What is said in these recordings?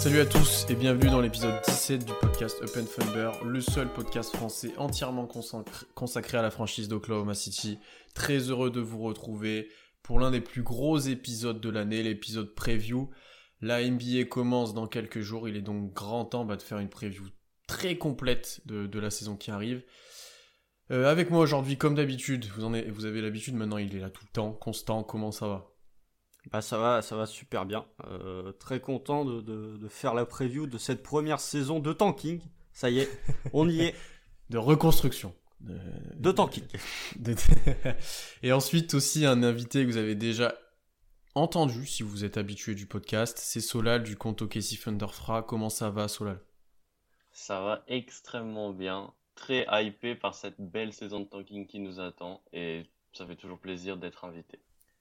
Salut à tous et bienvenue dans l'épisode 17 du podcast Open Thunder, le seul podcast français entièrement consacré à la franchise d'Oklahoma City. Très heureux de vous retrouver pour l'un des plus gros épisodes de l'année, l'épisode preview. La NBA commence dans quelques jours, il est donc grand temps de faire une preview très complète de, la saison qui arrive. Euh, avec moi aujourd'hui, comme d'habitude, vous, vous avez l'habitude maintenant, il est là tout le temps, constant, comment ça va? Bah ça va, ça va super bien. Euh, très content de, de, faire la preview de cette première saison de tanking. Ça y est, on y est. De reconstruction. De, tanking. Et ensuite aussi un invité que vous avez déjà entendu si vous êtes habitué du podcast, c'est Solal du compte OKC Thunderfra. Comment ça va Solal? Ça va extrêmement bien. Très hypé par cette belle saison de tanking qui nous attend et ça fait toujours plaisir d'être invité.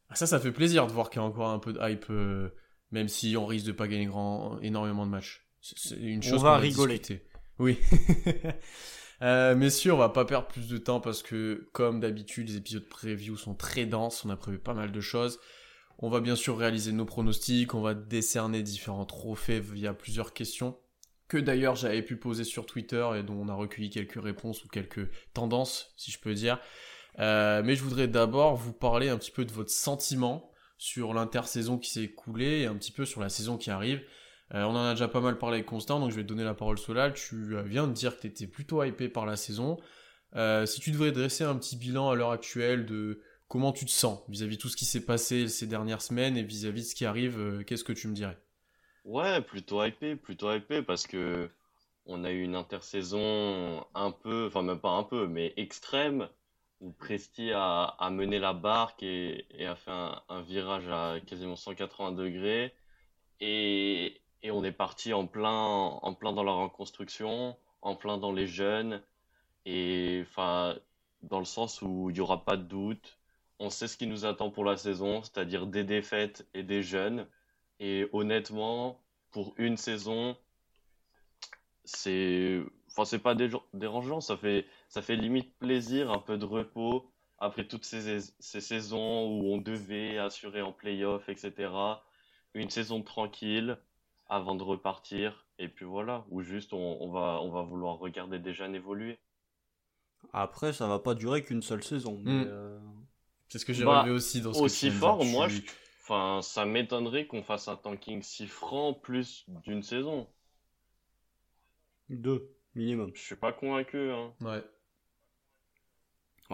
Ah, ça, ça fait plaisir de voir qu'il y a encore un peu de hype, euh, même si on risque de pas gagner grand, énormément de matchs. C'est une chose on va rigoler. Oui. euh, messieurs, on va pas perdre plus de temps parce que, comme d'habitude, les épisodes preview sont très denses. On a prévu pas mal de choses. On va bien sûr réaliser nos pronostics. On va décerner différents trophées via plusieurs questions que d'ailleurs j'avais pu poser sur Twitter et dont on a recueilli quelques réponses ou quelques tendances, si je peux dire. Euh, mais je voudrais d'abord vous parler un petit peu de votre sentiment sur l'intersaison qui s'est écoulée et un petit peu sur la saison qui arrive. Euh, on en a déjà pas mal parlé avec Constant, donc je vais te donner la parole Solal. Tu euh, viens de dire que tu étais plutôt hypé par la saison. si tu devrais dresser un petit bilan à l'heure actuelle de comment tu te sens vis-à-vis de tout ce qui s'est passé ces dernières semaines et vis-à-vis de ce qui arrive, qu'est-ce que tu me dirais? Ouais, plutôt hypé, plutôt hypé parce que on a eu une intersaison un peu, enfin même pas un peu, mais extrême où Presti a, mené la barque et, a fait un, virage à quasiment 180 degrés. Et, on est parti en plein, en plein dans la reconstruction, en plein dans les jeunes. Et enfin, dans le sens où il n'y aura pas de doute. On sait ce qui nous attend pour la saison, c'est-à-dire des défaites et des jeunes. Et honnêtement, pour une saison, c'est enfin c'est pas dérangeant, ça fait ça fait limite plaisir, un peu de repos après toutes ces, ces saisons où on devait assurer en playoff, etc. Une saison tranquille avant de repartir et puis voilà, ou juste on, va on va vouloir regarder des jeunes évoluer. Après, ça va pas durer qu'une seule saison. Hmm. Euh, c'est ce que j'ai bah, relevé aussi dans ce aussi fort, moi, enfin, ça m'étonnerait qu'on fasse un tanking si franc plus d'une saison. Deux minimum. Je suis pas convaincu. Hein. Ouais.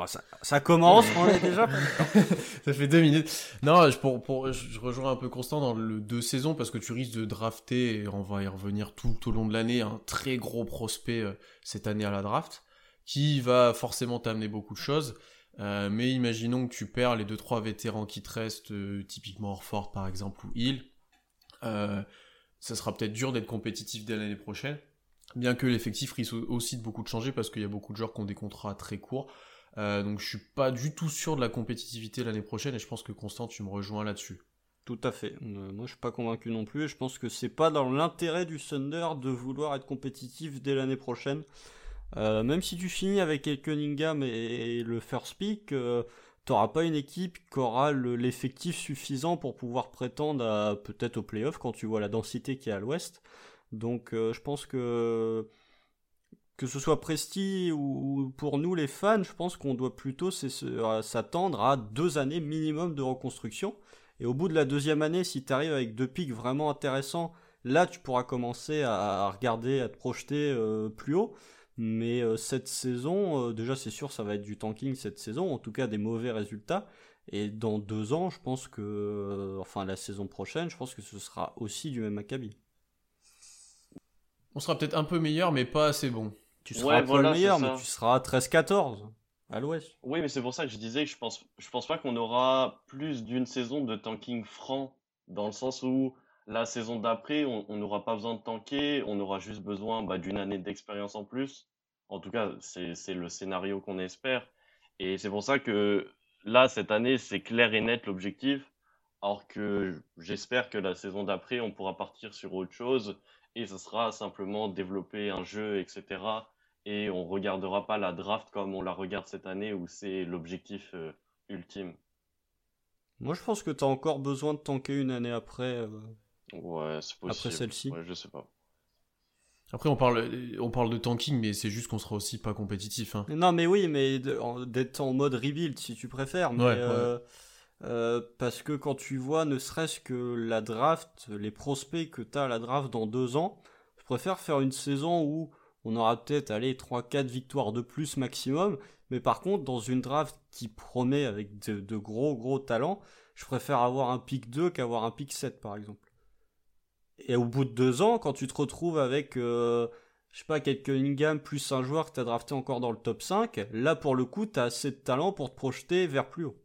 ça, ça, commence, on est déjà. ça fait deux minutes. Non, je, pour, pour, je rejoins un peu Constant dans le deux saisons parce que tu risques de drafter, et on va y revenir tout au long de l'année, un très gros prospect euh, cette année à la draft qui va forcément t'amener beaucoup de choses. Euh, mais imaginons que tu perds les deux trois vétérans qui te restent, euh, typiquement Orford par exemple ou Hill. ça sera peut-être dur d'être compétitif dès l'année prochaine. Bien que l'effectif risque aussi de beaucoup de changer parce qu'il y a beaucoup de joueurs qui ont des contrats très courts. Euh, donc je suis pas du tout sûr de la compétitivité l'année prochaine et je pense que Constant tu me rejoins là-dessus. Tout à fait. Euh, moi je suis pas convaincu non plus et je pense que c'est pas dans l'intérêt du Thunder de vouloir être compétitif dès l'année prochaine. Euh, même si tu finis avec Cunningham et, le first pick, t'auras pas une équipe qui aura l'effectif suffisant pour pouvoir prétendre peut-être au playoff quand tu vois la densité qui est à l'ouest. Donc euh, je pense que que ce soit Presti ou, pour nous les fans, je pense qu'on doit plutôt s'attendre à deux années minimum de reconstruction. Et au bout de la deuxième année, si tu arrives avec deux pics vraiment intéressants, là tu pourras commencer à, regarder, à te projeter euh, plus haut. Mais euh, cette saison, déjà c'est sûr, ça va être du tanking cette saison, en tout cas des mauvais résultats. Et dans deux ans, je pense que, enfin la saison prochaine, je pense que ce sera aussi du même acabit. On sera peut-être un peu meilleur, mais pas assez bon. Tu seras pas le meilleur, mais tu seras 13-14 à l'ouest. Oui, mais c'est pour ça que je disais que je pense, je pense pas qu'on aura plus d'une saison de tanking franc, dans le sens où la saison d'après, on n'aura pas besoin de tanker, on aura juste besoin bah, d'une année d'expérience en plus. En tout cas, c'est le scénario qu'on espère. Et c'est pour ça que là, cette année, c'est clair et net l'objectif. Alors que j'espère que la saison d'après, on pourra partir sur autre chose et ce sera simplement développer un jeu, etc. Et on regardera pas la draft comme on la regarde cette année où c'est l'objectif euh, ultime. Moi, je pense que tu as encore besoin de tanker une année après. Euh, ouais, c'est possible. Après celle-ci. Ouais, je sais pas. Après, on parle, on parle de tanking, mais c'est juste qu'on sera aussi pas compétitif. Hein. Non, mais oui, mais d'être en mode rebuild si tu préfères. Mais, euh, euh, parce que quand tu vois, ne serait-ce que la draft, les prospects que tu as à la draft dans deux ans, je préfère faire une saison où on aura peut-être, allez, 3-4 victoires de plus maximum. Mais par contre, dans une draft qui promet avec de, gros, gros talents, je préfère avoir un pick 2 qu'avoir un pick 7, par exemple. Et au bout de deux ans, quand tu te retrouves avec, euh, je sais pas, quelques Cunningham plus un joueur que tu as drafté encore dans le top 5, là pour le coup, tu as assez de talent pour te projeter vers plus haut.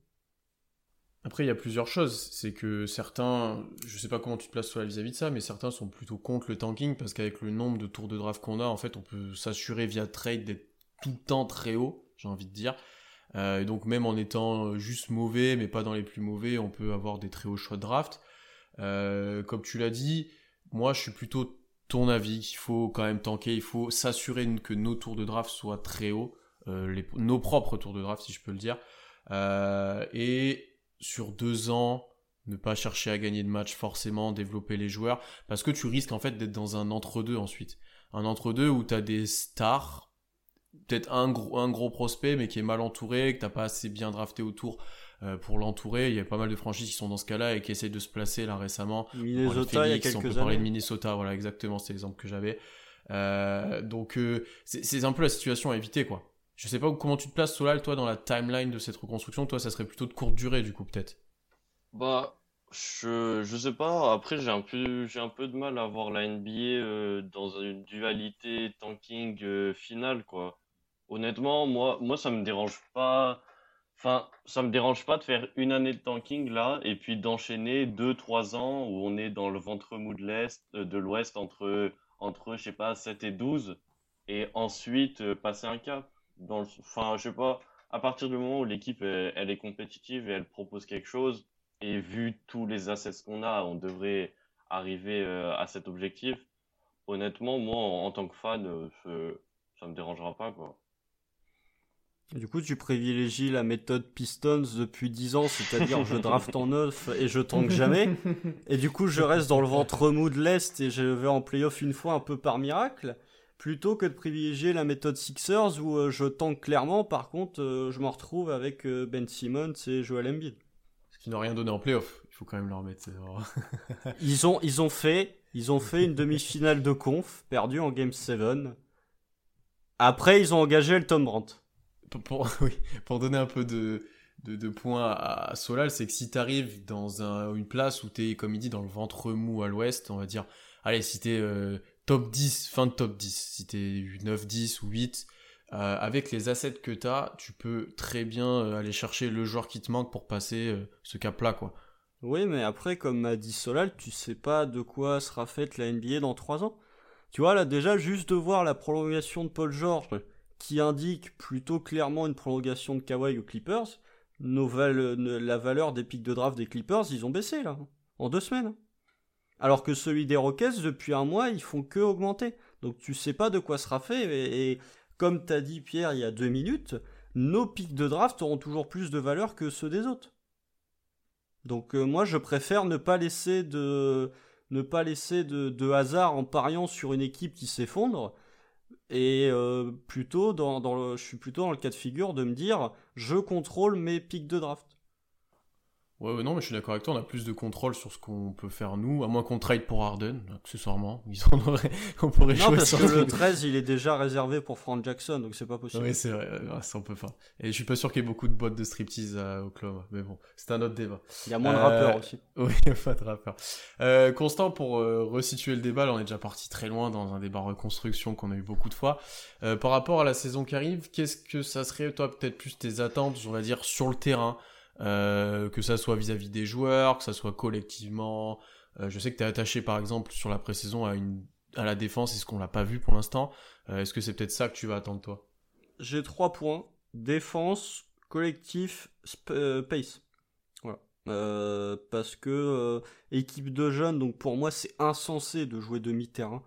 Après, il y a plusieurs choses. C'est que certains, je sais pas comment tu te places toi vis-à-vis de ça, mais certains sont plutôt contre le tanking parce qu'avec le nombre de tours de draft qu'on a, en fait, on peut s'assurer via trade d'être tout le temps très haut, j'ai envie de dire. Euh, donc, même en étant juste mauvais, mais pas dans les plus mauvais, on peut avoir des très hauts choix de draft. Euh, comme tu l'as dit, moi, je suis plutôt ton avis qu'il faut quand même tanker, il faut s'assurer que nos tours de draft soient très hauts, euh, nos propres tours de draft, si je peux le dire. Et sur deux ans, ne pas chercher à gagner de match forcément, développer les joueurs, parce que tu risques en fait d'être dans un entre-deux ensuite. Un entre-deux où tu as des stars, peut-être un gros, un gros prospect, mais qui est mal entouré, que t'as pas assez bien drafté autour euh, pour l'entourer. Il y a pas mal de franchises qui sont dans ce cas-là et qui essaient de se placer là récemment. Minnesota, il y a quelques on peut parler de Minnesota, voilà exactement, c'est l'exemple que j'avais. Euh, donc euh, c'est un peu la situation à éviter quoi. Je sais pas comment tu te places Solal toi dans la timeline de cette reconstruction. Toi, ça serait plutôt de courte durée du coup peut-être. Bah je, je sais pas. Après, j'ai un peu, un peu de mal à voir la NBA dans une dualité tanking finale, quoi. Honnêtement, moi, moi, ça me dérange pas. Enfin, ça me dérange pas de faire une année de tanking là et puis d'enchaîner deux, trois ans où on est dans le ventre mou de l'Est, euh, de l'Ouest entre, entre, je sais pas, 7 et 12 et ensuite euh, passer un cap. Dans enfin, je sais pas, à partir du moment où l'équipe elle, est compétitive et elle propose quelque chose et vu tous les assets qu'on a, on devrait arriver euh, à cet objectif. Honnêtement, moi, en, tant que fan, ça me dérangera pas quoi. Du coup, tu privilégies la méthode Pistons depuis 10 ans, c'est-à-dire je draft en neuf et je tank jamais. Et du coup, je reste dans le ventre mou de l'Est et je vais en playoff une fois un peu par miracle, plutôt que de privilégier la méthode Sixers où euh, je tank clairement, par contre, euh, je me retrouve avec euh, Ben Simmons et Joel Embiid. Ce qui n'ont rien donné en playoff, il faut quand même leur mettre. ils, ont, ils, ont fait, ils ont fait une demi-finale de conf, perdue en Game 7. Après, ils ont engagé le Tom Brandt pour, oui, pour donner un peu de, de, points à, Solal, c'est que si tu arrives dans une place où tu es, comme il dit, dans le ventre mou à l'ouest, on va dire, allez, si tu es euh, top 10, fin de top 10, si tu es 9, 10 ou 8, euh, avec les assets que tu as, tu peux très bien euh, aller chercher le joueur qui te manque pour passer ce cap-là, quoi. Oui, mais après, comme m'a dit Solal, tu sais pas de quoi sera faite la NBA dans 3 ans. Tu vois, là, déjà, juste de voir la prolongation de Paul George, qui indique plutôt clairement une prolongation de Kawhi aux Clippers, la valeur des pics de draft des Clippers, ils ont baissé là, en deux semaines. Alors que celui des Rockets, depuis un mois, ils font que augmenter. Donc tu sais pas de quoi sera fait. Et, comme t'as dit Pierre il y a deux minutes, nos pics de draft auront toujours plus de valeur que ceux des autres. Donc euh, moi je préfère ne pas laisser de ne pas laisser de hasard en pariant sur une équipe qui s'effondre et euh, plutôt je suis plutôt dans le cas de figure de me dire je contrôle mes pics de draft. Ouais, non, mais je suis d'accord avec toi, on a plus de contrôle sur ce qu'on peut faire nous, à moins qu'on trade pour Harden, accessoirement. Ils en auraient, on pourrait non, parce que le 13, il est déjà réservé pour Frank Jackson, donc c'est pas possible. Oui, c'est vrai, ça on peut pas. Et je suis pas sûr qu'il y ait beaucoup de boîtes de striptease au club, mais bon, c'est un autre débat. Il y a moins de rappeurs aussi. Oui, il y a pas de rappeurs. Euh, Constant, pour euh, resituer le débat, là, on est déjà parti très loin dans un débat reconstruction qu'on a eu beaucoup de fois. Euh, par rapport à la saison qui arrive, qu'est-ce que ça serait, toi, peut-être plus tes attentes, on va dire, sur le terrain? Euh, que ça soit vis-à-vis des joueurs, que ça soit collectivement. Euh, je sais que tu es attaché par exemple sur la pré-saison à, à la défense, est-ce qu'on l'a pas vu pour l'instant? Est-ce que c'est peut-être ça que tu vas attendre toi? J'ai trois points défense, collectif, pace. Voilà. parce que équipe de jeunes, donc pour moi c'est insensé de jouer demi-terrain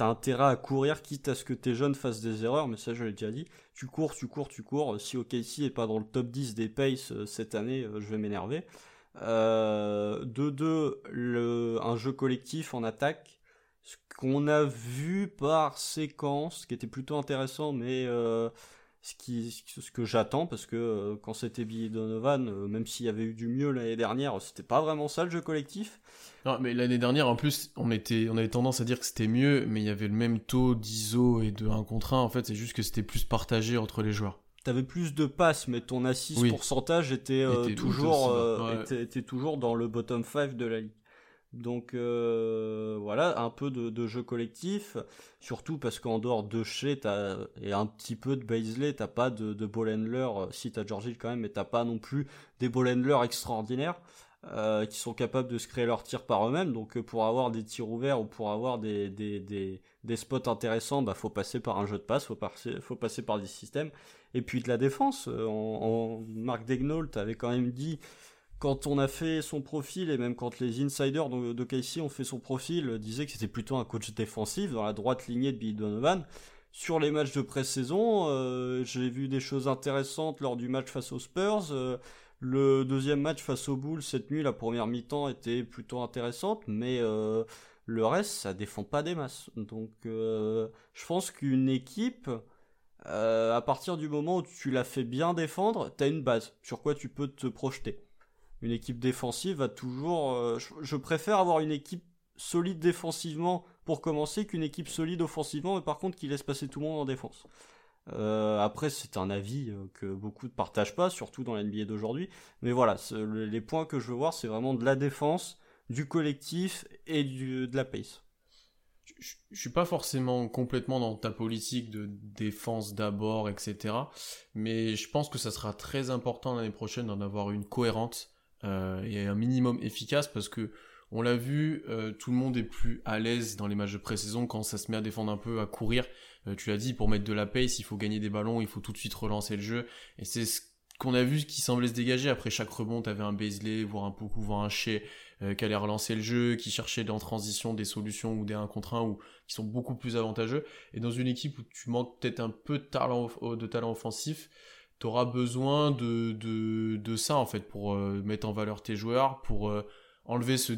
t'as intérêt à courir, quitte à ce que tes jeunes fassent des erreurs, mais ça je l'ai déjà dit. Tu cours, tu cours, tu cours. Si OKC est pas dans le top 10 des pace euh, cette année, euh, je vais m'énerver. Euh, de deux, un jeu collectif en attaque. Ce qu'on a vu par séquence, qui était plutôt intéressant, mais ce, qui, ce que j'attends, parce que quand c'était Billy Donovan, même s'il y avait eu du mieux l'année dernière, c'était pas vraiment ça le jeu collectif. Non, mais l'année dernière, en plus, on, était, on avait tendance à dire que c'était mieux, mais il y avait le même taux d'ISO et de 1 contre 1. En fait, c'est juste que c'était plus partagé entre les joueurs. T'avais plus de passes, mais ton assist pourcentage était, euh, toujours, euh, était, toujours dans le bottom 5 de la ligue. Donc euh, voilà, un peu de, jeu collectif, surtout parce qu'en dehors de Shea et un petit peu de Baisley, t'as pas de, de si t'as Georgie quand même, mais t'as pas non plus des ball extraordinaires. Euh, qui sont capables de se créer leurs tirs par eux-mêmes. Donc euh, pour avoir des tirs ouverts ou pour avoir des, spots intéressants, bah faut passer par un jeu de passe, faut passer, faut passer par des systèmes. Et puis de la défense. En, en Marc Degnault avait quand même dit quand on a fait son profil et même quand les insiders de, Casey ont fait son profil, disaient que c'était plutôt un coach défensif dans la droite lignée de Billy Donovan. Sur les matchs de pré-saison, j'ai vu des choses intéressantes lors du match face aux Spurs. Le deuxième match face aux Bulls cette nuit, la première mi-temps était plutôt intéressante, mais euh, le reste, ça défend pas des masses. Donc, euh, je pense qu'une équipe, euh, à partir du moment où tu la fais bien défendre, t'as une base sur quoi tu peux te projeter. Une équipe défensive va toujours. je, préfère avoir une équipe solide défensivement pour commencer qu'une équipe solide offensivement, mais par contre qui laisse passer tout le monde en défense. Euh, après, c'est un avis euh, que beaucoup ne partagent pas, surtout dans l'NBA d'aujourd'hui. Mais voilà, les points que je veux voir, c'est vraiment de la défense, du collectif et de la pace. Je, ne suis pas forcément complètement dans ta politique de défense d'abord, etc. Mais je pense que ça sera très important l'année prochaine d'en avoir une cohérente euh, et un minimum efficace parce que on l'a vu, tout le monde est plus à l'aise dans les matchs de pré-saison quand ça se met à défendre un peu, à courir. Euh, tu l'as dit, pour mettre de la pace, il faut gagner des ballons, il faut tout de suite relancer le jeu. Et c'est ce qu'on a vu qui semblait se dégager. Après chaque rebond, t'avais un Baisley, voire un Poku, voire un Shea euh, qui allait relancer le jeu, qui cherchait en transition des solutions ou des 1 contre 1 ou qui sont beaucoup plus avantageux. Et dans une équipe où tu manques peut-être un peu de talent offensif, t'auras besoin de, de, de, ça en fait pour euh, mettre en valeur tes joueurs, pour enlever ce,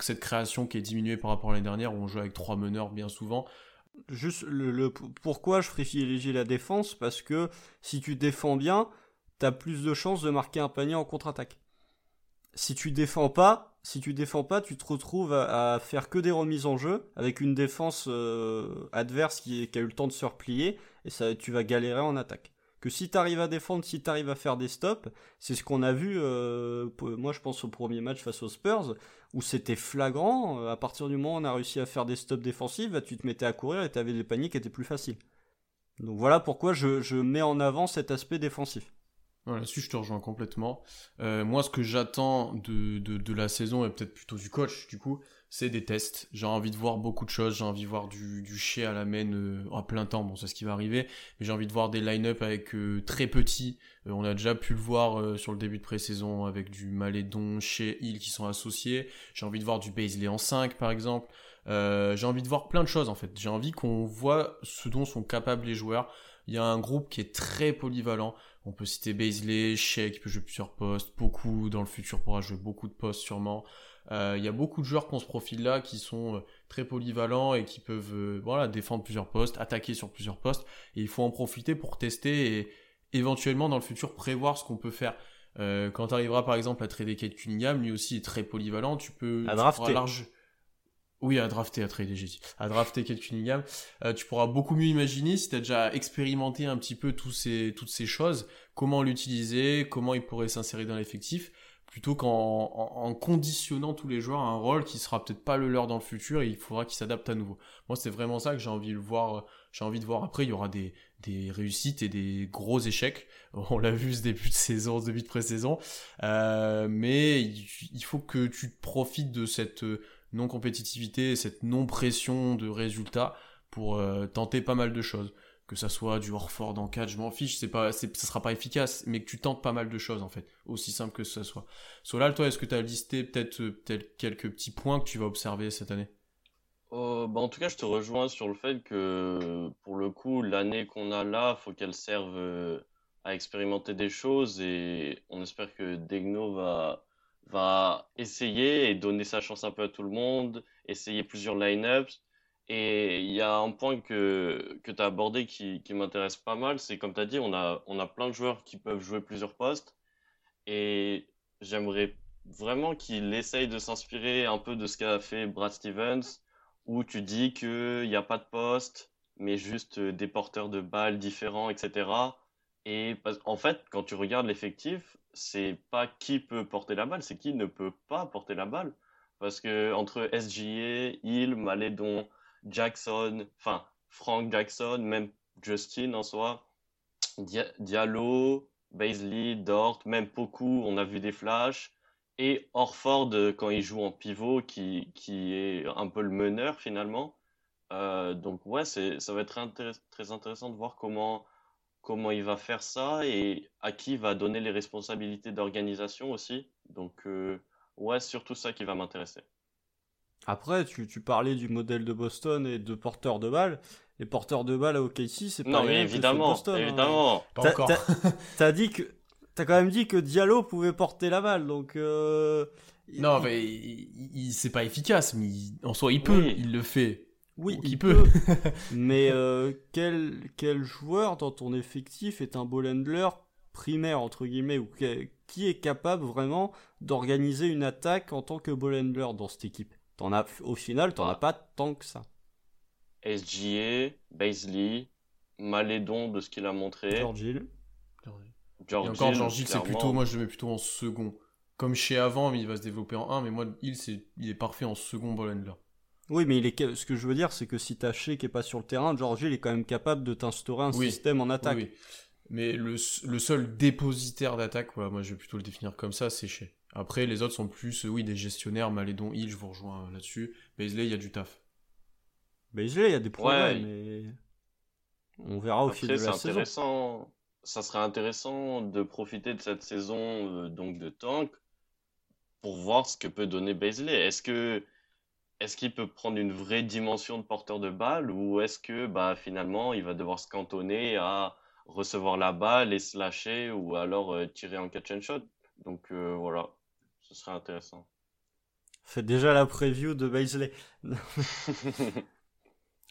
cette création qui est diminuée par rapport à l'année dernière où on joue avec trois meneurs bien souvent. Juste le, pourquoi je privilégie la défense? Parce que si tu défends bien, t'as plus de chances de marquer un panier en contre-attaque. Si tu défends pas, si tu défends pas, tu te retrouves à, faire que des remises en jeu avec une défense euh, adverse qui, qui, a eu le temps de se replier et ça, tu vas galérer en attaque que si tu arrives à défendre, si tu arrives à faire des stops, c'est ce qu'on a vu, euh, moi je pense au premier match face aux Spurs, où c'était flagrant, euh, à partir du moment où on a réussi à faire des stops défensifs, bah, tu te mettais à courir et tu avais des paniers qui étaient plus faciles. Donc voilà pourquoi je, mets en avant cet aspect défensif. Là-dessus, je te rejoins complètement. Euh, moi, ce que j'attends de, de, la saison, et peut-être plutôt du coach, du coup, c'est des tests. J'ai envie de voir beaucoup de choses. J'ai envie de voir du, du à la main euh, à plein temps. Bon, c'est ce qui va arriver. Mais j'ai envie de voir des line-up avec euh, très petits. Euh, on a déjà pu le voir sur le début de pré-saison avec du Malédon, chez Hill qui sont associés. J'ai envie de voir du Baisley en 5 par exemple. j'ai envie de voir plein de choses en fait. J'ai envie qu'on voit ce dont sont capables les joueurs. Il y a un groupe qui est très polyvalent. On peut citer Baisley, Shea qui peut jouer plusieurs postes, beaucoup dans le futur pourra jouer beaucoup de postes sûrement. Euh, il y a beaucoup de joueurs qui ont ce profil-là, qui sont euh, très polyvalents et qui peuvent euh, voilà, défendre plusieurs postes, attaquer sur plusieurs postes. Et il faut en profiter pour tester et éventuellement dans le futur prévoir ce qu'on peut faire. quand tu arriveras par exemple à trader Kate Cunningham, lui aussi est très polyvalent, tu peux... À drafter. Large... Oui, à drafter, à trader, j'ai dit. À drafter Kate Cunningham. tu pourras beaucoup mieux imaginer si tu as déjà expérimenté un petit peu tous ces, toutes ces choses, comment l'utiliser, comment il pourrait s'insérer dans l'effectif plutôt qu'en conditionnant tous les joueurs à un rôle qui sera peut-être pas le leur dans le futur et il faudra qu'ils s'adaptent à nouveau. Moi, c'est vraiment ça que j'ai envie de voir. J'ai envie de voir. Après, il y aura des, des réussites et des gros échecs. On l'a vu ce début de saison, ce début de pré-saison. Euh, mais il faut que tu profites de cette non-compétitivité, cette non-pression de résultats pour tenter pas mal de choses que ça soit du Horford en 4, je m'en fiche, c'est pas, ça sera pas efficace, mais que tu tentes pas mal de choses en fait, aussi simple que ce soit. Solal, toi, est-ce que tu as listé peut-être peut quelques petits points que tu vas observer cette année? Bah en tout cas, je te rejoins sur le fait que pour le coup, l'année qu'on a là, faut qu'elle serve à expérimenter des choses et on espère que Degno va, va essayer et donner sa chance un peu à tout le monde, essayer plusieurs line-ups. Et il y a un point que, que tu as abordé qui, qui m'intéresse pas mal, c'est comme tu as dit, on a, on a plein de joueurs qui peuvent jouer plusieurs postes. Et j'aimerais vraiment qu'il essaye de s'inspirer un peu de ce qu'a fait Brad Stevens, où tu dis qu'il n'y a pas de poste, mais juste des porteurs de balles différents, etc. Et en fait, quand tu regardes l'effectif, c'est pas qui peut porter la balle, c'est qui ne peut pas porter la balle. Parce que entre SGA, Hill, Malédon, Jackson, enfin Frank Jackson, même Justin en soi, Diallo, Baisley, Dort, même Poku, on a vu des flashs. Et Orford quand il joue en pivot, qui, qui est un peu le meneur finalement. Euh, donc ouais, ça va être très intéressant de voir comment comment il va faire ça et à qui va donner les responsabilités d'organisation aussi. Donc, euh, ouais, surtout ça qui va m'intéresser. Après, tu, tu, parlais du modèle de Boston et de porteurs de balles. Les porteurs de balles à OKC, c'est pas Non, mais évidemment, Boston, hein. évidemment. Pas encore. T'as dit que t'as quand même dit que Diallo pouvait porter la balle, donc. Euh... Non, mais il, c'est pas efficace, mais en soi, il peut, il le fait. Oui, il, peut. mais euh, quel, quel joueur dans ton effectif est un ball handler primaire, entre guillemets, ou qui est capable vraiment d'organiser une attaque en tant que ball handler dans cette équipe? En as, Au final, t'en as pas tant que ça. SGA, Baisley, Malédon de ce qu'il a montré. George Hill. George encore, George Hill, c'est plutôt, moi je le mets plutôt en second. Comme chez avant, mais il va se développer en 1, mais moi, Hill, c'est, il est parfait en second ball handler. Oui, mais il est, ce que je veux dire, c'est que si t'as Shea qui est pas sur le terrain, George il est quand même capable de t'instaurer un système en attaque. Oui, Mais le, le, seul dépositaire d'attaque, voilà, moi je vais plutôt le définir comme ça, c'est Shea. Après, les autres sont plus, oui, des gestionnaires, Malédon, Hill, je vous rejoins là-dessus. Baisley, il y a du taf. Baisley, il y a des problèmes, mais on verra au fil de la saison. Ça serait intéressant de profiter de cette saison euh, donc de tank pour voir ce que peut donner Baisley. Est-ce que est-ce qu'il peut prendre une vraie dimension de porteur de balle ou est-ce que bah, finalement il va devoir se cantonner à recevoir la balle et se lâcher ou alors euh, tirer en catch and shot? Donc euh, voilà, ce serait intéressant. Faites déjà la preview de Baisley.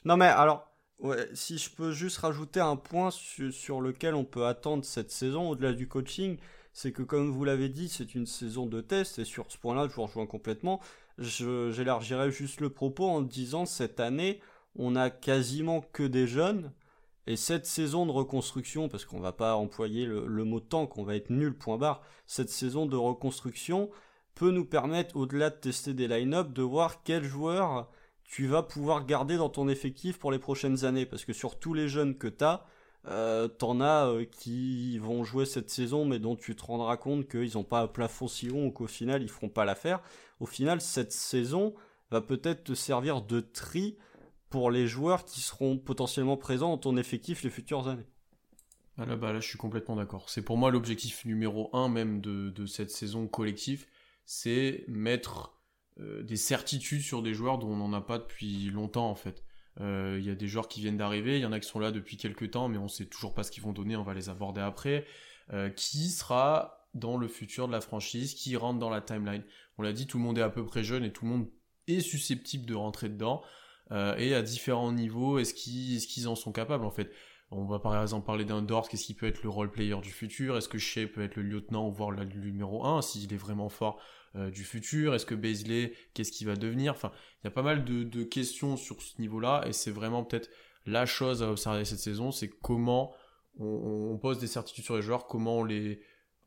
non mais alors, si je peux juste rajouter un point sur lequel on peut attendre cette saison au-delà du coaching, c'est que comme vous l'avez dit, c'est une saison de test et sur ce point-là, je vous rejoins complètement j'élargirais juste le propos en disant cette année, on a quasiment que des jeunes. Et cette saison de reconstruction, parce qu'on va pas employer le, mot tant qu'on va être nul, point barre, cette saison de reconstruction peut nous permettre, au-delà de tester des line-up, de voir quels joueurs tu vas pouvoir garder dans ton effectif pour les prochaines années. Parce que sur tous les jeunes que tu as, euh, t'en as euh, qui vont jouer cette saison, mais dont tu te rendras compte qu'ils n'ont pas un plafond si haut ou qu'au final ils feront pas l'affaire. Au final, cette saison va peut-être te servir de tri pour les joueurs qui seront potentiellement présents dans ton effectif les futures années. Ah là, bah là, je suis complètement d'accord. C'est pour moi l'objectif numéro un même de, cette saison collective, c'est mettre euh, des certitudes sur des joueurs dont on n'en a pas depuis longtemps en fait. Euh, il y a des joueurs qui viennent d'arriver, il y en a qui sont là depuis quelques temps, mais on sait toujours pas ce qu'ils vont donner, on va les aborder après. Euh, qui sera dans le futur de la franchise, qui rentre dans la timeline? On l'a dit, tout le monde est à peu près jeune et tout le monde est susceptible de rentrer dedans. Euh, et à différents niveaux, est-ce qu'ils en sont capables en fait? On va par exemple parler d'un Dort, qu'est-ce qui peut être le role player du futur? Est-ce que Shea peut être le lieutenant voire le numéro 1 s'il est vraiment fort euh, du futur? Est-ce que Baisley, qu'est-ce qu'il va devenir? Enfin, il y a pas mal de, questions sur ce niveau-là, et c'est vraiment peut-être la chose à observer cette saison, c'est comment on, pose des certitudes sur les joueurs, comment on les,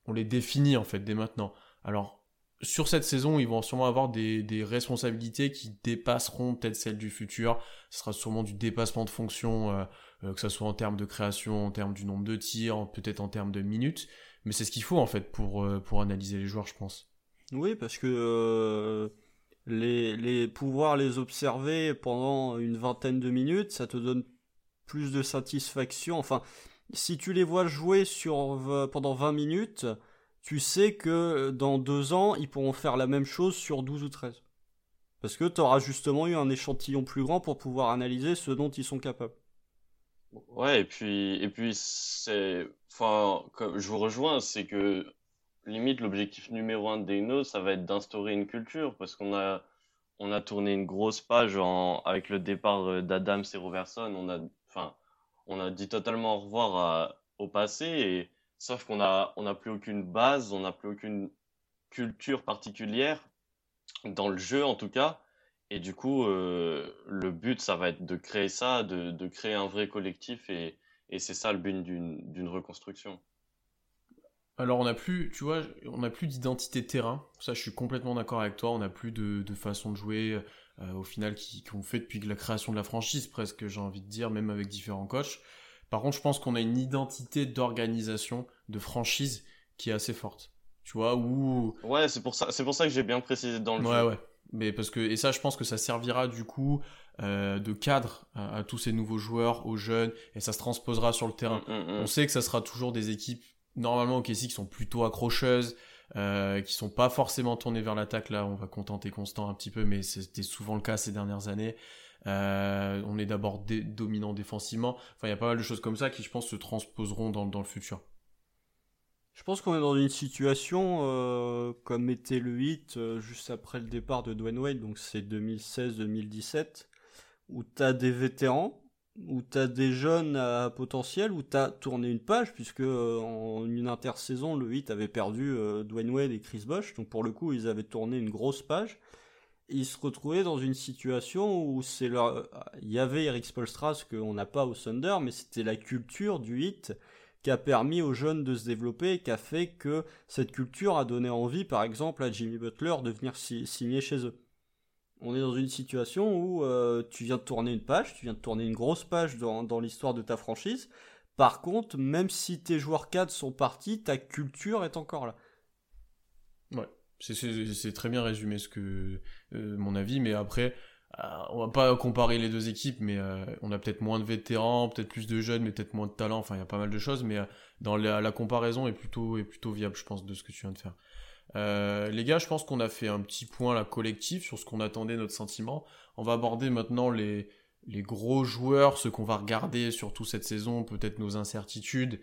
on les définit en fait dès maintenant. Alors, sur cette saison, ils vont sûrement avoir des, responsabilités qui dépasseront peut-être celles du futur. Ce sera sûrement du dépassement de fonction, euh, euh, que ce soit en termes de création, en termes du nombre de tirs, peut-être en termes de minutes. Mais c'est ce qu'il faut en fait pour, pour analyser les joueurs, je pense. Oui, parce que euh, les pouvoir les observer pendant une vingtaine de minutes, ça te donne plus de satisfaction. Enfin, si tu les vois jouer sur pendant 20 minutes, tu sais que dans deux ans, ils pourront faire la même chose sur 12 ou 13. Parce que tu auras justement eu un échantillon plus grand pour pouvoir analyser ce dont ils sont capables. Ouais, et puis, et puis c'est, enfin, je vous rejoins, c'est que limite l'objectif numéro un de Dino, ça va être d'instaurer une culture, parce qu'on a, on a tourné une grosse page avec le départ euh, d'Adam et Roverson, on a, enfin, on a dit totalement au revoir au passé, et, sauf qu'on a, on n'a plus aucune base, on n'a plus aucune culture particulière dans le jeu en tout cas. Et du coup, euh, le but, ça va être de créer ça, de, de créer un vrai collectif, et, et c'est ça le but d'une reconstruction. Alors on n'a plus, tu vois, on n'a plus d'identité terrain. Ça, je suis complètement d'accord avec toi. On n'a plus de, de, façon de jouer euh, au final qu'on fait depuis la création de la franchise, presque, j'ai envie de dire, même avec différents coachs. Par contre, je pense qu'on a une identité d'organisation, de franchise qui est assez forte. Tu vois, où... Ouais, c'est pour ça, c'est pour ça que j'ai bien précisé dans le ouais, Ouais, Mais parce que, et ça, je pense que ça servira du coup euh, de cadre à, tous ces nouveaux joueurs, aux jeunes, et ça se transposera sur le terrain. Mm, mm, mm. On sait que ça sera toujours des équipes, normalement au KC, qui sont plutôt accrocheuses, euh, qui sont pas forcément tournées vers l'attaque. Là, on va contenter Constant un petit peu, mais c'était souvent le cas ces dernières années. Euh, on est d'abord dominant défensivement. Enfin, il y a pas mal de choses comme ça qui, je pense, se transposeront dans, le futur. Je pense qu'on est dans une situation euh, comme était le 8 euh, juste après le départ de Dwayne Wade, donc c'est 2016-2017, où tu as des vétérans, où tu as des jeunes à potentiel, où tu as tourné une page, puisque en une intersaison, le 8 avait perdu Dwayne Wade et Chris Bosh, donc pour le coup, ils avaient tourné une grosse page. Ils se retrouvaient dans une situation où c'est leur... il y avait Eric Spolstra, qu'on n'a pas au Thunder, mais c'était la culture du 8 qui a permis aux jeunes de se développer et qui a fait que cette culture a donné envie, par exemple, à Jimmy Butler de venir signer chez eux. On est dans une situation où euh, tu viens de tourner une page, tu viens de tourner une grosse page dans, dans l'histoire de ta franchise. Par contre, même si tes joueurs cadres sont partis, ta culture est encore là. Ouais, c'est très bien résumé ce que euh, mon avis, mais après, euh, on va pas comparer les deux équipes, mais euh, on a peut-être moins de vétérans, peut-être plus de jeunes, mais peut-être moins de talent. Enfin, il y a pas mal de choses, mais euh, dans la, comparaison est plutôt est plutôt viable, je pense, de ce que tu viens de faire. les gars, je pense qu'on a fait un petit point là collectif sur ce qu'on attendait, notre sentiment. On va aborder maintenant les les gros joueurs, ce qu'on va regarder surtout cette saison, peut-être nos incertitudes,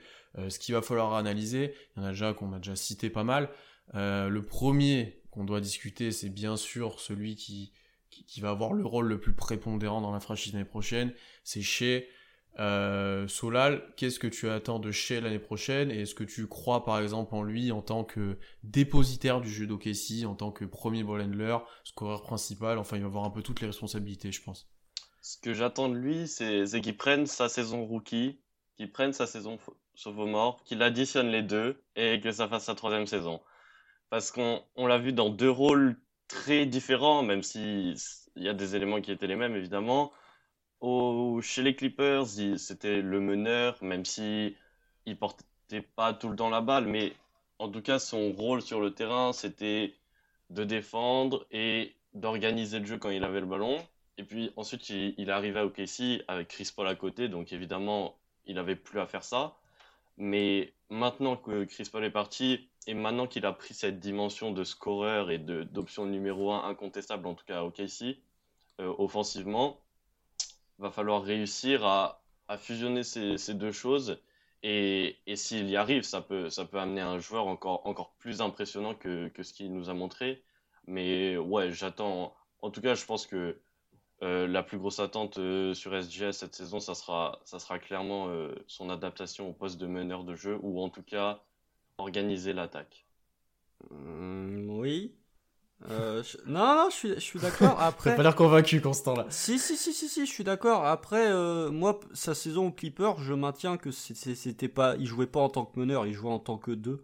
ce qu'il va falloir analyser. Il y en a déjà qu'on a déjà cité pas mal. Le premier qu'on doit discuter, c'est bien sûr celui qui qui, va avoir le rôle le plus prépondérant dans la franchise l'année prochaine, c'est chez euh, Solal. Qu'est-ce que tu attends de chez l'année prochaine? Et est-ce que tu crois par exemple en lui en tant que dépositaire du jeu d'Okessi, en tant que premier ball handler, scoreur principal, enfin il va avoir un peu toutes les responsabilités je pense. Ce que j'attends de lui, c'est qu'il prenne sa saison rookie, qu'il prenne sa saison sauvomort, qu'il additionne les deux et que ça fasse sa troisième saison. Parce qu'on l'a vu dans deux rôles très différent, même si il y a des éléments qui étaient les mêmes, évidemment. Chez les Clippers, c'était le meneur, même si il portait pas tout le temps la balle, mais en tout cas, son rôle sur le terrain, c'était de défendre et d'organiser le jeu quand il avait le ballon. Et puis ensuite, il, il arrivait au KC avec Chris Paul à côté, donc évidemment, il n'avait plus à faire ça. Mais maintenant que Chris Paul est parti, et maintenant qu'il a pris cette dimension de scoreur et d'option numéro 1 incontestable, en tout cas au KC, euh, offensivement, va falloir réussir à, fusionner ces, deux choses. Et, s'il y arrive, ça peut, ça peut amener un joueur encore, encore plus impressionnant que, ce qu'il nous a montré. Mais ouais, j'attends. En tout cas, je pense que euh, la plus grosse attente euh, sur SGS cette saison, ça sera, ça sera clairement son adaptation au poste de meneur de jeu, ou en tout cas organiser l'attaque. Mmh, oui. Euh, non, non, je suis, je suis d'accord. Après. T'as pas l'air convaincu, Constant, là. Si, si, si, si, si, je suis d'accord. Après, euh, moi, sa saison au Clipper, je maintiens que c'était pas, il jouait pas en tant que meneur, il jouait en tant que deux.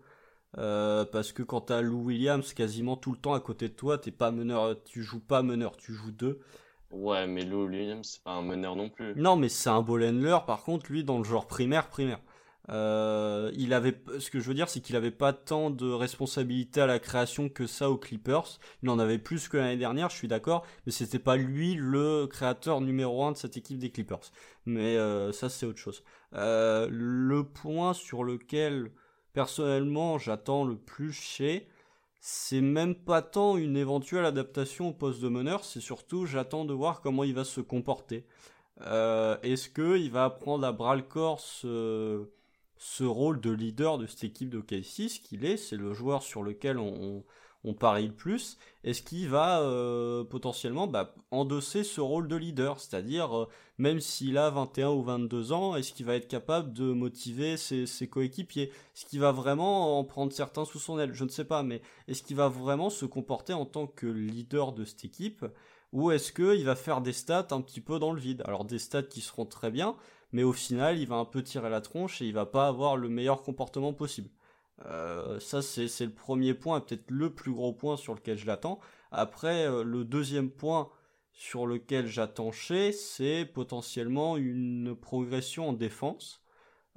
Euh, parce que quand t'as Lou Williams quasiment tout le temps à côté de toi, t'es pas meneur, tu joues pas meneur, tu joues deux. Ouais, mais Lou Williams, c'est pas un meneur non plus. Non, mais c'est un ball handler, par contre, lui, dans le genre primaire, primaire. Euh, il avait, ce que je veux dire, c'est qu'il avait pas tant de responsabilité à la création que ça aux Clippers. Il en avait plus que l'année dernière, je suis d'accord, mais c'était pas lui le créateur numéro un de cette équipe des Clippers. Mais euh, ça, c'est autre chose. Euh, le point sur lequel personnellement j'attends le plus chez, c'est même pas tant une éventuelle adaptation au poste de meneur, c'est surtout j'attends de voir comment il va se comporter. Est-ce qu'il va apprendre à bras le corps ce ce rôle de leader de cette équipe de K6 qu'il est, c'est le joueur sur lequel on, parie le plus, est-ce qu'il va euh, potentiellement bah, endosser ce rôle de leader? C'est-à-dire, euh, même s'il a 21 ou 22 ans, est-ce qu'il va être capable de motiver ses, ses coéquipiers? Est-ce qu'il va vraiment en prendre certains sous son aile? Je ne sais pas, mais est-ce qu'il va vraiment se comporter en tant que leader de cette équipe? Ou est-ce qu'il va faire des stats un petit peu dans le vide? Alors des stats qui seront très bien, mais au final, il va un peu tirer la tronche et il va pas avoir le meilleur comportement possible. Euh, ça, c'est le premier point, peut-être le plus gros point sur lequel je l'attends. Après, euh, le deuxième point sur lequel j'attends chez, c'est potentiellement une progression en défense.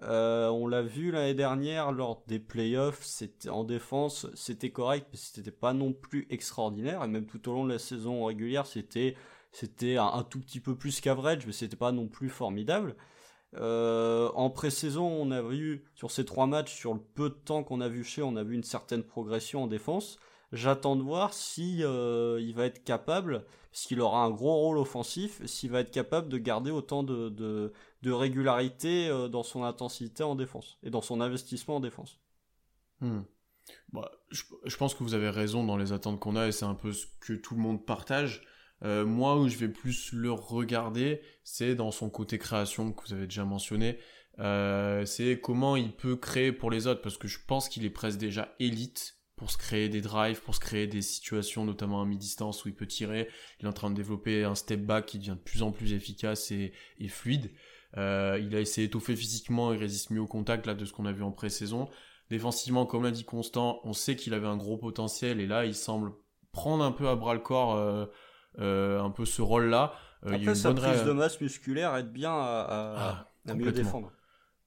Euh, on l'a vu l'année dernière lors des playoffs, en défense, c'était correct, mais c'était pas non plus extraordinaire. Et même tout au long de la saison régulière, c'était c'était un, un, tout petit peu plus qu'average, mais c'était pas non plus formidable. Euh, en pré-saison, on a vu sur ces trois matchs, sur le peu de temps qu'on a vu chez, on a vu une certaine progression en défense. J'attends de voir si euh, il va être capable, parce qu'il aura un gros rôle offensif, s'il va être capable de garder autant de, régularité euh, dans son intensité en défense et dans son investissement en défense. Hmm. Bah, je, pense que vous avez raison dans les attentes qu'on a et c'est un peu ce que tout le monde partage. Euh, moi, où je vais plus le regarder, c'est dans son côté création que vous avez déjà mentionné. Euh, c'est comment il peut créer pour les autres, parce que je pense qu'il est presque déjà élite pour se créer des drives, pour se créer des situations, notamment à mi-distance où il peut tirer. Il est en train de développer un step back qui devient de plus en plus efficace et, fluide. Euh, il a essayé d'étoffer physiquement, il résiste mieux au contact là de ce qu'on a vu en pré-saison. Défensivement, comme l'a dit Constant, on sait qu'il avait un gros potentiel et là il semble prendre un peu à bras le corps un peu ce rôle-là. Euh, Après, sa prise de masse musculaire aide bien à, ah, mieux défendre.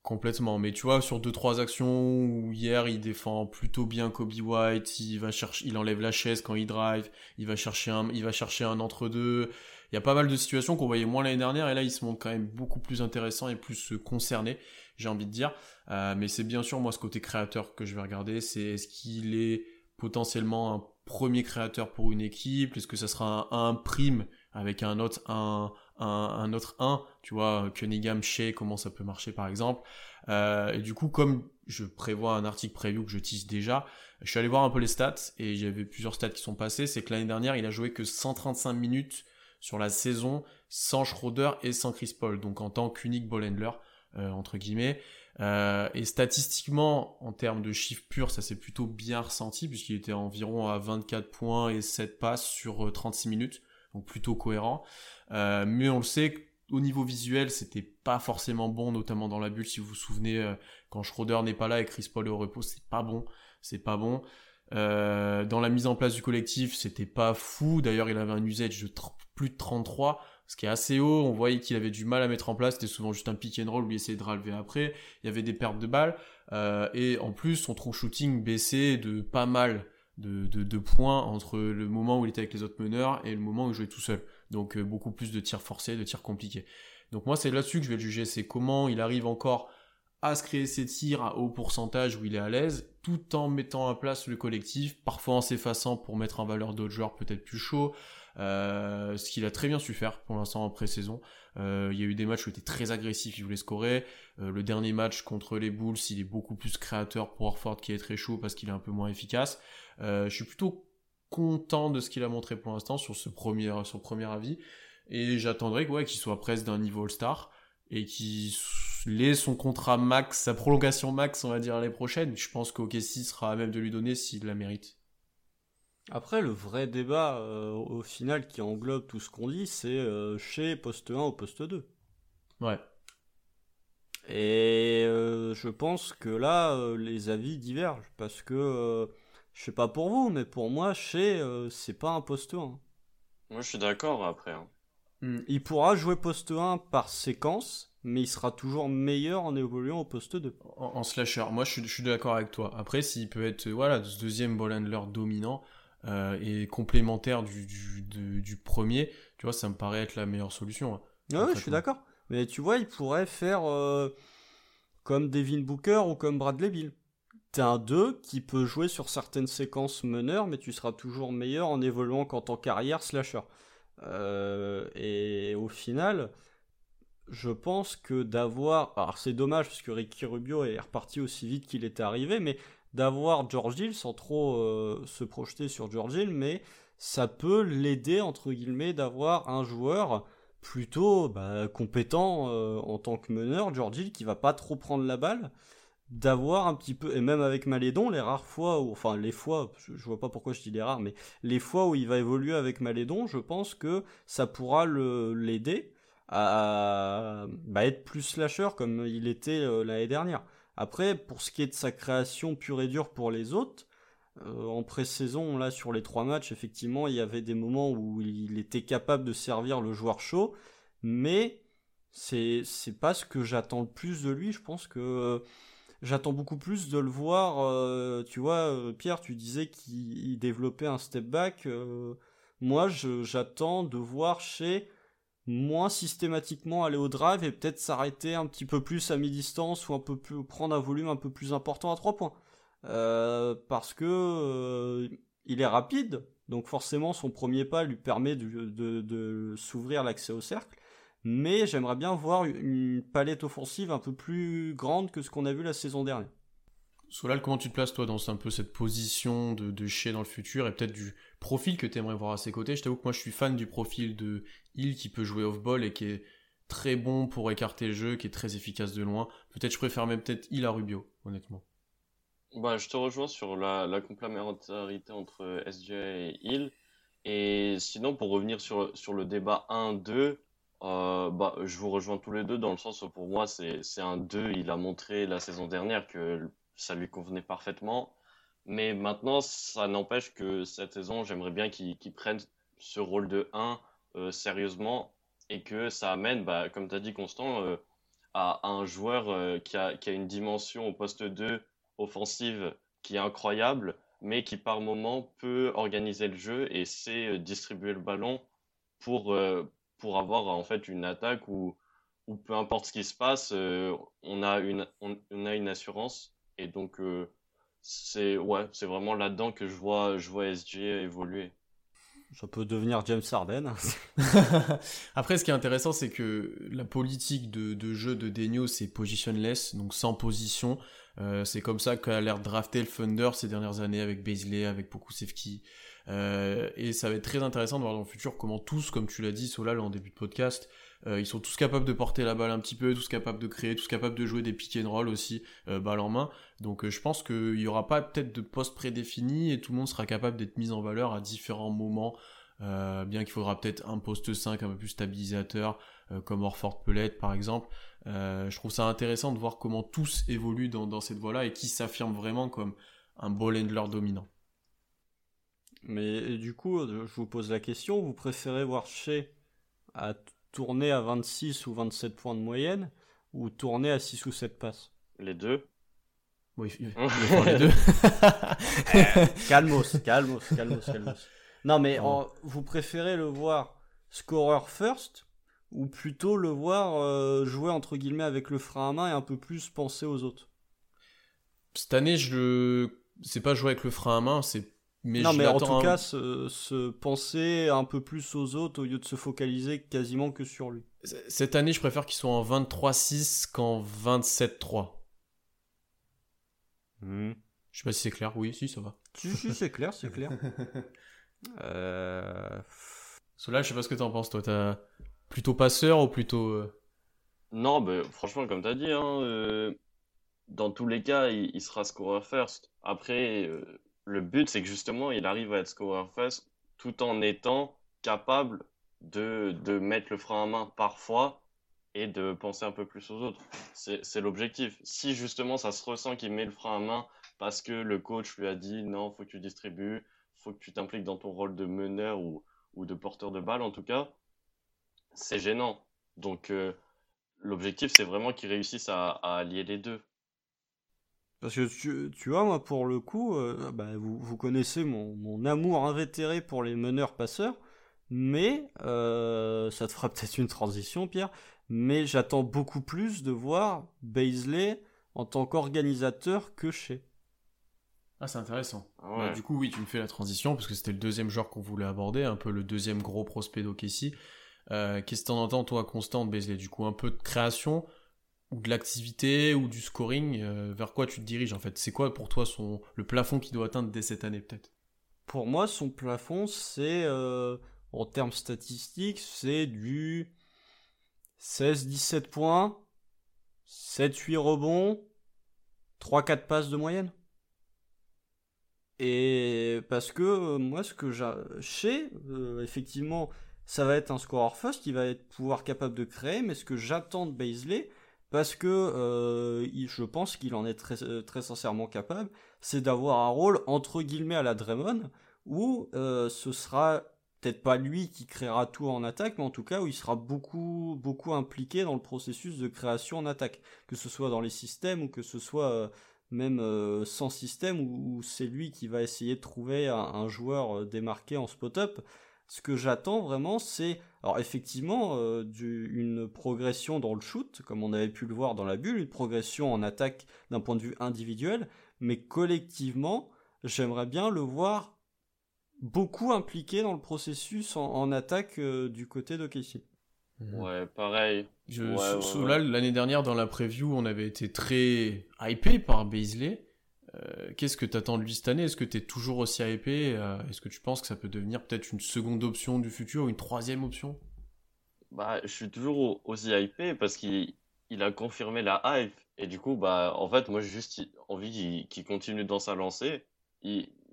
Complètement, mais tu vois, sur deux trois actions où hier il défend plutôt bien Kobe White, il va chercher, il enlève la chaise quand il drive, il va chercher un, il va chercher un entre deux. Il y a pas mal de situations qu'on voyait moins l'année dernière et là il se montre quand même beaucoup plus intéressant et plus concerné, j'ai envie de dire. Euh, mais c'est bien sûr moi ce côté créateur que je vais regarder, c'est est-ce qu'il est potentiellement un premier créateur pour une équipe? Est-ce que ça sera un 1 prime avec un autre 1 un, un, autre 1 Tu vois, Cunningham, Shea, comment ça peut marcher par exemple? Euh, Et du coup, comme je prévois un article preview que je tease déjà, je suis allé voir un peu les stats et avait plusieurs stats qui sont passés. C'est que l'année dernière, il a joué que 135 minutes sur la saison sans Schroeder et sans Chris Paul, donc en tant qu'unique ball handler, euh, entre guillemets. Euh, et statistiquement, en termes de chiffres purs, ça s'est plutôt bien ressenti, puisqu'il était environ à 24 points et 7 passes sur 36 euh, minutes, donc plutôt cohérent. Euh, mais on le sait, au niveau visuel, c'était pas forcément bon, notamment dans la bulle, si vous vous souvenez, quand Schroeder n'est pas là et Chris Paul est au repos, c'est pas bon, c'est pas bon. dans la mise en place du collectif, c'était pas fou, d'ailleurs il avait un usage de plus de 33, ce qui est assez haut. On voyait qu'il avait du mal à mettre en place. C'était souvent juste un pick and roll où il essayait de relever après. Il y avait des pertes de balles. Euh, et en plus, son true shooting baissait de pas mal de, de, points entre le moment où il était avec les autres meneurs et le moment où il jouait tout seul. Donc euh, beaucoup plus de tirs forcés, de tirs compliqués. Donc moi, c'est là-dessus que je vais le juger. C'est comment il arrive encore à se créer ses tirs à haut pourcentage où il est à l'aise, tout en mettant en place le collectif, parfois en s'effaçant pour mettre en valeur d'autres joueurs peut-être plus chauds, euh, ce qu'il a très bien su faire pour l'instant en pré-saison. Euh, il y a eu des matchs où il était très agressif, il voulait scorer. Euh, le dernier match contre les Bulls, il est beaucoup plus créateur pour Orford qui est très chaud parce qu'il est un peu moins efficace. je suis plutôt content de ce qu'il a montré pour l'instant sur ce premier, avis. Et j'attendrai qu'il soit presque d'un niveau All-Star et qu'il ait son contrat max, sa prolongation max, on va dire, l'année prochaine. Je pense qu'OKC sera à même de lui donner s'il la mérite. Après, le vrai débat, euh, au final, qui englobe tout ce qu'on dit, c'est euh, chez poste 1 ou poste 2. Ouais. Et euh, je pense que là, les avis divergent, parce que, je sais pas pour vous, mais pour moi, chez, c'est pas un poste 1. Moi, je suis d'accord après. Hein. Hmm. Il pourra jouer poste 1 par séquence, mais il sera toujours meilleur en évoluant au poste 2. En, slasher, moi je suis, d'accord avec toi. Après, s'il peut être voilà, ce deuxième ball handler dominant euh, et complémentaire du, du, premier, tu vois, ça me paraît être la meilleure solution. Hein, ouais, je suis d'accord. Mais tu vois, il pourrait faire euh, comme Devin Booker ou comme Bradley Bill. T'es un 2 qui peut jouer sur certaines séquences meneurs, mais tu seras toujours meilleur en évoluant qu'en tant qu'arrière slasher. Euh, et au final, je pense que d'avoir. Alors c'est dommage parce que Ricky Rubio est reparti aussi vite qu'il était arrivé, mais d'avoir George Hill sans trop euh, se projeter sur George Hill, mais ça peut l'aider entre guillemets d'avoir un joueur plutôt bah, compétent euh, en tant que meneur, George Hill qui va pas trop prendre la balle, d'avoir un petit peu et même avec Malédon les rares fois où enfin les fois je, je, vois pas pourquoi je dis les rares mais les fois où il va évoluer avec Malédon je pense que ça pourra l'aider à bah, être plus slasher comme il était euh, l'année dernière. Après, pour ce qui est de sa création pure et dure pour les autres, euh, en pré-saison, là, sur les trois matchs, effectivement, il y avait des moments où il était capable de servir le joueur chaud, mais c'est, pas ce que j'attends le plus de lui. Je pense que euh, j'attends beaucoup plus de le voir. tu vois, Pierre, tu disais qu'il développait un step back. moi, j'attends de voir chez moins systématiquement aller au drive et peut-être s'arrêter un petit peu plus à mi-distance ou un peu plus prendre un volume un peu plus important à trois points. Euh, parce que euh, il est rapide, donc forcément son premier pas lui permet de, s'ouvrir l'accès au cercle. Mais j'aimerais bien voir une palette offensive un peu plus grande que ce qu'on a vu la saison dernière. Solal, comment tu te places toi dans un peu cette position de, de chez dans le futur et peut-être du profil que tu aimerais voir à ses côtés? Je t'avoue que moi je suis fan du profil de Hill qui peut jouer off-ball et qui est très bon pour écarter le jeu, qui est très efficace de loin. Peut-être je préfère même peut-être Hill à Rubio, honnêtement. Bah, je te rejoins sur la, complémentarité entre SJ et Hill. Et sinon, pour revenir sur, sur le débat 1-2, euh, bah, je vous rejoins tous les deux dans le sens où pour moi, c'est un 2. Il a montré la saison dernière que ça lui convenait parfaitement. Mais maintenant, ça n'empêche que cette saison, j'aimerais bien qu'il prenne ce rôle de 1 euh, sérieusement et que ça amène, bah, comme tu as dit Constant, euh, à, un joueur euh, qui, a, qui, a, une dimension au poste 2 offensive qui est incroyable, mais qui par moment peut organiser le jeu et sait distribuer le ballon pour, pour avoir en fait une attaque où, peu importe ce qui se passe, on, a une, on, a une assurance et donc, euh, c'est ouais, c'est vraiment là-dedans que je vois, je vois SG évoluer. Ça peut devenir James Harden. Après, ce qui est intéressant, c'est que la politique de, de jeu de Denio, c'est positionless, donc sans position. Euh, c'est comme ça qu'a l'air de drafter le Thunder ces dernières années avec Baisley, avec Pokusevski. Euh, et ça va être très intéressant de voir dans le futur comment tous, comme tu l'as dit, Solal, en début de podcast, euh, ils sont tous capables de porter la balle un petit peu, tous capables de créer, tous capables de jouer des pick and roll aussi, euh, balle en main. Donc euh, je pense qu'il n'y aura pas peut-être de poste prédéfini et tout le monde sera capable d'être mis en valeur à différents moments. bien qu'il faudra peut-être un poste 5 un peu plus stabilisateur, comme Orford Pellet par exemple. je trouve ça intéressant de voir comment tous évoluent dans, cette voie-là et qui s'affirment vraiment comme un ball handler dominant. Mais du coup, je vous pose la question, vous préférez voir chez à tourner à 26 ou 27 points de moyenne ou tourner à 6 ou 7 passes Les deux. Oui, les deux. calmos, calmos, calmos, calmos. Non, mais vous préférez le voir scorer first ou plutôt le voir euh, jouer entre guillemets avec le frein à main et un peu plus penser aux autres? Cette année, je c'est pas jouer avec le frein à main, c'est non, mais en tout cas, se, penser un peu plus aux autres au lieu de se focaliser quasiment que sur lui. Cette année, je préfère qu'il soit en 23-6 qu'en 27-3. Hmm. Je sais pas si c'est clair. Oui, si, ça va. Si, si, c'est clair, c'est clair. euh... Cela, je sais pas ce que t'en penses, toi. T'as plutôt passeur ou plutôt. Euh, non, bah, franchement, comme t'as dit, hein, euh, dans tous les cas, il, sera scorer first. Après, euh, le but, c'est que justement, il arrive à être scorer first tout en étant capable de, de mettre le frein à main parfois et de penser un peu plus aux autres. C'est l'objectif. Si justement ça se ressent qu'il met le frein à main parce que le coach lui a dit non, faut que tu distribues, faut que tu t'impliques dans ton rôle de meneur ou, ou de porteur de balle en tout cas, c'est gênant. Donc euh, l'objectif, c'est vraiment qu'il réussisse à, allier les deux. Parce que tu, tu vois, moi, pour le coup, euh, bah, vous, vous, connaissez mon, mon, amour invétéré pour les meneurs-passeurs, mais euh, ça te fera peut-être une transition, Pierre, mais j'attends beaucoup plus de voir Baisley en tant qu'organisateur que chez. Ah, c'est intéressant. Bah, du coup, oui, tu me fais la transition, parce que c'était le deuxième genre qu'on voulait aborder, un peu le deuxième gros prospect d'Okessi. Euh, Qu'est-ce que t'en entends, toi, Constant, Baisley? Du coup, un peu de création, ou de l'activité, ou du scoring euh, Vers quoi tu te diriges, en fait? C'est quoi, pour toi, son, le plafond qu'il doit atteindre dès cette année, peut-être? Pour moi, son plafond, c'est, euh, en termes statistiques, c'est du 16-17 points, 7-8 rebonds, 3-4 passes de moyenne. Et parce que euh, moi, ce que j'ai, euh, effectivement, ça va être un scorer first qui va être pouvoir capable de créer, mais ce que j'attends de Baisley, parce que euh, je pense qu'il en est très, très sincèrement capable, c'est d'avoir un rôle entre guillemets à la Draymond, où ce sera peut-être pas lui qui créera tout en attaque, mais en tout cas où il sera beaucoup, beaucoup impliqué dans le processus de création en attaque, que ce soit dans les systèmes ou que ce soit même euh, sans système, où, c'est lui qui va essayer de trouver un, joueur euh, démarqué en spot-up. Ce que j'attends vraiment, c'est, alors effectivement, euh, une progression dans le shoot, comme on avait pu le voir dans la bulle, une progression en attaque d'un point de vue individuel, mais collectivement, j'aimerais bien le voir beaucoup impliqué dans le processus en, attaque du côté de Casey. Mhm. Ouais, pareil. Là, l'année dernière, dans la preview, on avait été très hypé par Beasley. Euh, qu'est-ce que tu attends de lui cette année? Est-ce que tu es toujours aussi hypé? Euh, Est-ce que tu penses que ça peut devenir peut-être une seconde option du futur, une troisième option? Bah, je suis toujours aussi hypé parce qu'il il a confirmé la hype. Et du coup, bah, en fait, moi, j'ai juste envie qu'il continue dans sa lancée.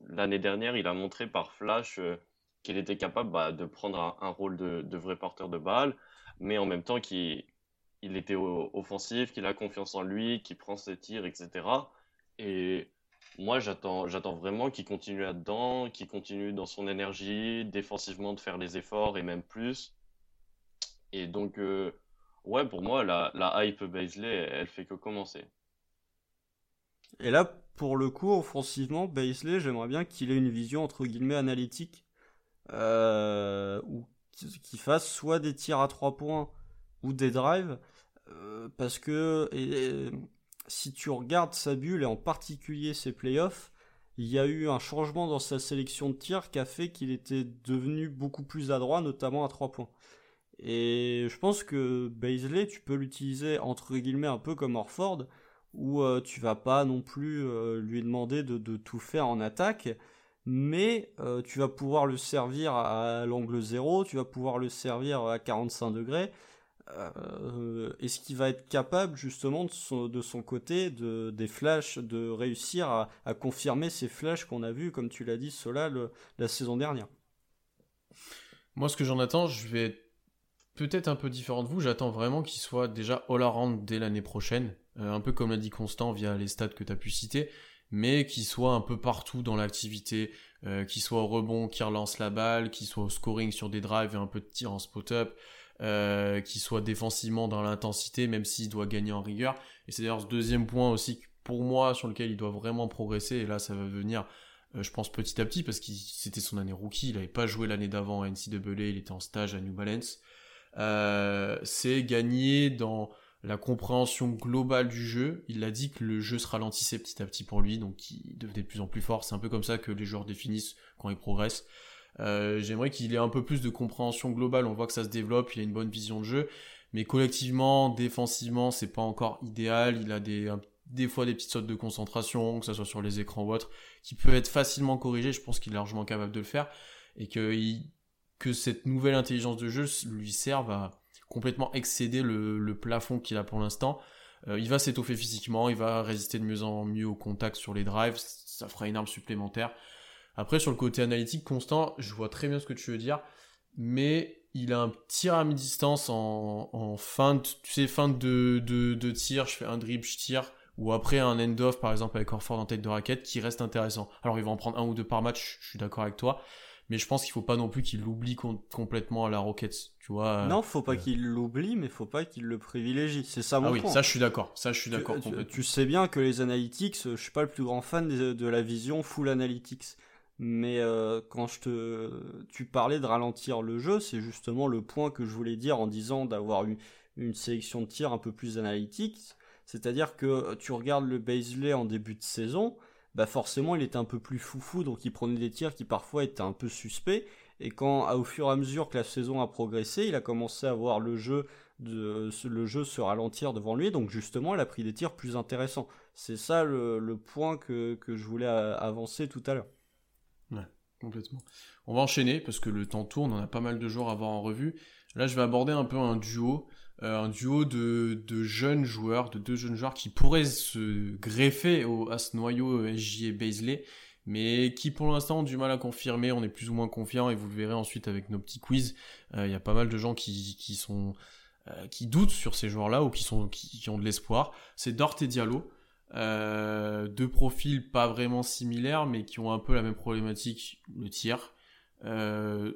L'année dernière, il a montré par flash euh, qu'il était capable bah, de prendre un, rôle de, de, vrai porteur de balle, mais en même temps qu'il il était offensif, qu'il a confiance en lui, qu'il prend ses tirs, etc. Et moi, j'attends, vraiment qu'il continue là-dedans, qu'il continue dans son énergie, défensivement de faire les efforts et même plus. Et donc, euh, ouais, pour moi, la, hype Baisley, elle fait que commencer. Et là, pour le coup, offensivement, Baisley, j'aimerais bien qu'il ait une vision entre guillemets analytique, euh, ou qu'il fasse soit des tirs à trois points ou des drives, euh, parce que si tu regardes sa bulle et en particulier ses playoffs, il y a eu un changement dans sa sélection de tirs qui a fait qu'il était devenu beaucoup plus adroit, notamment à trois points. Et je pense que Baisley, tu peux l'utiliser entre guillemets un peu comme Orford, où euh, tu vas pas non plus euh, lui demander de, de, tout faire en attaque, mais euh, tu vas pouvoir le servir à l'angle 0, tu vas pouvoir le servir à 45 degrés. Euh, Est-ce qu'il va être capable justement de son, côté de, des flashs, de réussir à, confirmer ces flashs qu'on a vus, comme tu l'as dit, cela la saison dernière? Moi, ce que j'en attends, je vais être peut-être un peu différent de vous. J'attends vraiment qu'il soit déjà all-around dès l'année prochaine, euh, un peu comme l'a dit Constant via les stats que tu as pu citer mais qui soit un peu partout dans l'activité, euh, qui soit au rebond, qui relance la balle, qui soit au scoring sur des drives et un peu de tir en spot-up, euh, qui soit défensivement dans l'intensité, même s'il doit gagner en rigueur. Et c'est d'ailleurs ce deuxième point aussi pour moi sur lequel il doit vraiment progresser, et là ça va venir, euh, je pense petit à petit, parce que c'était son année rookie, il n'avait pas joué l'année d'avant à NCAA, il était en stage à New Balance. Euh, c'est gagner dans la compréhension globale du jeu. Il a dit que le jeu se ralentissait petit à petit pour lui, donc il devenait de plus en plus fort. C'est un peu comme ça que les joueurs définissent quand ils progressent. Euh, j'aimerais qu'il ait un peu plus de compréhension globale. On voit que ça se développe, il a une bonne vision de jeu, mais collectivement, défensivement, c'est pas encore idéal. Il a des, des fois des petites sautes de concentration, que ce soit sur les écrans ou autre, qui peut être facilement corrigé. Je pense qu'il est largement capable de le faire et que, que cette nouvelle intelligence de jeu lui serve à complètement excéder le, plafond qu'il a pour l'instant. Euh, il va s'étoffer physiquement, il va résister de mieux en mieux au contact sur les drives, ça fera une arme supplémentaire. Après, sur le côté analytique constant, je vois très bien ce que tu veux dire, mais il a un tir à mi-distance en, fin de, tu sais, fin de, de, tir, je fais un dribble, je tire, ou après un end-off, par exemple, avec Orford en tête de raquette, qui reste intéressant. Alors, il va en prendre un ou deux par match, je suis d'accord avec toi, mais je pense qu'il faut pas non plus qu'il l'oublie complètement à la Rockets, tu vois. Non, faut pas qu'il l'oublie, mais faut pas qu'il le privilégie. C'est ça mon ah oui, ça je suis d'accord. Ça je suis d'accord. Tu, tu, sais bien que les analytics, je suis pas le plus grand fan de, la vision full analytics. Mais euh, quand je te, tu parlais de ralentir le jeu, c'est justement le point que je voulais dire en disant d'avoir une, une sélection de tirs un peu plus analytique. C'est-à-dire que tu regardes le Baisley en début de saison, bah forcément il était un peu plus foufou, donc il prenait des tirs qui parfois étaient un peu suspects. Et quand, au fur et à mesure que la saison a progressé, il a commencé à voir le jeu, de, le jeu se ralentir devant lui, donc justement il a pris des tirs plus intéressants. C'est ça le, point que, que, je voulais avancer tout à l'heure. On va enchaîner parce que le temps tourne, on a pas mal de jours à voir en revue. Là je vais aborder un peu un duo euh, un duo de, jeunes joueurs, de deux jeunes joueurs qui pourraient se greffer au, à ce noyau SJ et Baisley, mais qui pour l'instant ont du mal à confirmer. On est plus ou moins confiant et vous le verrez ensuite avec nos petits quiz. Euh, il y a pas mal de gens qui, qui sont euh, qui doutent sur ces joueurs-là ou qui qui, ont de l'espoir. C'est Dort et Diallo. Deux profils pas vraiment similaires mais qui ont un peu la même problématique, le tir.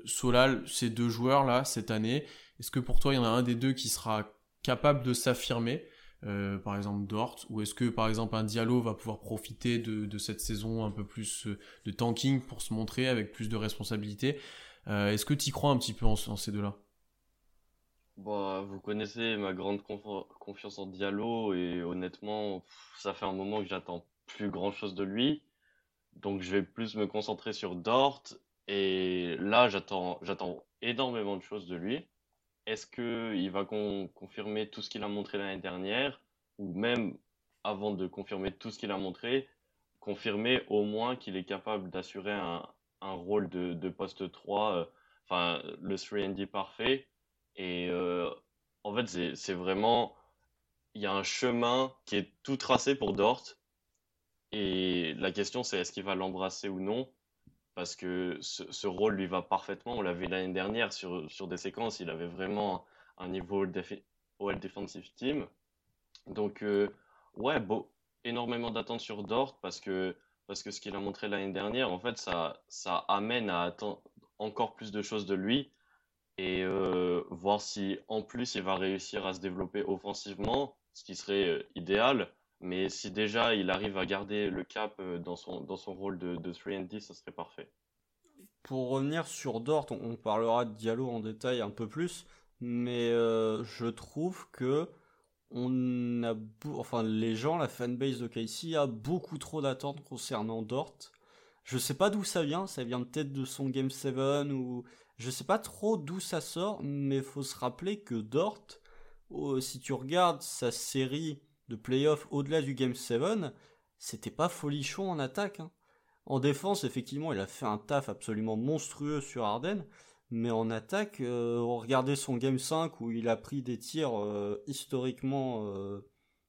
Solal, ces deux joueurs là cette année, est-ce que pour toi, il y en a un des deux qui sera capable de s'affirmer, euh, par exemple Dort, ou est-ce que par exemple un Diallo va pouvoir profiter de, cette saison un peu plus euh, de tanking pour se montrer avec plus de responsabilités? Euh, Est-ce que tu crois un petit peu en, ces deux-là? Bah, vous connaissez ma grande confiance en Diallo et honnêtement, ça fait un moment que j'attends plus grand chose de lui. Donc je vais plus me concentrer sur Dort et là j'attends énormément de choses de lui. Est-ce qu'il va confirmer tout ce qu'il a montré l'année dernière ou même avant de confirmer tout ce qu'il a montré, confirmer au moins qu'il est capable d'assurer un, rôle de, poste 3, euh, enfin le 3D parfait? Et euh, en fait, c'est vraiment, il y a un chemin qui est tout tracé pour Dort. Et la question, c'est est-ce qu'il va l'embrasser ou non? Parce que ce, rôle lui va parfaitement. On l'a vu l'année dernière sur, sur des séquences, il avait vraiment un niveau OL Defensive Team. Donc, euh, ouais, beau, énormément d'attentes sur Dort parce que, parce que ce qu'il a montré l'année dernière, en fait, ça, ça amène à attendre encore plus de choses de lui et euh, voir si en plus il va réussir à se développer offensivement, ce qui serait euh, idéal. Mais si déjà il arrive à garder le cap euh, dans son, dans son rôle de, de 3D, ça serait parfait. Pour revenir sur Dort, on, parlera de Diallo en détail un peu plus, mais je trouve que on a enfin les gens, la fanbase de Casey a beaucoup trop d'attentes concernant Dort. Je sais pas d'où ça vient, ça vient peut-être de son Game 7 ou je sais pas trop d'où ça sort, mais faut se rappeler que Dort, si tu regardes sa série de playoff au-delà du Game 7, c'était pas folichon en attaque. Hein. En défense, effectivement, il a fait un taf absolument monstrueux sur Arden, mais en attaque, euh, regardez son Game 5 où il a pris des tirs euh, historiquement euh,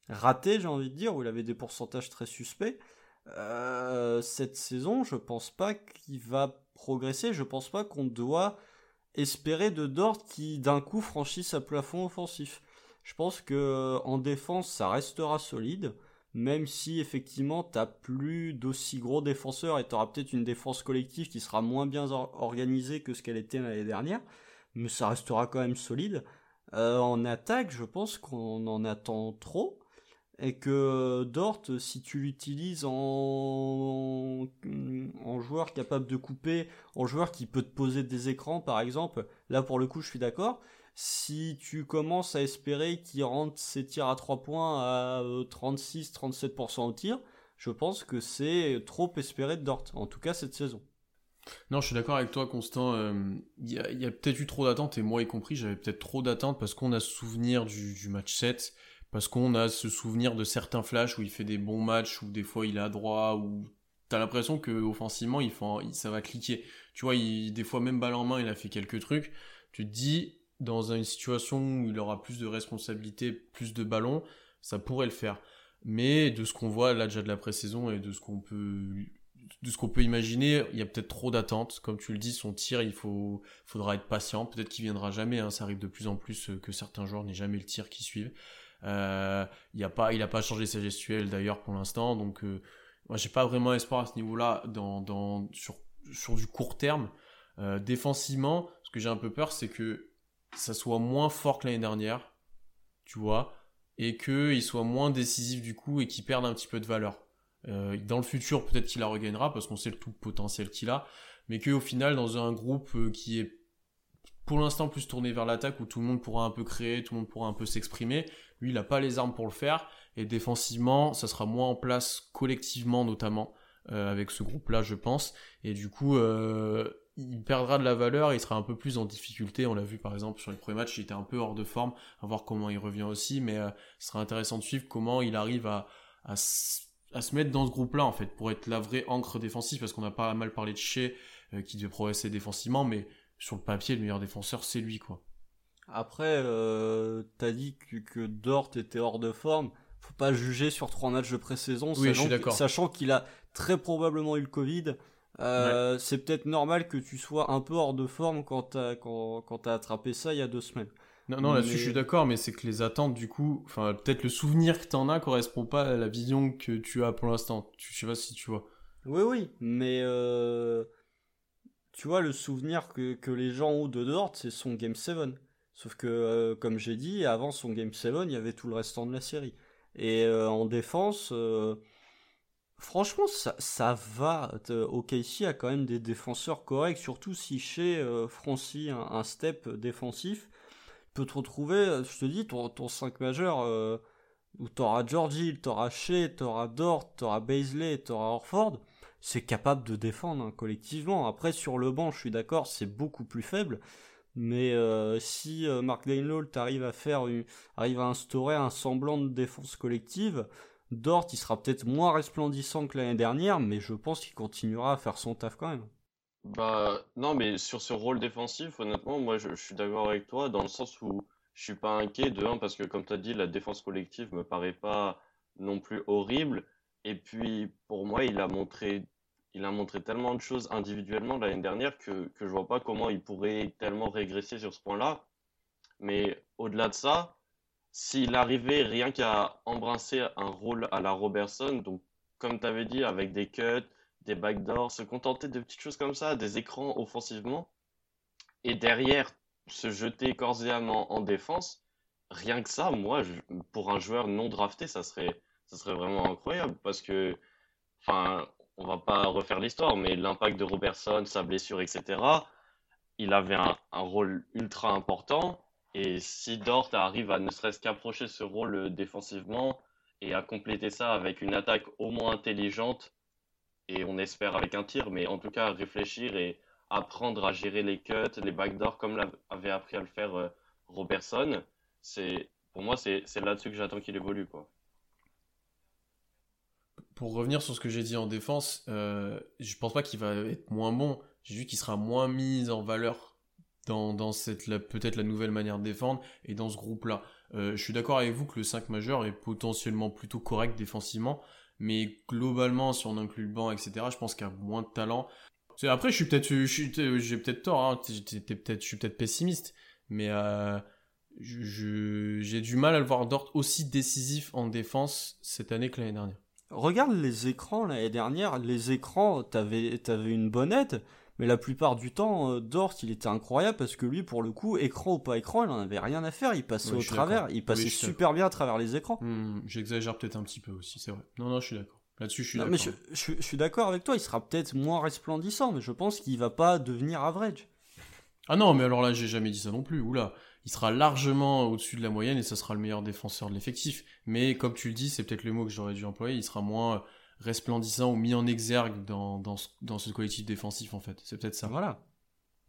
ratés, j'ai envie de dire, où il avait des pourcentages très suspects. cette saison, je pense pas qu'il va progresser, je pense pas qu'on doit espérer de Dort qui d'un coup franchisse un plafond offensif. Je pense que euh, en défense, ça restera solide, même si effectivement t'as plus d'aussi gros défenseurs et t'auras peut-être une défense collective qui sera moins bien organisée que ce qu'elle était l'année dernière, mais ça restera quand même solide. Euh, en attaque, je pense qu'on en attend trop et que euh, Dort, si tu l'utilises en... joueur capable de couper, en joueur qui peut te poser des écrans par exemple, là pour le coup je suis d'accord, si tu commences à espérer qu'il rentre ses tirs à 3 points à 36-37% euh, au tir, je pense que c'est trop espéré de Dort, en tout cas cette saison. Non, je suis d'accord avec toi, Constant. Euh, il y a, peut-être eu trop d'attentes, et moi y compris, j'avais peut-être trop d'attentes parce qu'on a souvenir du, match 7, parce qu'on a ce souvenir de certains flashs où il fait des bons matchs, où des fois il à droit, où t'as l'impression que offensivement il, ça va cliquer. Tu vois, des fois même balle en main, il a fait quelques trucs. Tu te dis, dans une situation où il aura plus de responsabilités, plus de ballons, ça pourrait le faire. Mais de ce qu'on voit là déjà de la pré-saison et de ce qu'on peut de ce qu'on peut imaginer, il y a peut-être trop d'attentes. Comme tu le dis, son tir, il faut, faudra être patient. Peut-être qu'il viendra jamais. Hein. Ça arrive de plus en plus que certains joueurs n'aient jamais le tir qui suivent. Euh, il a pas, il a pas changé sa gestuelle d'ailleurs pour l'instant. Donc, euh, moi, j'ai pas vraiment espoir à ce niveau-là sur, sur du court terme. Euh, défensivement, ce que j'ai un peu peur, c'est que ça soit moins fort que l'année dernière, tu vois, et qu'il soit moins décisif du coup et qu'il perde un petit peu de valeur. Dans le futur, peut-être qu'il la regagnera parce qu'on sait le tout potentiel qu'il a, mais qu'au final, dans un groupe qui est pour l'instant plus tourné vers l'attaque où tout le monde pourra un peu créer, tout le monde pourra un peu s'exprimer, lui il n'a pas les armes pour le faire. Et défensivement, ça sera moins en place collectivement notamment euh, avec ce groupe-là, je pense, et du coup il perdra de la valeur, il sera un peu plus en difficulté. On l'a vu par exemple sur les premiers matchs, il était un peu hors de forme, à voir comment il revient aussi, mais ce sera intéressant de suivre comment il arrive à, se mettre dans ce groupe-là, en fait, pour être la vraie encre défensive, parce qu'on a pas mal parlé de euh, qui devait progresser défensivement, mais sur le papier, le meilleur défenseur, c'est lui, quoi. Après, euh, t'as dit que, Dort était hors de forme. Faut pas juger sur trois matchs de pré-saison, oui, sachant qu'il a très probablement eu le Covid. Euh, c'est peut-être normal que tu sois un peu hors de forme quand t'as quand, quand as attrapé ça il y a deux semaines. Non, non là-dessus je suis d'accord, mais c'est que les attentes, du coup, enfin, peut-être le souvenir que t'en as correspond pas à la vision que tu as pour l'instant. Je sais pas si tu vois. Oui, oui, mais euh, tu vois, le souvenir que, que les gens ont de Dort, c'est son Game 7. Sauf que, euh, comme j'ai dit, avant son Game 7, il y avait tout le restant de la série. Et euh, en défense, franchement, ça, ça va. OKC a quand même des défenseurs corrects, surtout si chez Francis un, un, step défensif peux te retrouver, euh, je te dis, ton, ton 5 majeur, euh, où t'auras Georgie, t'auras Shea, t'auras Dort, t'auras Baisley, t'auras Orford, c'est capable de défendre hein, collectivement. Après, sur le banc, je suis d'accord, c'est beaucoup plus faible. Mais euh, si Mark Dainlaw t'arrive à faire arrive à instaurer un semblant de défense collective, Dort il sera peut-être moins resplendissant que l'année dernière, mais je pense qu'il continuera à faire son taf quand même. Bah, non, mais sur ce rôle défensif, honnêtement, moi je, suis d'accord avec toi dans le sens où je suis pas inquiet de un parce que comme tu as dit, la défense collective me paraît pas non plus horrible. Et puis pour moi, il a montré, il a montré tellement de choses individuellement l'année dernière que, que je vois pas comment il pourrait tellement régresser sur ce point-là. Mais au-delà de ça, s'il arrivait rien qu'à embrasser un rôle à la Robertson, donc comme tu avais dit, avec des cuts, des backdoors, se contenter de petites choses comme ça, des écrans offensivement, et derrière se jeter corps et âme en, défense, rien que ça, moi, pour un joueur non drafté, ça serait, ça serait vraiment incroyable parce que, enfin, on va pas refaire l'histoire, mais l'impact de Robertson, sa blessure, etc., il avait un, rôle ultra important. Et si Dort arrive à ne serait-ce qu'approcher ce rôle défensivement et à compléter ça avec une attaque au moins intelligente et on espère avec un tir, mais en tout cas réfléchir et apprendre à gérer les cuts, les backdoors comme avait appris à le faire euh, Robertson. C'est pour moi c'est là-dessus que j'attends qu'il évolue quoi. Pour revenir sur ce que j'ai dit en défense, euh, je pense pas qu'il va être moins bon. J'ai vu qu'il sera moins mis en valeur dans, peut-être la nouvelle manière de défendre et dans ce groupe-là. Euh, je suis d'accord avec vous que le 5 majeur est potentiellement plutôt correct défensivement, mais globalement, si on inclut le banc, etc., je pense qu'il y a moins de talent. Après, j'ai peut-être tort, hein, peut-être, je suis peut-être pessimiste, mais euh, j'ai du mal à le voir Dort aussi décisif en défense cette année que l'année dernière. Regarde les écrans l'année dernière, les écrans, t'avais, avais une bonne aide, mais la plupart du temps, euh, Dort, il était incroyable parce que lui, pour le coup, écran ou pas écran, il en avait rien à faire. Il passait au travers, il passait super bien à travers les écrans. Hmm, j'exagère peut-être un petit peu aussi, c'est vrai. Non, non, je suis d'accord. Là-dessus, je suis d'accord. Je, je, suis d'accord avec toi, il sera peut-être moins resplendissant, mais je pense qu'il va pas devenir average. Ah non, mais alors là, j'ai jamais dit ça non plus. Oula, il sera largement au-dessus de la moyenne et ça sera le meilleur défenseur de l'effectif. Mais comme tu le dis, c'est peut-être le mot que j'aurais dû employer, il sera moins resplendissant ou mis en exergue dans, dans, ce, dans collectif défensif en fait. C'est peut-être ça. Voilà.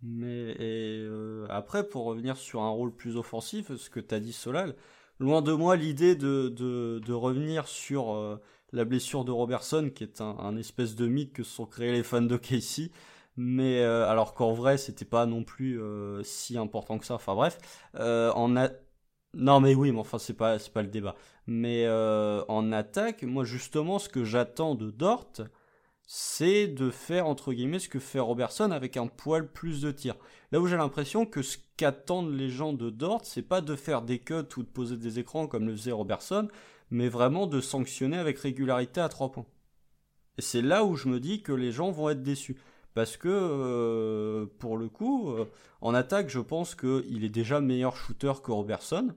Mais euh, après, pour revenir sur un rôle plus offensif, ce que tu as dit Solal, loin de moi l'idée de, revenir sur euh, la blessure de Robertson, qui est un, espèce de mythe que se sont créés les fans de Casey. Mais euh, alors qu'en vrai, c'était pas non plus si important que ça. Enfin bref, en a... non mais oui, mais enfin c'est pas pas le débat. Mais euh, en attaque, moi justement, ce que j'attends de Dort, c'est de faire entre guillemets ce que fait Robertson avec un poil plus de tir. Là où j'ai l'impression que ce qu'attendent les gens de Dort, c'est pas de faire des cuts ou de poser des écrans comme le faisait Robertson, mais vraiment de sanctionner avec régularité à trois points. Et c'est là où je me dis que les gens vont être déçus. Parce que, pour le coup, en attaque, je pense qu'il est déjà meilleur shooter que Robertson.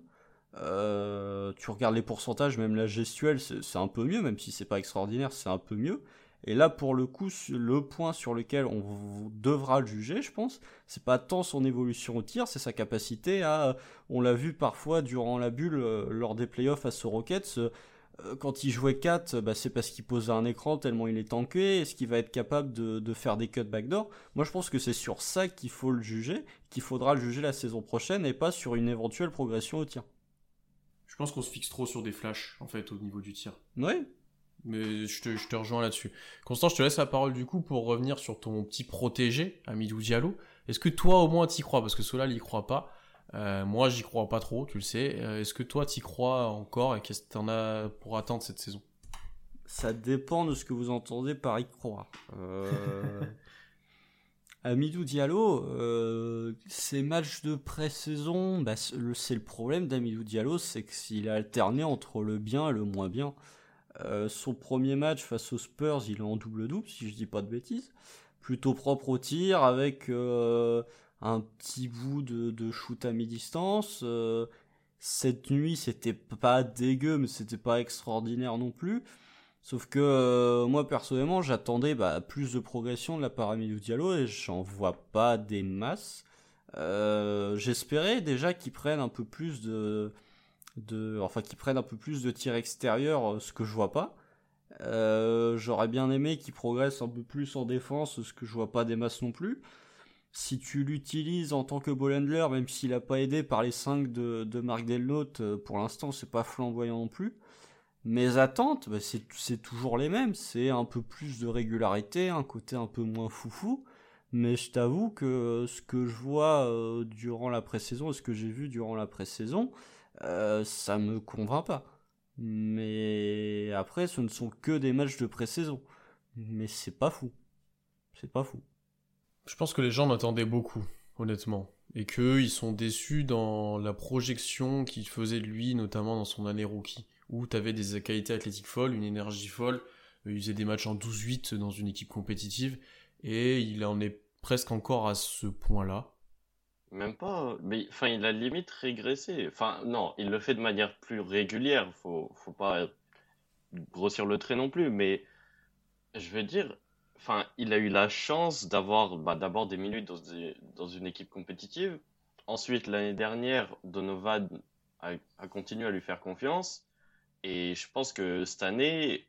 tu regardes les pourcentages, même la gestuelle, c'est un peu mieux, même si c'est pas extraordinaire, c'est un peu mieux. Et là, pour le coup, le point sur lequel on devra le juger, je pense, c'est pas tant son évolution au tir, c'est sa capacité à, on l'a vu parfois durant la bulle euh, lors des playoffs à ce Rockets, euh, quand il jouait 4, bah, c'est parce qu'il posait un écran tellement il est tanké. Est-ce qu'il va être capable de, faire des cuts backdoor? Moi, je pense que c'est sur ça qu'il faut le juger, qu'il faudra le juger la saison prochaine et pas sur une éventuelle progression au tir. Je pense qu'on se fixe trop sur des flashs, en fait, au niveau du tir. Oui, mais je te, je te rejoins là-dessus. Constant, je te laisse la parole du coup pour revenir sur ton petit protégé, Amidou Diallo. Est-ce que toi au moins t'y crois? Parce que cela, il y croit pas. Euh, moi, j'y crois pas trop, tu le sais. Euh, est-ce que toi t'y crois encore et qu'est-ce que t'en as pour attendre cette saison? Ça dépend de ce que vous entendez par y croire. Euh... Amidou Diallo, euh, ces matchs de pré-saison, bah, c'est le problème d'Amidou Diallo, c'est qu'il a alterné entre le bien et le moins bien. Euh, son premier match face aux Spurs, il est en double-double, si je dis pas de bêtises. Plutôt propre au tir, avec euh, un petit bout de, shoot à mi-distance. Euh, cette nuit, c'était pas dégueu, mais c'était pas extraordinaire non plus. Sauf que moi, personnellement, j'attendais bah, plus de progression de la part de Diallo et j'en vois pas des masses. J'espérais déjà qu'ils prennent un peu plus de de, enfin qui prennent un peu plus de tir extérieur, euh, ce que je vois pas. Euh, j'aurais bien aimé qu'il progresse un peu plus en défense, ce que je vois pas des masses non plus. Si tu l'utilises en tant que ball handler, même s'il a pas aidé par les 5 de, de Marc euh, pour l'instant c'est pas flamboyant non plus. Mes attentes, bah, c'est toujours les mêmes. C'est un peu plus de régularité, un côté un peu moins foufou. Mais je t'avoue que ce que je vois durant la pré-saison et ce que j'ai vu durant la pré-saison, euh, ça me convainc pas. Mais après, ce ne sont que des matchs de pré-saison. Mais c'est pas fou. C'est pas fou. Je pense que les gens m'attendaient beaucoup, honnêtement. Et qu'eux, ils sont déçus dans la projection qu'ils faisaient de lui, notamment dans son année rookie. Où t'avais des qualités athlétiques folles, une énergie folle. Il faisait des matchs en 12-8 dans une équipe compétitive. Et il en est presque encore à ce point-là. Même pas, mais enfin, il a limite régressé. Enfin, non, il le fait de manière plus régulière. Faut, faut pas grossir le trait non plus, mais je veux dire, enfin, il a eu la chance d'avoir bah, d'abord des minutes dans, une équipe compétitive. Ensuite, l'année dernière, Donovan a, a, continué à lui faire confiance. Et je pense que cette année,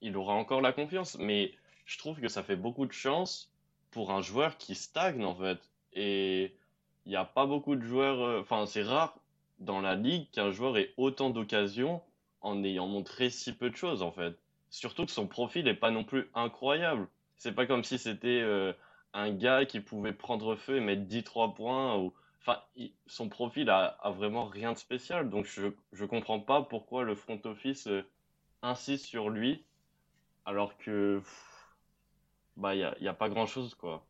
il aura encore la confiance. Mais je trouve que ça fait beaucoup de chance pour un joueur qui stagne, en fait. Et il n'y a pas beaucoup de joueurs, euh, enfin, c'est rare dans la ligue qu'un joueur ait autant d'occasions en ayant montré si peu de choses, en fait. Surtout que son profil n'est pas non plus incroyable. C'est pas comme si c'était euh, un gars qui pouvait prendre feu et mettre 10-3 points. Enfin, son profil a, vraiment rien de spécial. Donc je, je comprends pas pourquoi le front office euh, insiste sur lui alors que bah il n'y a, a, pas grand chose quoi.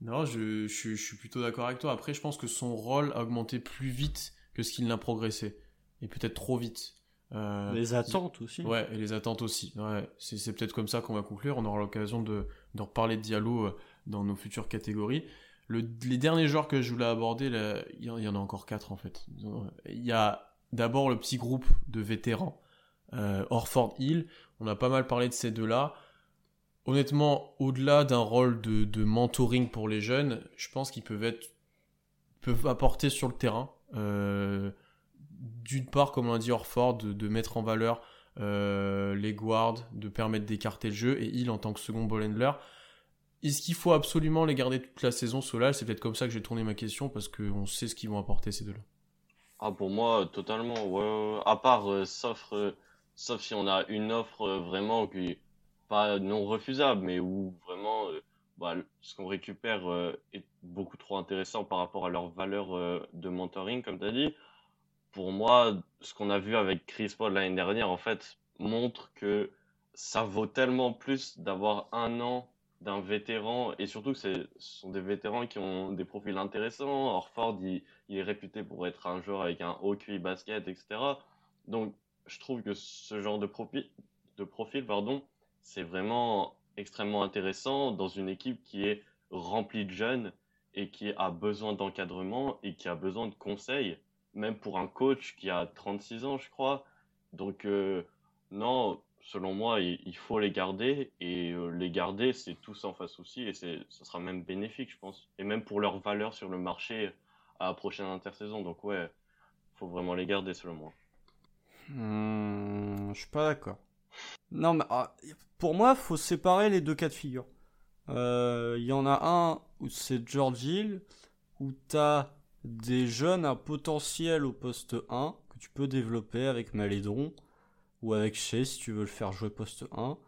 Non, je, je, suis plutôt d'accord avec toi. Après, je pense que son rôle a augmenté plus vite que ce qu'il n'a progressé. Et peut-être trop vite. Euh, les attentes aussi. Ouais, et les attentes aussi. Ouais, c'est peut-être comme ça qu'on va conclure. On aura l'occasion de, de reparler de Diallo euh, dans nos futures catégories. Le, les derniers joueurs que je voulais aborder, il y, en a encore quatre en fait. Il y a d'abord le petit groupe de vétérans, euh, Orford Hill. On a pas mal parlé de ces deux-là honnêtement, au-delà d'un rôle de, mentoring pour les jeunes, je pense qu'ils peuvent être peuvent apporter sur le terrain. Euh, d'une part, comme l'a dit Orford, de, mettre en valeur euh, les guards, de permettre d'écarter le jeu, et il en tant que second ball handler. Est-ce qu'il faut absolument les garder toute la saison, cela C'est peut-être comme ça que j'ai tourné ma question, parce qu'on sait ce qu'ils vont apporter ces deux-là. Ah, pour moi, totalement. à part, euh, sauf, sauf si on a une offre vraiment qui pas non refusable, mais où vraiment euh, bah, ce qu'on récupère euh, est beaucoup trop intéressant par rapport à leur valeur euh, de mentoring, comme tu as dit. Pour moi, ce qu'on a vu avec Chris Paul l'année dernière, en fait, montre que ça vaut tellement plus d'avoir un an d'un vétéran, et surtout que ce sont des vétérans qui ont des profils intéressants. Orford, il, est réputé pour être un joueur avec un haut QI basket, etc. Donc, je trouve que ce genre de profil, de profil pardon, c'est vraiment extrêmement intéressant dans une équipe qui est remplie de jeunes et qui a besoin d'encadrement et qui a besoin de conseils, même pour un coach qui a 36 ans, je crois. Donc, euh, non, selon moi, il, faut les garder et euh, les garder, c'est tout sans face aussi et ça sera même bénéfique, je pense. Et même pour leur valeur sur le marché à la prochaine intersaison. Donc, ouais, faut vraiment les garder, selon moi. Hmm, je suis pas d'accord. Non, mais ah, pour moi, faut séparer les deux cas de figure. Il euh, y en a un où c'est George Hill, où tu as des jeunes à potentiel au poste 1 que tu peux développer avec Malédon ou avec Shea si tu veux le faire jouer poste 1,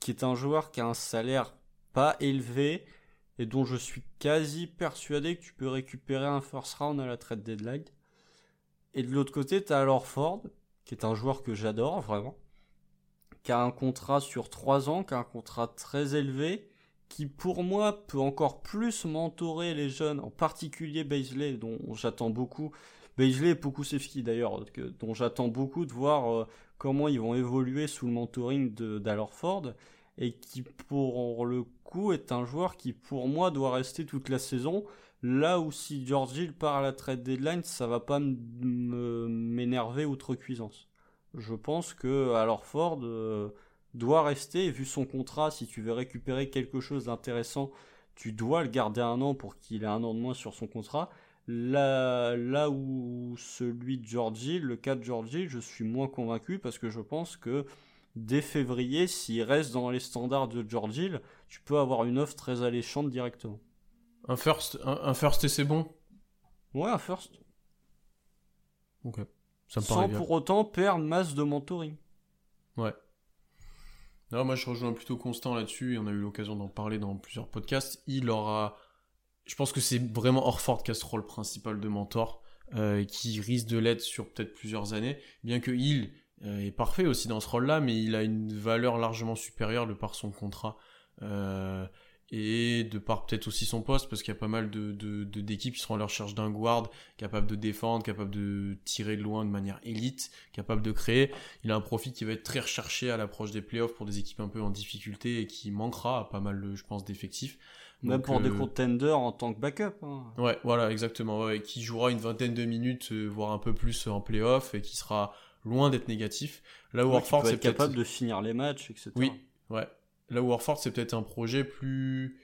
qui est un joueur qui a un salaire pas élevé et dont je suis quasi persuadé que tu peux récupérer un first round à la trade deadline. Et de l'autre côté, tu as alors Ford, qui est un joueur que j'adore vraiment, qui a un contrat sur 3 ans, qui a un contrat très élevé qui pour moi peut encore plus mentorer les jeunes, en particulier Baisley, dont j'attends beaucoup. Baisley et Pokusevski d'ailleurs, dont j'attends beaucoup de voir euh, comment ils vont évoluer sous le mentoring d'Alorford, et qui pour le coup est un joueur qui pour moi doit rester toute la saison. Là où si George Hill part à la trade deadline, ça va pas m'énerver outre cuisance. Je pense que Alorford... Euh, doit rester, vu son contrat, si tu veux récupérer quelque chose d'intéressant, tu dois le garder un an pour qu'il ait un an de moins sur son contrat. Là, là où celui de Georgie, le cas de Georgie, je suis moins convaincu parce que je pense que dès février, s'il reste dans les standards de Georgie, tu peux avoir une offre très alléchante directement. Un first, un, first et c'est bon? Ouais, un first. Ok. Ça me Sans pour autant perdre masse de mentoring. Ouais. Non, moi je rejoins plutôt Constant là-dessus, et on a eu l'occasion d'en parler dans plusieurs podcasts. Il aura. Je pense que c'est vraiment Orford qui a ce rôle principal de mentor, euh, qui risque de l'être sur peut-être plusieurs années, bien que il euh, est parfait aussi dans ce rôle-là, mais il a une valeur largement supérieure de par son contrat. Euh, et de par peut-être aussi son poste, parce qu'il y a pas mal de, d'équipes qui seront à la recherche d'un guard capable de défendre, capable de tirer de loin de manière élite, capable de créer. Il a un profit qui va être très recherché à l'approche des playoffs pour des équipes un peu en difficulté et qui manquera à pas mal, je pense, d'effectifs. Même pour des euh, contenders en tant que backup. Hein. Ouais, voilà, exactement. qui jouera une vingtaine de minutes, euh, voire un peu plus en playoff et qui sera loin d'être négatif. Là où ouais, c'est capable de finir les matchs, etc. Oui, ouais. Là où Warford, c'est peut-être un projet plus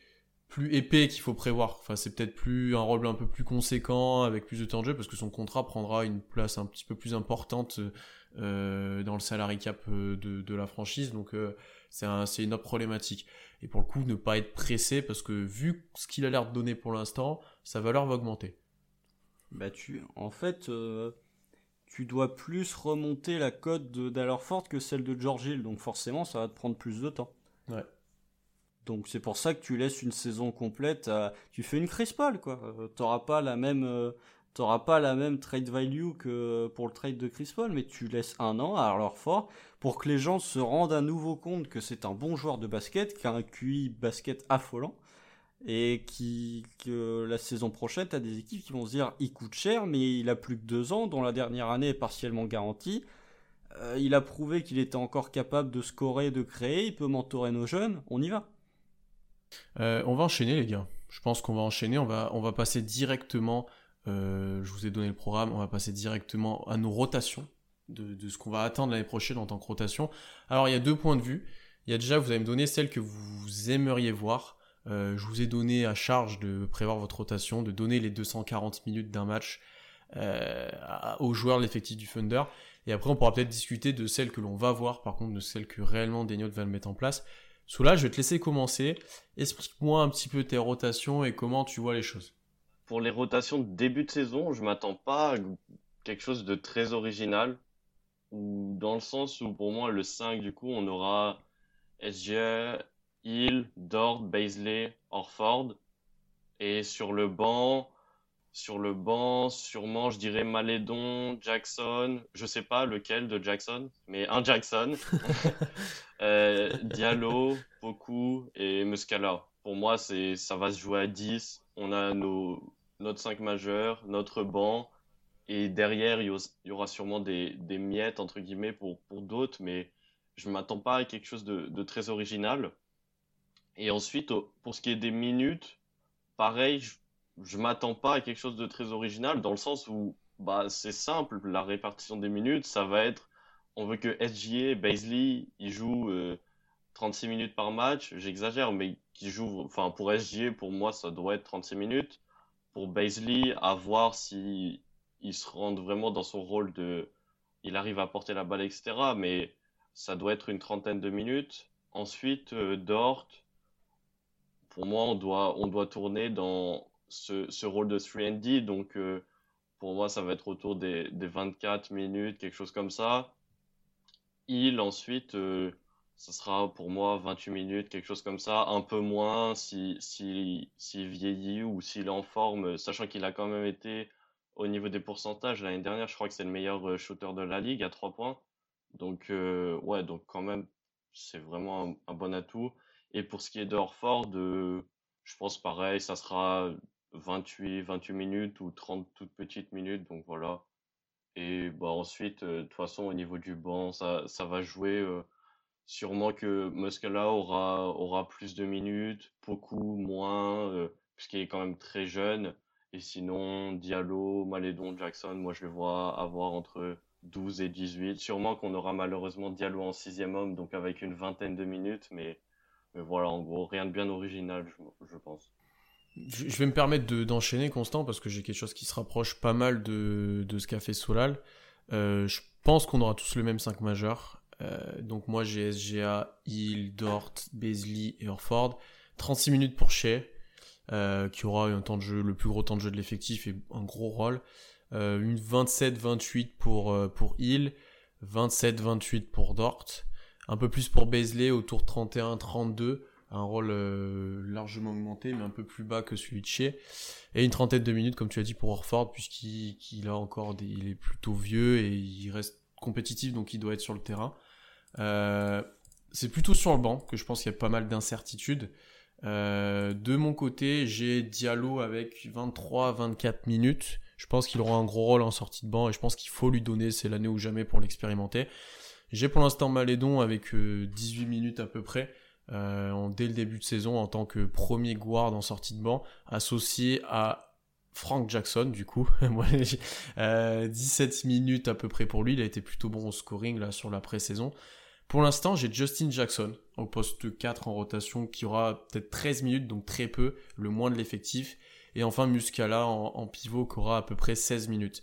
plus épais qu'il faut prévoir. Enfin, c'est peut-être plus un rôle un peu plus conséquent avec plus de temps de jeu parce que son contrat prendra une place un petit peu plus importante euh, dans le salary cap euh, de, la franchise. Donc euh, c'est un, une autre problématique. Et pour le coup, ne pas être pressé parce que vu ce qu'il a l'air de donner pour l'instant, sa valeur va augmenter. Bah tu, en fait, tu dois plus remonter la cote d'Alorford que celle de George Hill, donc forcément, ça va te prendre plus de temps. Donc c'est pour ça que tu laisses une saison complète. Tu fais une Chris Paul quoi. Euh, t'auras pas la même, euh, t'auras pas la même trade value que pour le trade de Chris mais tu laisses un an à leur fort pour que les gens se rendent à nouveau compte que c'est un bon joueur de basket, qui a un QI basket affolant et que la saison prochaine t'as des équipes qui vont se dire il coûte cher mais il a plus que deux ans dont la dernière année est partiellement garantie euh, il a prouvé qu'il était encore capable de scorer, de créer, il peut mentorer nos jeunes, on y va. Euh, on va enchaîner les gars. Je pense qu'on va enchaîner, on va, passer directement, euh, je vous ai donné le programme, on va passer directement à nos rotations, de, de ce qu'on va attendre l'année prochaine en tant que rotation. Alors il y a deux points de vue. Il y a déjà, vous allez me donner celle que vous aimeriez voir. je vous ai donné à charge de prévoir votre rotation, de donner les 240 minutes d'un match aux joueurs de l'effectif du Thunder. Et après, on pourra peut-être discuter de celles que l'on va voir, par contre, de celles que réellement Deniot va mettre en place. Sous là, je vais te laisser commencer. Explique-moi un petit peu tes rotations et comment tu vois les choses. Pour les rotations de début de saison, je m'attends pas à quelque chose de très original. Ou dans le sens où pour moi, le 5, du coup, on aura SGA, Hill, Dort, Baisley, Orford. Et sur le banc, sur le banc, sûrement, je dirais Malédon, Jackson, je sais pas lequel de Jackson, mais un Jackson. euh, Diallo, Poku et Muscala. Pour moi, c'est, ça va se jouer à 10. On a nos, notre 5 majeurs, notre banc. Et derrière, il y aura sûrement des, des miettes, entre guillemets, pour, pour d'autres, mais je ne m'attends pas à quelque chose de, de très original. Et ensuite, pour ce qui est des minutes, pareil, je, je m'attends pas à quelque chose de très original dans le sens où bah, c'est simple, la répartition des minutes, ça va être on veut que SGA, Baisley, il joue 36 minutes par match, j'exagère, mais qui joue, enfin pour SGA, pour moi, ça doit être 36 minutes. Pour Baisley, à voir si se rend vraiment dans son rôle de, il arrive à porter la balle, etc. Mais ça doit être une trentaine de minutes. Ensuite, euh, Dort, pour moi, on doit, on doit tourner dans ce, rôle de 3D. Donc, euh, pour moi, ça va être autour des, des 24 minutes, quelque chose comme ça. Il, ensuite, euh, ça sera pour moi 28 minutes, quelque chose comme ça, un peu moins si, si, si vieillit ou s'il est en forme, sachant qu'il a quand même été au niveau des pourcentages l'année dernière, je crois que c'est le meilleur euh, shooter de la ligue à 3 points. Donc, ouais, donc quand même, c'est vraiment un, bon atout. Et pour ce qui est de Horford, je pense pareil, ça sera 28, 28 minutes ou 30 toutes petites minutes, donc voilà. Et bah ensuite, euh, de toute façon, au niveau du banc, ça, ça va jouer. Euh, sûrement que Muscala aura, aura plus de minutes, beaucoup moins, euh, puisqu'il est quand même très jeune. Et sinon, Diallo, Malédon, Jackson, moi je le vois avoir entre 12 et 18. Sûrement qu'on aura malheureusement Diallo en sixième homme, donc avec une vingtaine de minutes, mais, mais voilà, en gros, rien de bien original, je, je pense. Je vais me permettre d'enchaîner, Constant, parce que j'ai quelque chose qui se rapproche pas mal de, ce qu'a fait Solal. Euh, je pense qu'on aura tous le même 5 majeur. Euh, donc moi j'ai SGA, Hill, Dort, Beasley et Orford. 36 minutes pour Shea, euh, qui aura un temps de jeu, le plus gros temps de jeu de l'effectif et un gros rôle. une 27-28 pour, pour Hill, 27-28 pour Dort. Un peu plus pour Beasley, autour 31-32 un rôle euh, largement augmenté, mais un peu plus bas que celui de chez. Et une trentaine de minutes, comme tu as dit, pour Orford, puisqu'il a encore il est plutôt vieux et il reste compétitif, donc il doit être sur le terrain. Euh, c'est plutôt sur le banc que je pense qu'il y a pas mal d'incertitudes. Euh, de mon côté, j'ai Diallo avec 23-24 minutes. Je pense qu'il aura un gros rôle en sortie de banc et je pense qu'il faut lui donner, c'est l'année ou jamais pour l'expérimenter. J'ai pour l'instant Malédon avec 18 minutes à peu près. Euh, dès le début de saison en tant que premier guard en sortie de banc, associé à Frank Jackson du coup. 17 euh, minutes à peu près pour lui, il a été plutôt bon au scoring là sur la pré-saison. Pour l'instant, j'ai Justin Jackson au poste 4 en rotation qui aura peut-être 13 minutes, donc très peu, le moins de l'effectif. Et enfin Muscala en, en, pivot qui aura à peu près 16 minutes.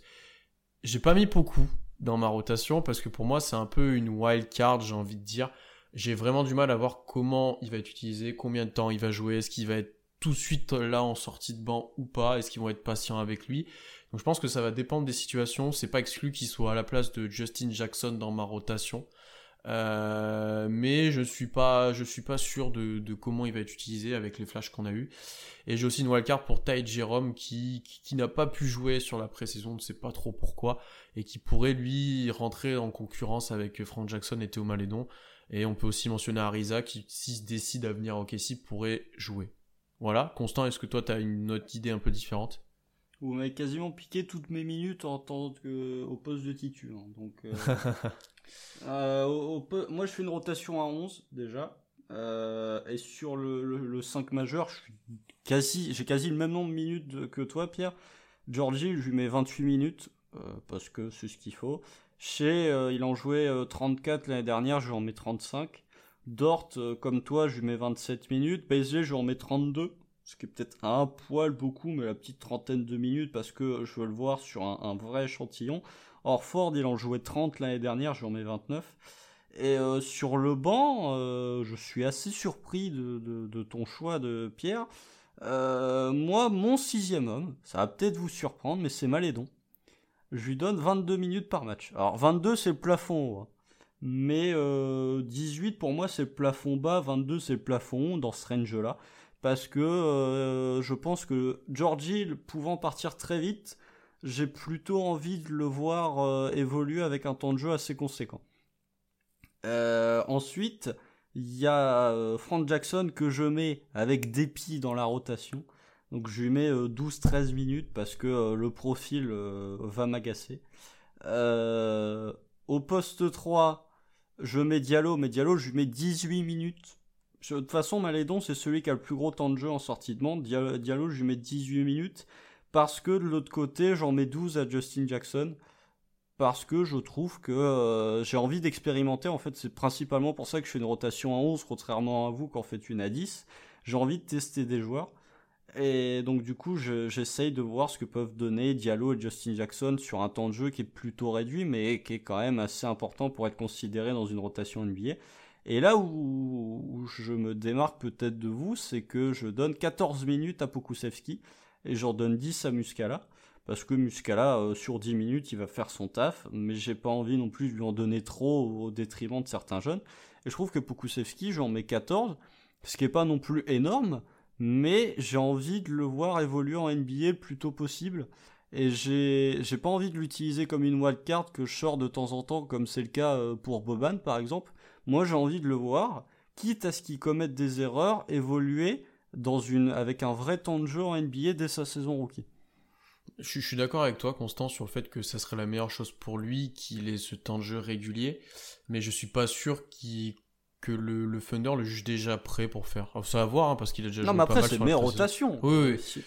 J'ai pas mis beaucoup dans ma rotation parce que pour moi c'est un peu une wild card, j'ai envie de dire j'ai vraiment du mal à voir comment il va être utilisé, combien de temps il va jouer, est-ce qu'il va être tout de suite là en sortie de banc ou pas, est-ce qu'ils vont être patients avec lui. Donc je pense que ça va dépendre des situations, c'est pas exclu qu'il soit à la place de Justin Jackson dans ma rotation. Euh, mais je suis pas, je suis pas sûr de, comment il va être utilisé avec les flashs qu'on a eu. Et j'ai aussi une wildcard pour Ty Jerome qui, qui, n'a pas pu jouer sur la pré-saison, on ne sait pas trop pourquoi, et qui pourrait lui rentrer en concurrence avec Frank Jackson et Théo Malédon. Et on peut aussi mentionner Ariza qui, s'il décide à venir au KC, pourrait jouer. Voilà. Constant, est-ce que toi, tu as une autre idée un peu différente? Vous m'avez quasiment piqué toutes mes minutes en tant que au poste de titu. Hein. Donc, euh, euh, moi, je fais une rotation à 11 déjà. Euh, et sur le, 5 majeur, je suis quasi, j'ai quasi le même nombre de minutes que toi, Pierre. Georgie, je lui mets 28 minutes parce que c'est ce qu'il faut. Chez, euh, il en jouait 34 euh, l'année dernière, je lui en mets 35. Dort, euh, comme toi, je lui mets 27 minutes. PSG, je lui en mets 32. Ce qui est peut-être un poil beaucoup, mais la petite trentaine de minutes parce que je veux le voir sur un, vrai échantillon. Orford, il en jouait 30 l'année dernière, je lui en mets 29. Et sur le banc, je suis assez surpris de, ton choix de Pierre. moi, mon sixième homme, ça va peut-être vous surprendre, mais c'est Malédon je lui donne 22 minutes par match. Alors 22 c'est le plafond hein. mais 18 euh, pour moi c'est le plafond bas, 22 c'est le plafond dans ce range-là, parce que euh, je pense que Georgie pouvant partir très vite, j'ai plutôt envie de le voir euh, évoluer avec un temps de jeu assez conséquent. ensuite, il y a Frank Jackson que je mets avec dépit dans la rotation. Donc je lui mets 12-13 euh, minutes parce que euh, le profil euh, va m'agacer. au poste 3, je mets Diallo, mais Diallo, je lui mets 18 minutes De toute façon, Malédon, c'est celui qui a le plus gros temps de jeu en sortie de bande. Diallo, je lui mets 18 minutes. Parce que de l'autre côté, j'en mets 12 à Justin Jackson. Parce que je trouve que j'ai envie d'expérimenter. En fait, c'est principalement pour ça que je fais une rotation à 11, contrairement à vous qui en faites une à 10. J'ai envie de tester des joueurs. Et donc du coup, j'essaye de voir ce que peuvent donner Diallo et Justin Jackson sur un temps de jeu qui est plutôt réduit, mais qui est quand même assez important pour être considéré dans une rotation NBA. Et là où, je me démarque peut-être de vous, c'est que je donne 14 minutes à Pokusevski et j'en donne 10 à Muscala. Parce que Muscala, euh, sur 10 minutes, il va faire son taf, mais j'ai pas envie non plus de lui en donner trop au détriment de certains jeunes. Et je trouve que Pokusevski, j'en mets 14, ce qui est pas non plus énorme, mais j'ai envie de le voir évoluer en NBA le plus tôt possible. Et j'ai, pas envie de l'utiliser comme une wildcard que je sors de temps en temps, comme c'est le cas euh, pour Boban par exemple. Moi j'ai envie de le voir, quitte à ce qu'il commette des erreurs, évoluer dans une, avec un vrai temps de jeu en NBA dès sa saison rookie. Je, suis d'accord avec toi, Constant, sur le fait que ça serait la meilleure chose pour lui qu'il ait ce temps de jeu régulier, mais je suis pas sûr qu'il que le, le, Thunder le juge déjà prêt pour faire. ça va voir, hein, parce qu'il a déjà non, mais après, c'est une meilleure rotation. Oui, oui.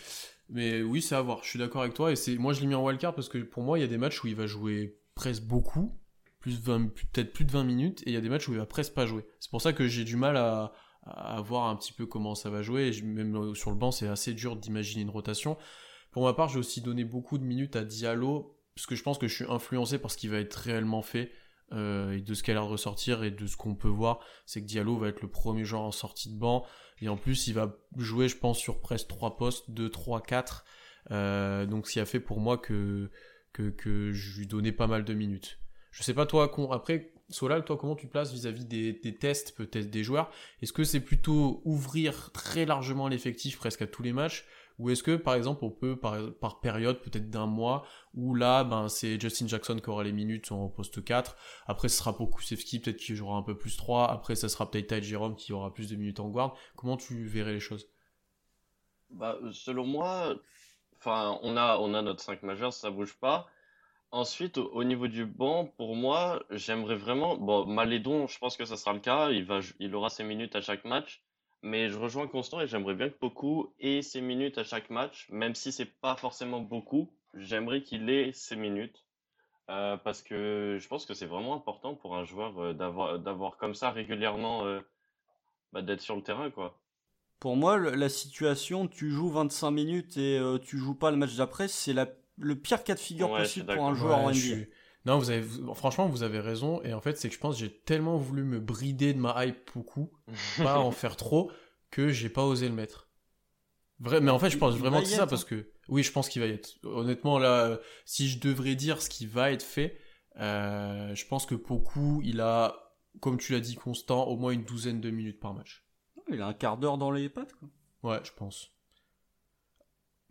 Mais oui, c'est à voir. Je suis d'accord avec toi. Et c'est, moi, je l'ai mis en wildcard parce que pour moi, il y a des matchs où il va jouer presque beaucoup, plus peut-être plus de 20 minutes, et il y a des matchs où il va presque pas jouer. C'est pour ça que j'ai du mal à, à voir un petit peu comment ça va jouer. Et même sur le banc, c'est assez dur d'imaginer une rotation. Pour ma part, j'ai aussi donné beaucoup de minutes à Diallo, parce que je pense que je suis influencé par ce qui va être réellement fait. Euh, et de ce qu'elle a l'air de ressortir et de ce qu'on peut voir, c'est que Diallo va être le premier joueur en sortie de banc. Et en plus, il va jouer, je pense, sur presque 3 postes, 2, 3, 4. donc, ce qui a fait pour moi que, que, je lui donnais pas mal de minutes. Je sais pas, toi, après, Solal, toi, comment tu places vis-à-vis des, tests, peut-être des joueurs? Est-ce que c'est plutôt ouvrir très largement l'effectif presque à tous les matchs ou est-ce que, par exemple, on peut, par, période, peut-être d'un mois, où là, ben, c'est Justin Jackson qui aura les minutes en poste 4. Après, ce sera pour Kusevski, peut-être qu'il jouera un peu plus 3. Après, ça sera peut-être Ty Jerome qui aura plus de minutes en guard. Comment tu verrais les choses? Bah, Selon moi, on a, on a notre 5 majeur, ça bouge pas. Ensuite, au, niveau du banc, pour moi, j'aimerais vraiment. Bon, Malédon, je pense que ça sera le cas. Il, va, il aura ses minutes à chaque match. Mais je rejoins Constant et j'aimerais bien que Poku ait ses minutes à chaque match, même si c'est pas forcément beaucoup. J'aimerais qu'il ait ses minutes. Euh, parce que je pense que c'est vraiment important pour un joueur euh, d'avoir d'avoir comme ça régulièrement euh, bah, d'être sur le terrain quoi. Pour moi, la situation, tu joues 25 minutes et tu joues pas le match d'après, c'est le pire cas de figure possible pour un joueur en NBA. Non, vous avez, franchement, vous avez raison. Et en fait, c'est que je pense que j'ai tellement voulu me brider de ma hype beaucoup, pas en faire trop, que j'ai pas osé le mettre. Vrai, mais en fait, je pense vraiment que c'est ça, parce que, oui, je pense qu'il va y être. Honnêtement, là, si je devrais dire ce qui va être fait, euh, je pense que beaucoup, il a, comme tu l'as dit, constant, au moins une douzaine de minutes par match. Il a un quart d'heure dans les pattes, quoi. Ouais, je pense.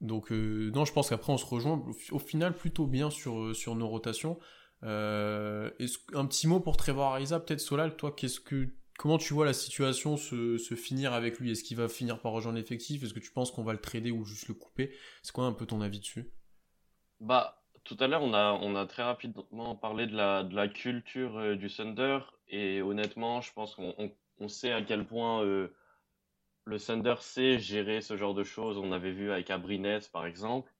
Donc, euh, non, je pense qu'après, on se rejoint au final plutôt bien sur, euh, sur nos rotations. Euh, un petit mot pour Trevor Ariza, peut-être Solal, toi, qu'est-ce que, comment tu vois la situation se, se finir avec lui? Est-ce qu'il va finir par rejoindre l'effectif? Est-ce que tu penses qu'on va le trader ou juste le couper? C'est quoi un peu ton avis dessus? Bah, tout à l'heure, on a, on a très rapidement parlé de la, de la culture euh, du Thunder, et honnêtement, je pense qu'on on, sait à quel point euh, le Thunder sait gérer ce genre de choses. On avait vu avec Abrines, par exemple.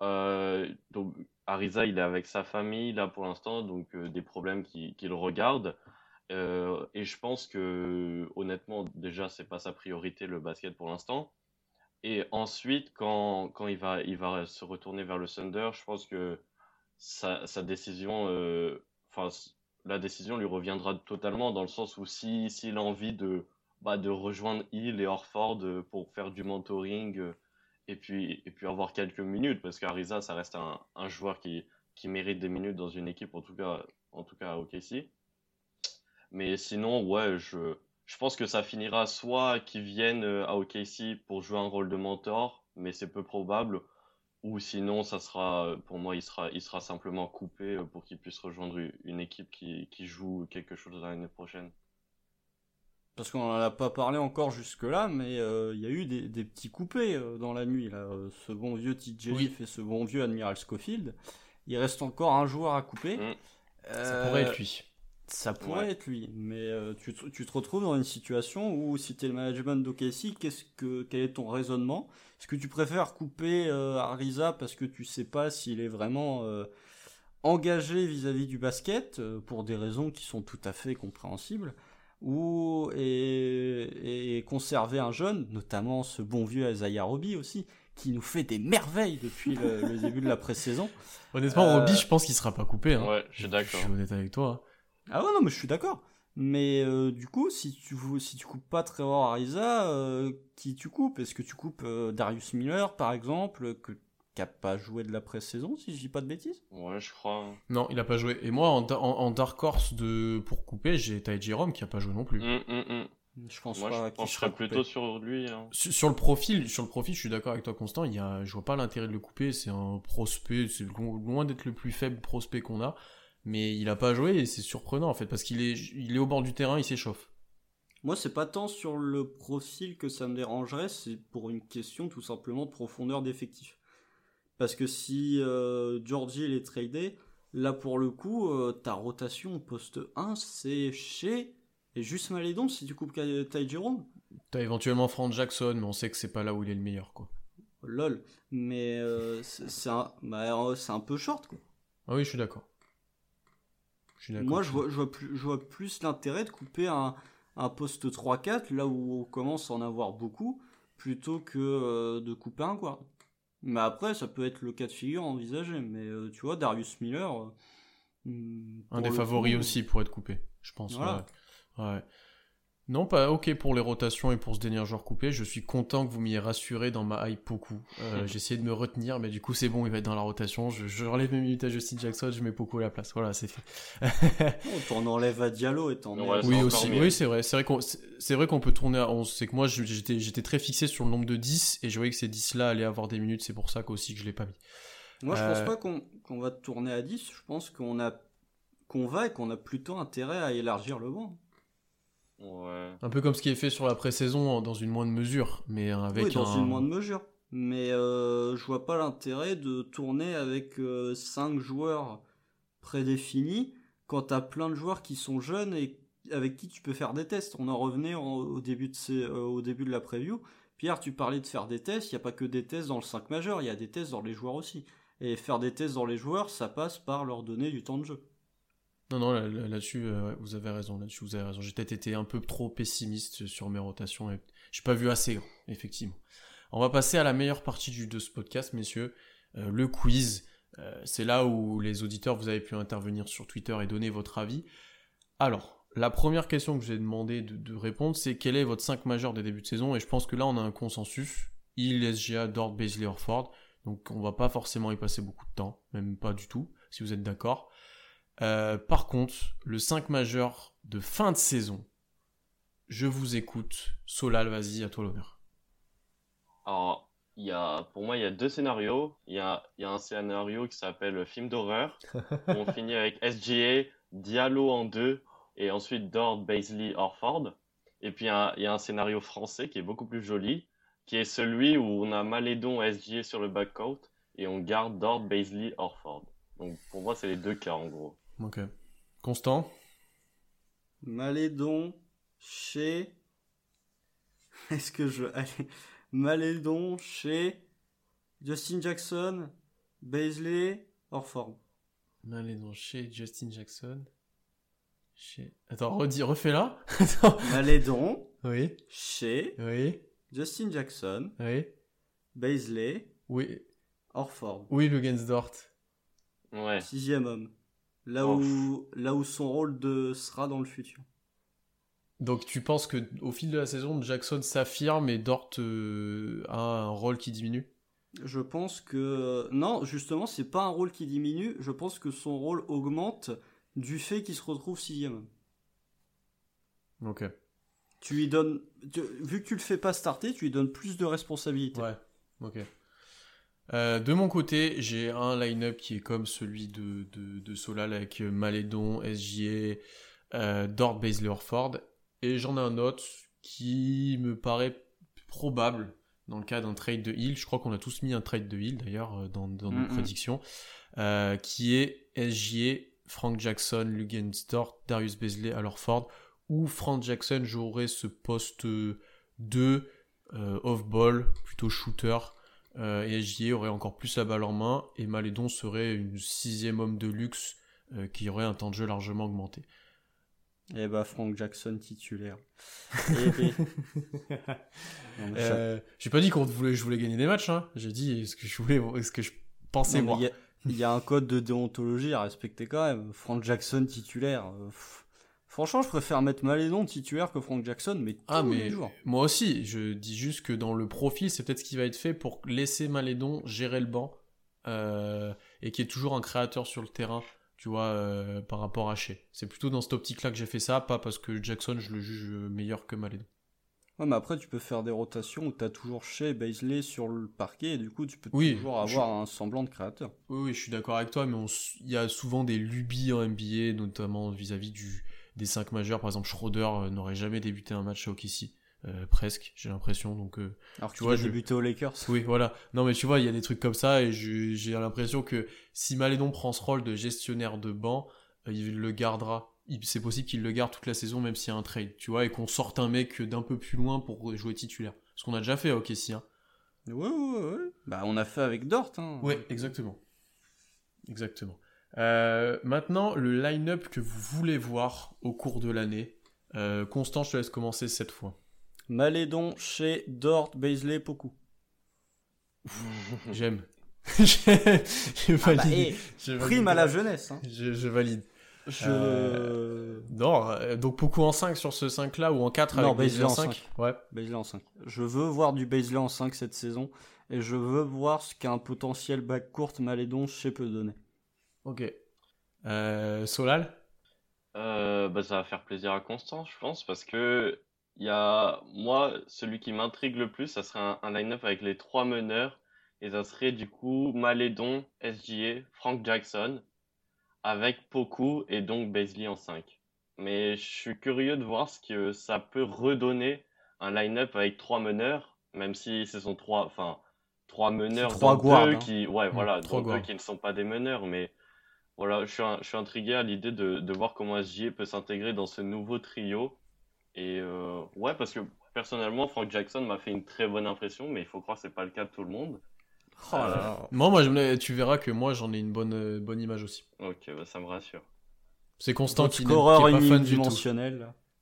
donc, Arisa, il est avec sa famille là pour l'instant, donc euh, des problèmes qui, le regardent. Euh, et je pense que honnêtement, déjà, c'est pas sa priorité le basket pour l'instant. Et ensuite, quand, quand il, va, il va se retourner vers le Thunder, je pense que sa, sa décision, euh, enfin, la décision lui reviendra totalement dans le sens où si s'il a envie de, bah, de rejoindre Hill et Orford pour faire du mentoring et puis, et puis avoir quelques minutes, parce qu'Ariza, ça reste un, un, joueur qui, qui mérite des minutes dans une équipe, en tout cas, en tout cas à OKC. Mais sinon, ouais, je, je pense que ça finira soit qu'ils viennent euh, à OKC pour jouer un rôle de mentor, mais c'est peu probable, ou sinon, ça sera, pour moi, il sera, il sera simplement coupé euh, pour qu'il puisse rejoindre une équipe qui, qui joue quelque chose l'année prochaine parce qu'on n'en a pas parlé encore jusque-là, mais euh, il y a eu des, petits coupés euh, dans la nuit. Là. Euh, ce bon vieux TJ oui. et ce bon vieux Admiral Schofield. Il reste encore un joueur à couper. Mm. Ça pourrait être lui. Ça pourrait Ouais. être lui, mais euh, tu, te, tu te retrouves dans une situation où si tu es le management d'OKC, qu'est-ce que quel est ton raisonnement? Est-ce que tu préfères couper euh, Ariza parce que tu sais pas s'il est vraiment euh, engagé vis-à-vis du basket euh, pour des raisons qui sont tout à fait compréhensibles ou et, et conserver un jeune, notamment ce bon vieux Isaiah Roby aussi, qui nous fait des merveilles depuis le, le début de la pré-saison. Honnêtement, Euh, Roby, je pense qu'il sera pas coupé. Hein. Ouais, je suis Je d'accord. suis honnête avec toi. Ah ouais, non, mais je suis d'accord. Mais euh, du coup, si tu, si tu coupes pas Trevor Ariza, euh, qui tu coupes? Est-ce que tu coupes euh, Darius Miller, par exemple, que, qui a pas joué de la pré-saison, si je dis pas de bêtises? Ouais, je crois. Non, il a pas joué. Et moi, en, da- en- en Dark Horse de... pour couper, j'ai Ty Jerome qui a pas joué non plus. Hum, hum. Je pense Moi, pas je sera coupé. plutôt sur lui. hein. Sur, sur le profil, sur le profil, je suis d'accord avec toi, Constant. Il y a, je vois pas l'intérêt de le couper. C'est un prospect, c'est lo- loin d'être le plus faible prospect qu'on a. Mais il a pas joué et c'est surprenant en fait parce qu'il est, il est au bord du terrain, il s'échauffe. Moi, c'est pas tant sur le profil que ça me dérangerait, c'est pour une question tout simplement de profondeur d'effectif. Parce que si euh, Georgie il est tradé, là pour le coup, euh, ta rotation au poste 1, c'est chez et juste Malédon si tu coupes Ty Jerome. T'as éventuellement Frank Jackson, mais on sait que c'est pas là où il est le meilleur quoi. Lol. Mais euh, c'est un, bah, c'est un peu short quoi. Ah oui, je suis d'accord. Je suis d'accord. Moi, je vois, je vois plus, je vois plus l'intérêt de couper un, un poste 3-4, là où on commence à en avoir beaucoup, plutôt que euh, de couper un guard. Mais après, ça peut être le cas de figure envisagé. Mais euh, tu vois, Darius Miller. euh, hmm, Un des favoris coup, aussi pour être coupé, je pense. Voilà. Ouais. Ouais. Non, pas ok pour les rotations et pour ce dernier joueur coupé. Je suis content que vous m'ayez rassuré dans ma hype beaucoup. Euh, J'ai essayé de me retenir, mais du coup c'est bon, il va être dans la rotation. Je, je relève mes minutes à Justin Jackson, je mets beaucoup à la place. Voilà, c'est fait. Oh, t'en enlèves à Diallo et t'en Ouais, oui aussi, oui c'est vrai. C'est vrai qu'on c'est c'est vrai qu'on peut tourner à 11. C'est que moi j'étais j'étais très fixé sur le nombre de 10 et je voyais que ces 10 là allaient avoir des minutes. C'est pour ça qu'aussi que je l'ai pas mis. Moi, je Euh, pense pas qu'on qu'on va tourner à 10. Je pense qu'on a qu'on va et qu'on a plutôt intérêt à élargir le banc. Ouais. Un peu comme ce qui est fait sur la pré-saison dans une moindre mesure, mais avec oui, dans un... une moindre mesure. Mais euh, je vois pas l'intérêt de tourner avec 5 joueurs prédéfinis quand t'as plein de joueurs qui sont jeunes et avec qui tu peux faire des tests. On en revenait en- au, début de ces- euh, au début de la preview. Pierre, tu parlais de faire des tests. Il n'y a pas que des tests dans le 5 majeur, il y a des tests dans les joueurs aussi. Et faire des tests dans les joueurs, ça passe par leur donner du temps de jeu. Non, non, là- là- là-dessus, euh, vous avez raison. Là-dessus, vous avez raison. J'ai peut-être été un peu trop pessimiste sur mes rotations et j'ai pas vu assez grand, effectivement. On va passer à la meilleure partie de ce podcast, messieurs, euh, le quiz. Euh, c'est là où les auditeurs, vous avez pu intervenir sur Twitter et donner votre avis. Alors, la première question que je vous ai demandé de, répondre, c'est quel est votre 5 majeur des débuts de saison? Et je pense que là, on a un consensus. Il, SGA, Dort, Baisley, Orford. Donc, on va pas forcément y passer beaucoup de temps, même pas du tout, si vous êtes d'accord. Euh, par contre, le 5 majeur de fin de saison, je vous écoute. Solal, vas-y, à toi l'honneur. Alors, y a, pour moi, il y a deux scénarios. Il y a, il y a un scénario qui s'appelle film d'horreur. on finit avec SGA, Diallo en deux, et ensuite Dort, Baisley, Orford. Et puis, il y, a, il y a un scénario français qui est beaucoup plus joli, qui est celui où on a Malédon, SGA sur le backcourt, et on garde Dort, Baisley, Orford. Donc, pour moi, c'est les deux cas, en gros. Ok. Constant Malédon chez. Est-ce que je. Allez. Malédon chez Justin Jackson, Baisley, Orford. Non, chez Justin Jackson. Chez... Attends, redis, refais-la. Malédon Oui, chez oui, Justin Jackson, oui. Baisley, Oui, Orford. oui, le Gensdort. Ouais. Sixième homme. Là Ouf. où, là où son rôle de, sera dans le futur. Donc tu penses que au fil de la saison, Jackson s'affirme et Dort euh, a un rôle qui diminue? Je pense que. Non, justement, c'est pas un rôle qui diminue. Je pense que son rôle augmente du fait qu'il se retrouve sixième. Ok. Tu lui donnes. tu- vu que tu le fais pas starter, tu lui donnes plus de responsabilités. Ouais, ok. Euh, de mon côté, j'ai un line-up qui est comme celui de, de, de Solal avec euh, Malédon, SGA, euh, Dort, Baisley, Orford. Et j'en ai un autre qui me paraît probable dans le cas d'un trade de Hill. Je crois qu'on a tous mis un trade de Hill d'ailleurs dans, nos prédictions. euh, qui est SGA, Frank Jackson, Lugensdort, Darius Beasley à Ford, où Frank Jackson jouerait ce poste 2 euh, off-ball, plutôt shooter, euh, et SGA aurait encore plus la balle en main, et Malédon serait une sixième homme de luxe euh, qui aurait un temps de jeu largement augmenté. Et eh bah Frank Jackson titulaire. J'ai pas dit qu'on voulait, je voulais gagner des matchs, hein. j'ai dit ce que je voulais, ce que je pensais voir. Il y, a un code de déontologie à respecter quand même. Frank Jackson titulaire. Franchement, je préfère mettre Malédon titulaire que Frank Jackson, mais tous ah, mais Moi aussi, je dis juste que dans le profil, c'est peut-être ce qui va être fait pour laisser Malédon gérer le banc euh, et qui est toujours un créateur sur le terrain, tu vois, euh, par rapport à Shea. C'est plutôt dans cette optique-là que j'ai fait ça, pas parce que Jackson, je le juge meilleur que Malédon. Ouais, mais après, tu peux faire des rotations où tu as toujours Shea et Baisley sur le parquet, et du coup, tu peux toujours avoir un semblant de créateur. Oui, oui, je suis d'accord avec toi, mais il y a souvent des lubies en NBA, notamment vis-à-vis du des cinq majeurs. Par exemple, Schroeder euh, n'aurait jamais débuté un match à OKC. Euh, presque, j'ai l'impression. Donc, euh, Alors tu vois, j'ai débuté aux Lakers. Oui, voilà. Non, mais tu vois, il y a des trucs comme ça et j'ai l'impression que si Malédon prend ce rôle de gestionnaire de banc, il le gardera. C'est possible qu'il le garde toute la saison, même s'il y a un trade, tu vois, et qu'on sorte un mec d'un peu plus loin pour jouer titulaire. Ce qu'on a déjà fait à OKC. Hein. Ouais, ouais, ouais. Bah, on a fait avec Dort. Hein. Ouais, exactement. Exactement. Euh, maintenant, le line-up que vous voulez voir au cours de l'année. Euh, Constant, je te laisse commencer cette fois. Malédon, chez Dort, Baisley, Poku. J'aime. je, valide. prime à la jeunesse. Hein. Je, valide. Je... Euh, non, donc Poku en 5 sur ce 5 là ou en 4 avec Baisley en 5, Ouais. Baisley en 5. Je veux voir du Baisley en 5 cette saison et je veux voir ce qu'un potentiel back court Malédon chez peut donner. Ok. Euh, Solal? Euh, bah, Ça va faire plaisir à Constant, je pense, parce que y a, moi, celui qui m'intrigue le plus, ça serait un, line-up avec les trois meneurs, et ça serait du coup Malédon, SGA, Frank Jackson, avec Poku et donc Beasley en 5. Mais je suis curieux de voir ce que ça peut redonner un line-up avec trois meneurs, même si ce sont trois, enfin, trois meneurs, trois guards, hein. qui, ouais, mmh, voilà, trois qui ne sont pas des meneurs, mais voilà, je suis, je suis intrigué à l'idée de, de, voir comment SJ peut s'intégrer dans ce nouveau trio. Et euh, ouais, parce que personnellement, Frank Jackson m'a fait une très bonne impression, mais il faut croire que c'est pas le cas de tout le monde. Oh moi, moi je tu verras que moi j'en ai une bonne, euh, bonne image aussi. Ok, bah, ça me rassure. C'est Constant qui n'est pas fan du tout.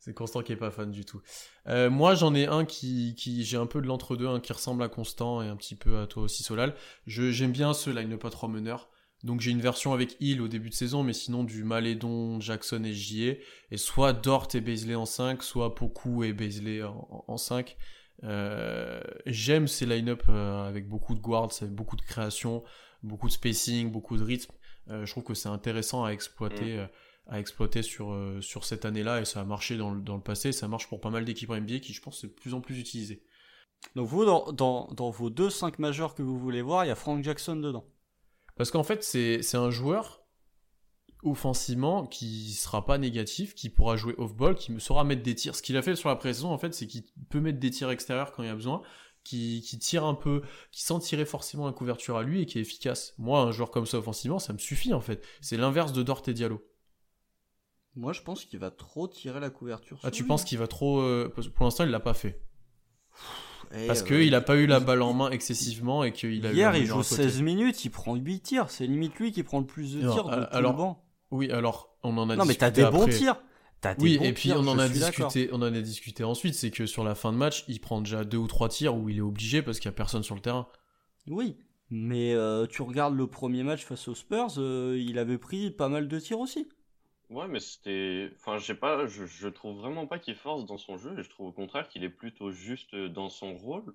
C'est Constant qui est pas fan du tout. Euh, moi j'en ai un qui, qui j'ai un peu de l'entre-deux, un qui ressemble à Constant et un petit peu à toi aussi Solal. J'aime bien ce line pas trois meneurs. Donc j'ai une version avec Hill au début de saison, mais sinon du Malédon, Jackson et J.A. Et soit Dort et Beasley en 5, soit Poku et Beasley en, 5. Euh, j'aime ces line-up euh, avec beaucoup de guards, beaucoup de création, beaucoup de spacing, beaucoup de rythme. Euh, je trouve que c'est intéressant à exploiter, mm. à exploiter sur, sur cette année-là et ça a marché dans le, dans le passé. Ça marche pour pas mal d'équipes NBA qui, je pense, c'est de plus en plus utilisé. Donc vous, dans, dans, dans vos deux 5 majeurs que vous voulez voir, il y a Frank Jackson dedans. Parce qu'en fait, c'est un joueur offensivement qui sera pas négatif, qui pourra jouer off-ball, qui saura mettre des tirs. Ce qu'il a fait sur la pré-saison, en fait, c'est qu'il peut mettre des tirs extérieurs quand il y a besoin, qui, tire un peu, qui sent tirer forcément la couverture à lui et qui est efficace. Moi, un joueur comme ça offensivement, ça me suffit en fait. C'est l'inverse de Dort et Diallo. Moi, je pense qu'il va trop tirer la couverture. Ah, tu penses qu'il va trop. Euh, pour l'instant, il l'a pas fait. Parce qu'il n'a pas eu la balle en main excessivement et qu'il a Hier, il joue 16 minutes, il prend 8 tirs. C'est limite lui qui prend le plus de tirs de alors, tout le banc. Oui, alors on en a non, discuté. Non, mais t'as des bons tirs. Des oui, et puis on en a discuté, on en a discuté ensuite, c'est que sur la fin de match, il prend déjà deux ou trois tirs où il est obligé parce qu'il y a personne sur le terrain. Oui, mais euh, tu regardes le premier match face aux Spurs, euh, il avait pris pas mal de tirs aussi. Ouais, mais c'était. Enfin, je sais pas, je, je trouve vraiment pas qu'il force dans son jeu, et je trouve au contraire qu'il est plutôt juste dans son rôle.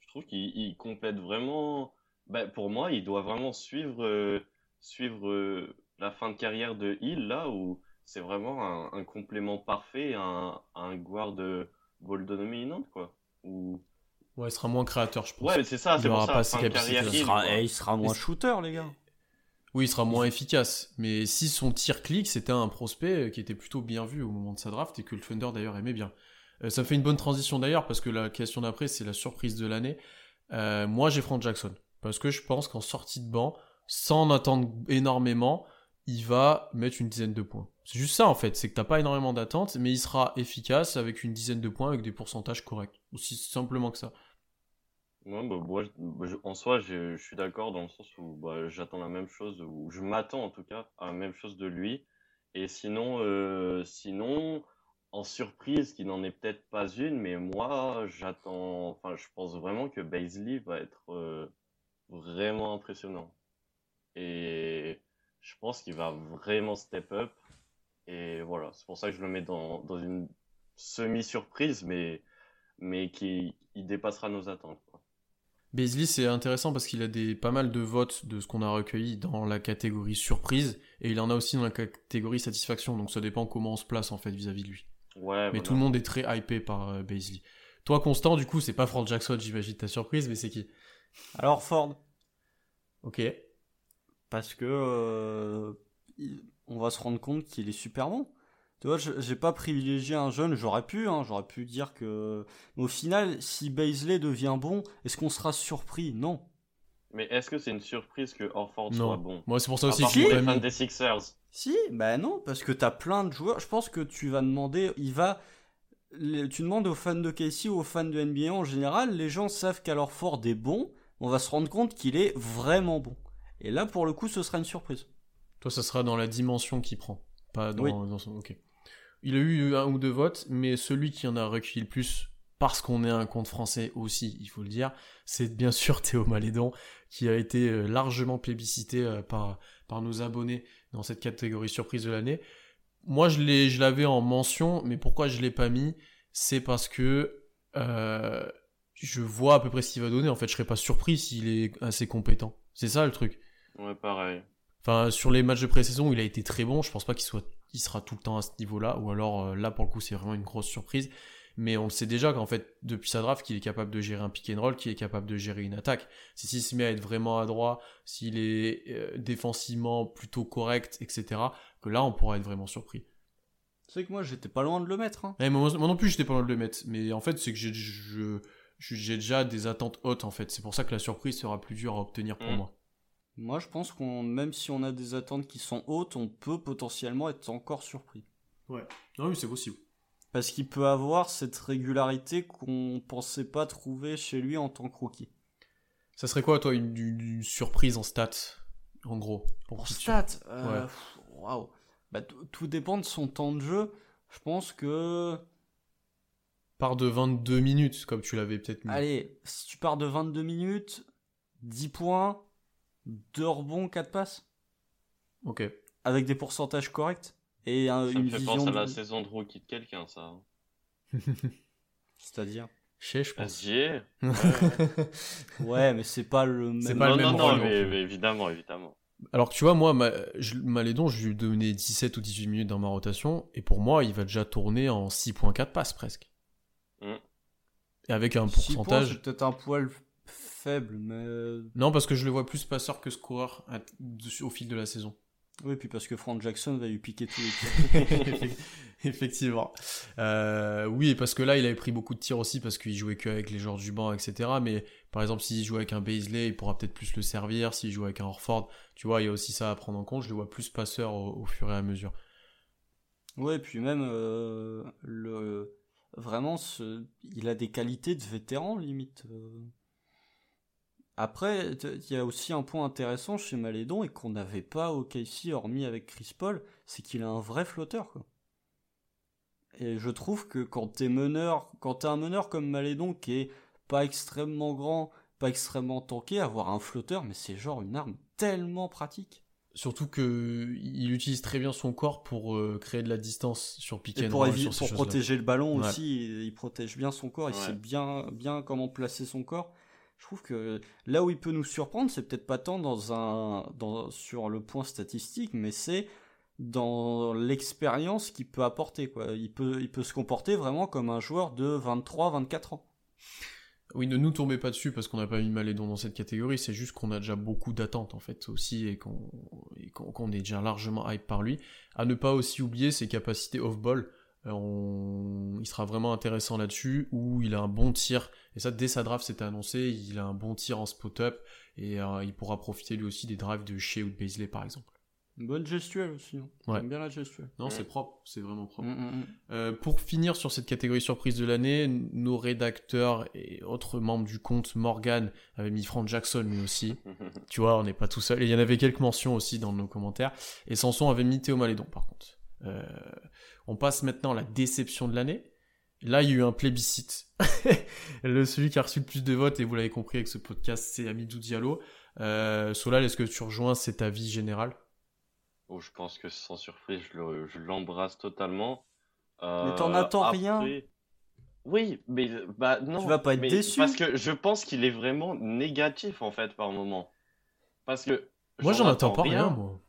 Je trouve qu'il complète vraiment. Bah, pour moi, il doit vraiment suivre, euh, suivre euh, la fin de carrière de Hill, là, où c'est vraiment un, complément parfait à un, un guard de ball dominante, quoi. Ou... Ouais, il sera moins créateur, je pense. Ouais, c'est ça, c'est pour ça. Fin de carrière il, sera, eh, il sera moins shooter, les gars. Oui, il sera moins efficace. Mais si son tir clic, c'était un prospect qui était plutôt bien vu au moment de sa draft et que le Thunder d'ailleurs aimait bien. Euh, ça fait une bonne transition d'ailleurs parce que la question d'après, c'est la surprise de l'année. Euh, moi, j'ai Frank Jackson. Parce que je pense qu'en sortie de banc, sans en attendre énormément, il va mettre une dizaine de points. C'est juste ça en fait, c'est que t'as pas énormément d'attentes, mais il sera efficace avec une dizaine de points avec des pourcentages corrects. Aussi simplement que ça. Ouais, bah, moi, bah, en soi, je, je suis d'accord dans le sens où bah, j'attends la même chose, ou je m'attends en tout cas à la même chose de lui. Et sinon, euh, sinon, en surprise, qui n'en est peut-être pas une, mais moi, j'attends, enfin, je pense vraiment que Baisley va être euh, vraiment impressionnant. Et je pense qu'il va vraiment step up. Et voilà, c'est pour ça que je le mets dans, dans une semi-surprise, mais, mais qui il dépassera nos attentes. Beasley, c'est intéressant parce qu'il a des, pas mal de votes de ce qu'on a recueilli dans la catégorie surprise, et il en a aussi dans la catégorie satisfaction, donc ça dépend comment on se place en fait vis-à-vis de lui. Ouais, Mais voilà. tout le monde est très hypé par euh, Beasley. Toi, Constant, du coup, c'est pas Ford Jackson, j'imagine ta surprise, mais c'est qui? Alors Ford, Ok. parce que euh, on va se rendre compte qu'il est super bon. Tu vois, je- j'ai pas privilégié un jeune, j'aurais pu, hein, j'aurais pu dire que. Mais au final, si Baisley devient bon, est-ce qu'on sera surpris? Non. Mais est-ce que c'est une surprise que Orford Non. soit bon? Moi, c'est pour ça aussi que je mis. des Sixers. Si, bah non, parce que t'as plein de joueurs. Je pense que tu vas demander, il va. les- Tu demandes aux fans de Casey ou aux fans de NBA en général, les gens savent qu'alors Ford est bon, on va se rendre compte qu'il est vraiment bon. Et là, pour le coup, ce sera une surprise. Toi, ça sera dans la dimension qu'il prend, pas dans, Oui. dans son. Ok. Il a eu un ou deux votes, mais celui qui en a recueilli le plus, parce qu'on est un compte français aussi, il faut le dire, c'est bien sûr Théo Malédon, qui a été euh, largement plébiscité euh, par, par nos abonnés dans cette catégorie surprise de l'année. Moi, je l'avais en mention, mais pourquoi je l'ai pas mis? C'est parce que euh, je vois à peu près ce qu'il va donner. En fait, je serais pas surpris s'il est assez compétent. C'est ça le truc. Ouais, pareil. Enfin, sur les matchs de pré-saison, il a été très bon. Je pense pas qu'il soit, il sera tout le temps à ce niveau-là. Ou alors, euh, là, pour le coup, c'est vraiment une grosse surprise. Mais on le sait déjà qu'en fait, depuis sa draft, qu'il est capable de gérer un pick and roll, qu'il est capable de gérer une attaque. Si s'il se met à être vraiment adroit, s'il est euh, défensivement plutôt correct, etc., que là, on pourra être vraiment surpris. C'est que moi, j'étais pas loin de le mettre. hein. Eh, moi, moi non plus, j'étais pas loin de le mettre. Mais en fait, c'est que j'ai, je, j'ai déjà des attentes hautes, en fait. C'est pour ça que la surprise sera plus dure à obtenir pour Mm. moi. Moi, je pense qu'on, même si on a des attentes qui sont hautes, on peut potentiellement être encore surpris. Non, oui, c'est possible. Parce qu'il peut avoir cette régularité qu'on pensait pas trouver chez lui en tant que rookie. Ça serait quoi, toi, une, surprise en stats, en gros pour tu- stats, euh, Ouais. pff, waouh. Bah, tout dépend de son temps de jeu. Je pense que, Part de 22 minutes, comme tu l'avais peut-être mis. allez, si tu pars de 22 minutes, 10 points, 2 rebonds, 4 passes, Ok. avec des pourcentages corrects et un- Ça une me fait vision. penser à la de- saison de rookie de quelqu'un, ça. C'est-à-dire. Chez, je pense. SGA? Ouais, mais c'est pas le même. C'est pas Non, le même non, non, mais, évidemment, évidemment. Alors que tu vois, moi, ma, je- Malédon, je lui donnais 17 ou 18 minutes dans ma rotation, et pour moi, il va déjà tourner en 6.4 passes presque. Mm. Et avec un Six points, pourcentage. c'est peut-être un poil faible, mais. Non, parce que je le vois plus passeur que scoreur à- au fil de la saison. Oui, puis parce que Frank Jackson va lui piquer tous les tirs. Effectivement. Euh, oui, et parce que là, il avait pris beaucoup de tirs aussi parce qu'il jouait que avec les joueurs du banc, etc. Mais par exemple, s'il joue avec un Baisley, il pourra peut-être plus le servir. S'il joue avec un Horford, tu vois, il y a aussi ça à prendre en compte. Je le vois plus passeur au, au fur et à mesure. Ouais, puis même euh, le vraiment ce... il a des qualités de vétéran limite. euh. Après, il y a aussi un point intéressant chez Malédon et qu'on n'avait pas au KC hormis avec Chris Paul, c'est qu'il a un vrai flotteur quoi. Et je trouve que quand t'es meneur, quand t'es un meneur comme Malédon qui est pas extrêmement grand, pas extrêmement tanké, avoir un flotteur, mais c'est genre une arme tellement pratique. Surtout que il utilise très bien son corps pour euh, créer de la distance sur pick Et and pour, roll, sur protéger le ballon Ouais. aussi, il, il protège bien son corps, il Ouais. sait bien, bien comment placer son corps. Je trouve que là où il peut nous surprendre, c'est peut-être pas tant dans un, sur le point statistique, mais c'est dans l'expérience qu'il peut apporter. Il, peut, il peut se comporter vraiment comme un joueur de 23-24 ans. Oui, ne nous tombez pas dessus parce qu'on n'a pas mis Malédon dans cette catégorie, c'est juste qu'on a déjà beaucoup d'attentes en fait aussi et qu'on est déjà largement hype par lui. À ne pas aussi oublier ses capacités off-ball, on- il sera vraiment intéressant là-dessus, où il a un bon tir, et ça dès sa draft c'était annoncé, il a un bon tir en spot-up, et euh, il pourra profiter lui aussi des drives de chez ou de Baisley par exemple. Une bonne gestuelle aussi. hein. Ouais. J'aime bien la gestuelle. Non, Ouais. c'est propre, c'est vraiment propre. Mm, mm, mm. Euh, pour finir sur cette catégorie surprise de l'année, nos rédacteurs et autres membres du compte Morgan avaient mis Frank Jackson lui aussi. Tu vois, on n'est pas tout seul. Et il y en avait quelques mentions aussi dans nos commentaires. Et Sanson avait mis Théo Malédon par contre. Euh, on passe maintenant à la déception de l'année. Là, il y a eu un plébiscite. le, celui qui a reçu le plus de votes, et vous l'avez compris avec ce podcast, c'est Amidou Diallo. Euh, Solal, est-ce que tu rejoins cet avis général? Oh, je pense que sans surprise, je le- je l'embrasse totalement. Mais t'en Euh, attends après- rien. Oui, mais bah non. Tu vas pas être mais déçu. Parce que je pense qu'il est vraiment négatif en fait par moment. Parce que Moi, j'en attends pas rien, moi.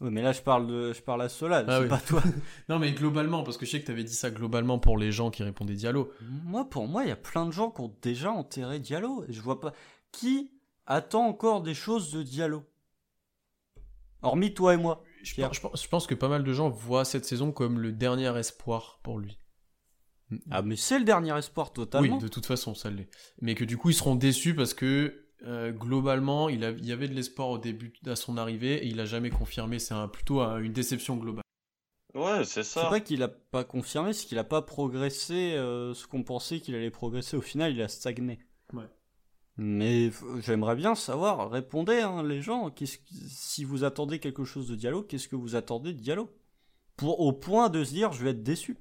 Oui, mais là, je parle, de, je parle à Ah c'est oui. pas toi. Non, mais globalement, parce que je sais que tu avais dit ça globalement pour les gens qui répondaient Diallo. Moi, pour moi, il y a plein de gens qui ont déjà enterré Diallo. Et je vois pas. Qui attend encore des choses de Diallo? Hormis toi et moi. Je, je pense que pas mal de gens voient cette saison comme le dernier espoir pour lui. Ah, mais c'est le dernier espoir totalement. Oui, de toute façon, ça l'est. Mais que du coup, ils seront déçus parce que euh, globalement, il, a- il y avait de l'espoir au début à son arrivée et il a jamais confirmé. C'est un- plutôt un- une déception globale. Ouais, c'est C'est ça. pas qu'il a pas confirmé, c'est qu'il a pas progressé euh, ce qu'on pensait qu'il allait progresser. Au final, il a stagné. Ouais. Mais j'aimerais bien savoir, répondez hein, les gens, qu'est-ce que- si vous attendez quelque chose de Diallo, qu'est-ce que vous attendez de Diallo? Pour au point de se dire je vais être déçu.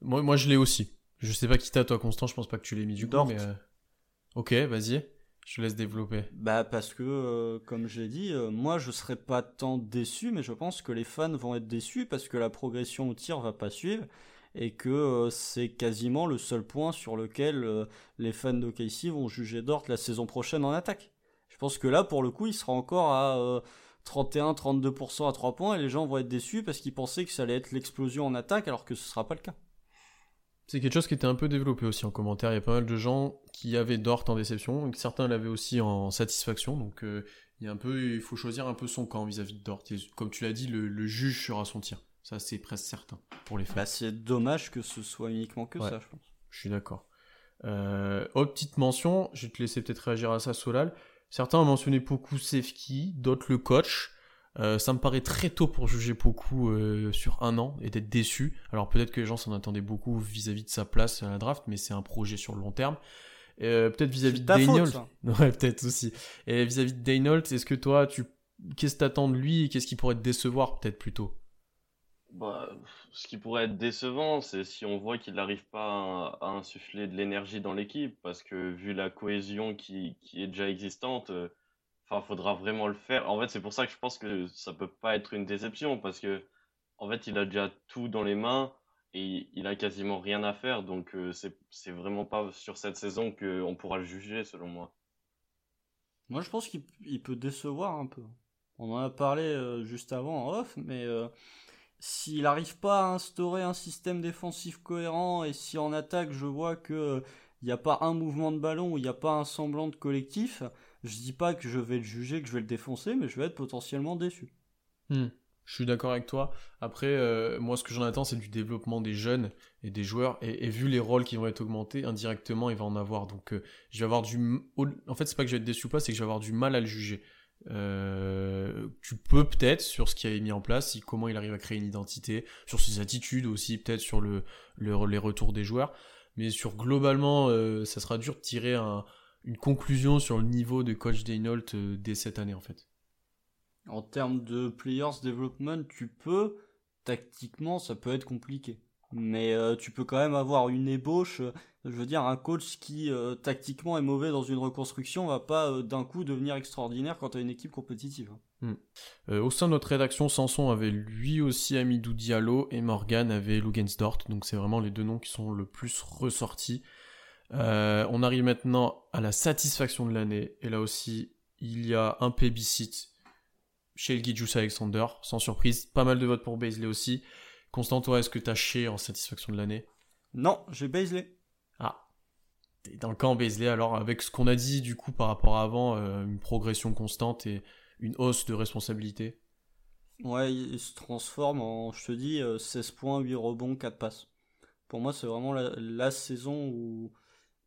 Moi, moi je l'ai aussi. Je sais pas qui t'a, toi, Constant. Je pense pas que tu l'aies mis du coup. Dort. Mais, euh, Ok, vas-y. Je te laisse développer. Bah parce que euh, comme j'ai dit, euh, moi je serais pas tant déçu, mais je pense que les fans vont être déçus parce que la progression au tir va pas suivre et que euh, c'est quasiment le seul point sur lequel les fans d'OKC vont juger Dort la saison prochaine en attaque. Je pense que là pour le coup il sera encore à euh, 31-32% à 3 points et les gens vont être déçus parce qu'ils pensaient que ça allait être l'explosion en attaque alors que ce sera pas le cas. C'est quelque chose qui était un peu développé aussi en commentaire. Il y a pas mal de gens qui avaient Dort en déception, et que certains l'avaient aussi en satisfaction. Donc euh, il y a un peu, il faut choisir un peu son camp vis-à-vis de Dort. Et comme tu l'as dit, le, le juge sera son tir. Ça c'est presque certain pour les fans. Bah c'est dommage que ce soit uniquement que Ouais. ça je pense. Je suis d'accord. Euh, autre petite mention, je vais te laisser peut-être réagir à ça, Solal. Certains ont mentionné Poku Sefki, d'autres le coach. Euh, ça me paraît très tôt pour juger Poku euh, sur un an et d'être déçu. Alors peut-être que les gens s'en attendaient beaucoup vis-à-vis de sa place à la draft, mais c'est un projet sur le long terme. Euh, peut-être vis-à-vis de ça. Ouais, peut-être aussi. Et vis-à-vis de Daynold, est-ce que toi, tu, qu'est-ce que t'attends de lui et qu'est-ce qui pourrait te décevoir peut-être plutôt Bah, ce qui pourrait être décevant, c'est si on voit qu'il n'arrive pas à, à insuffler de l'énergie dans l'équipe, parce que vu la cohésion qui, qui est déjà existante, euh, faudra vraiment le faire. En fait, c'est pour ça que je pense que ça peut pas être une déception, parce que en fait, il a déjà tout dans les mains et il a quasiment rien à faire, donc euh, c'est vraiment pas sur cette saison qu'on pourra le juger, selon moi. Moi, je pense qu'il il peut décevoir un peu. On en a parlé euh, juste avant en off, mais euh, s'il n'arrive pas à instaurer un système défensif cohérent et si en attaque je vois que il n'y a pas un mouvement de ballon il n'y a pas un semblant de collectif, je dis pas que je vais le juger, que je vais le défoncer, mais je vais être potentiellement déçu. Hmm. Je suis d'accord avec toi. Après, euh, moi, ce que j'en attends, c'est du développement des jeunes et des joueurs. Et, vu les rôles qui vont être augmentés, indirectement, il va en avoir. Donc, euh, je vais avoir du. En fait, c'est pas que je vais être déçu ou pas, c'est que je vais avoir du mal à le juger. Euh, tu peux peut-être sur ce qui a été mis en place, si, comment il arrive à créer une identité, sur ses attitudes aussi, peut-être sur le, le- les retours des joueurs. Mais sur globalement, ça sera dur de tirer un- une conclusion sur le niveau de coach Daynault euh, dès cette année en fait. En termes de players development, tu peux, tactiquement, ça peut être compliqué. Mais euh, tu peux quand même avoir une ébauche. euh, Je veux dire, un coach qui euh, tactiquement est mauvais dans une reconstruction va pas d'un coup devenir extraordinaire quand tu as une équipe compétitive. Euh, au sein de notre rédaction, Sanson avait lui aussi Amidou Diallo et Morgan avait Lugensdort. Donc c'est vraiment les deux noms qui sont le plus ressortis. Euh, on arrive maintenant à la satisfaction de l'année. Et là aussi, il y a un plébiscite chez le Gijus Alexander. Sans surprise, pas mal de votes pour Baisley aussi. Constant, toi, est-ce que t'as chié en satisfaction de l'année? Non, j'ai Baisley. Ah, t'es dans le camp Baisley. Alors avec ce qu'on a dit du coup par rapport à avant, euh, une progression constante et une hausse de responsabilité. Ouais, il se transforme en, je te dis, euh, 16 points, 8 rebonds, 4 passes. Pour moi, c'est vraiment la, la saison où,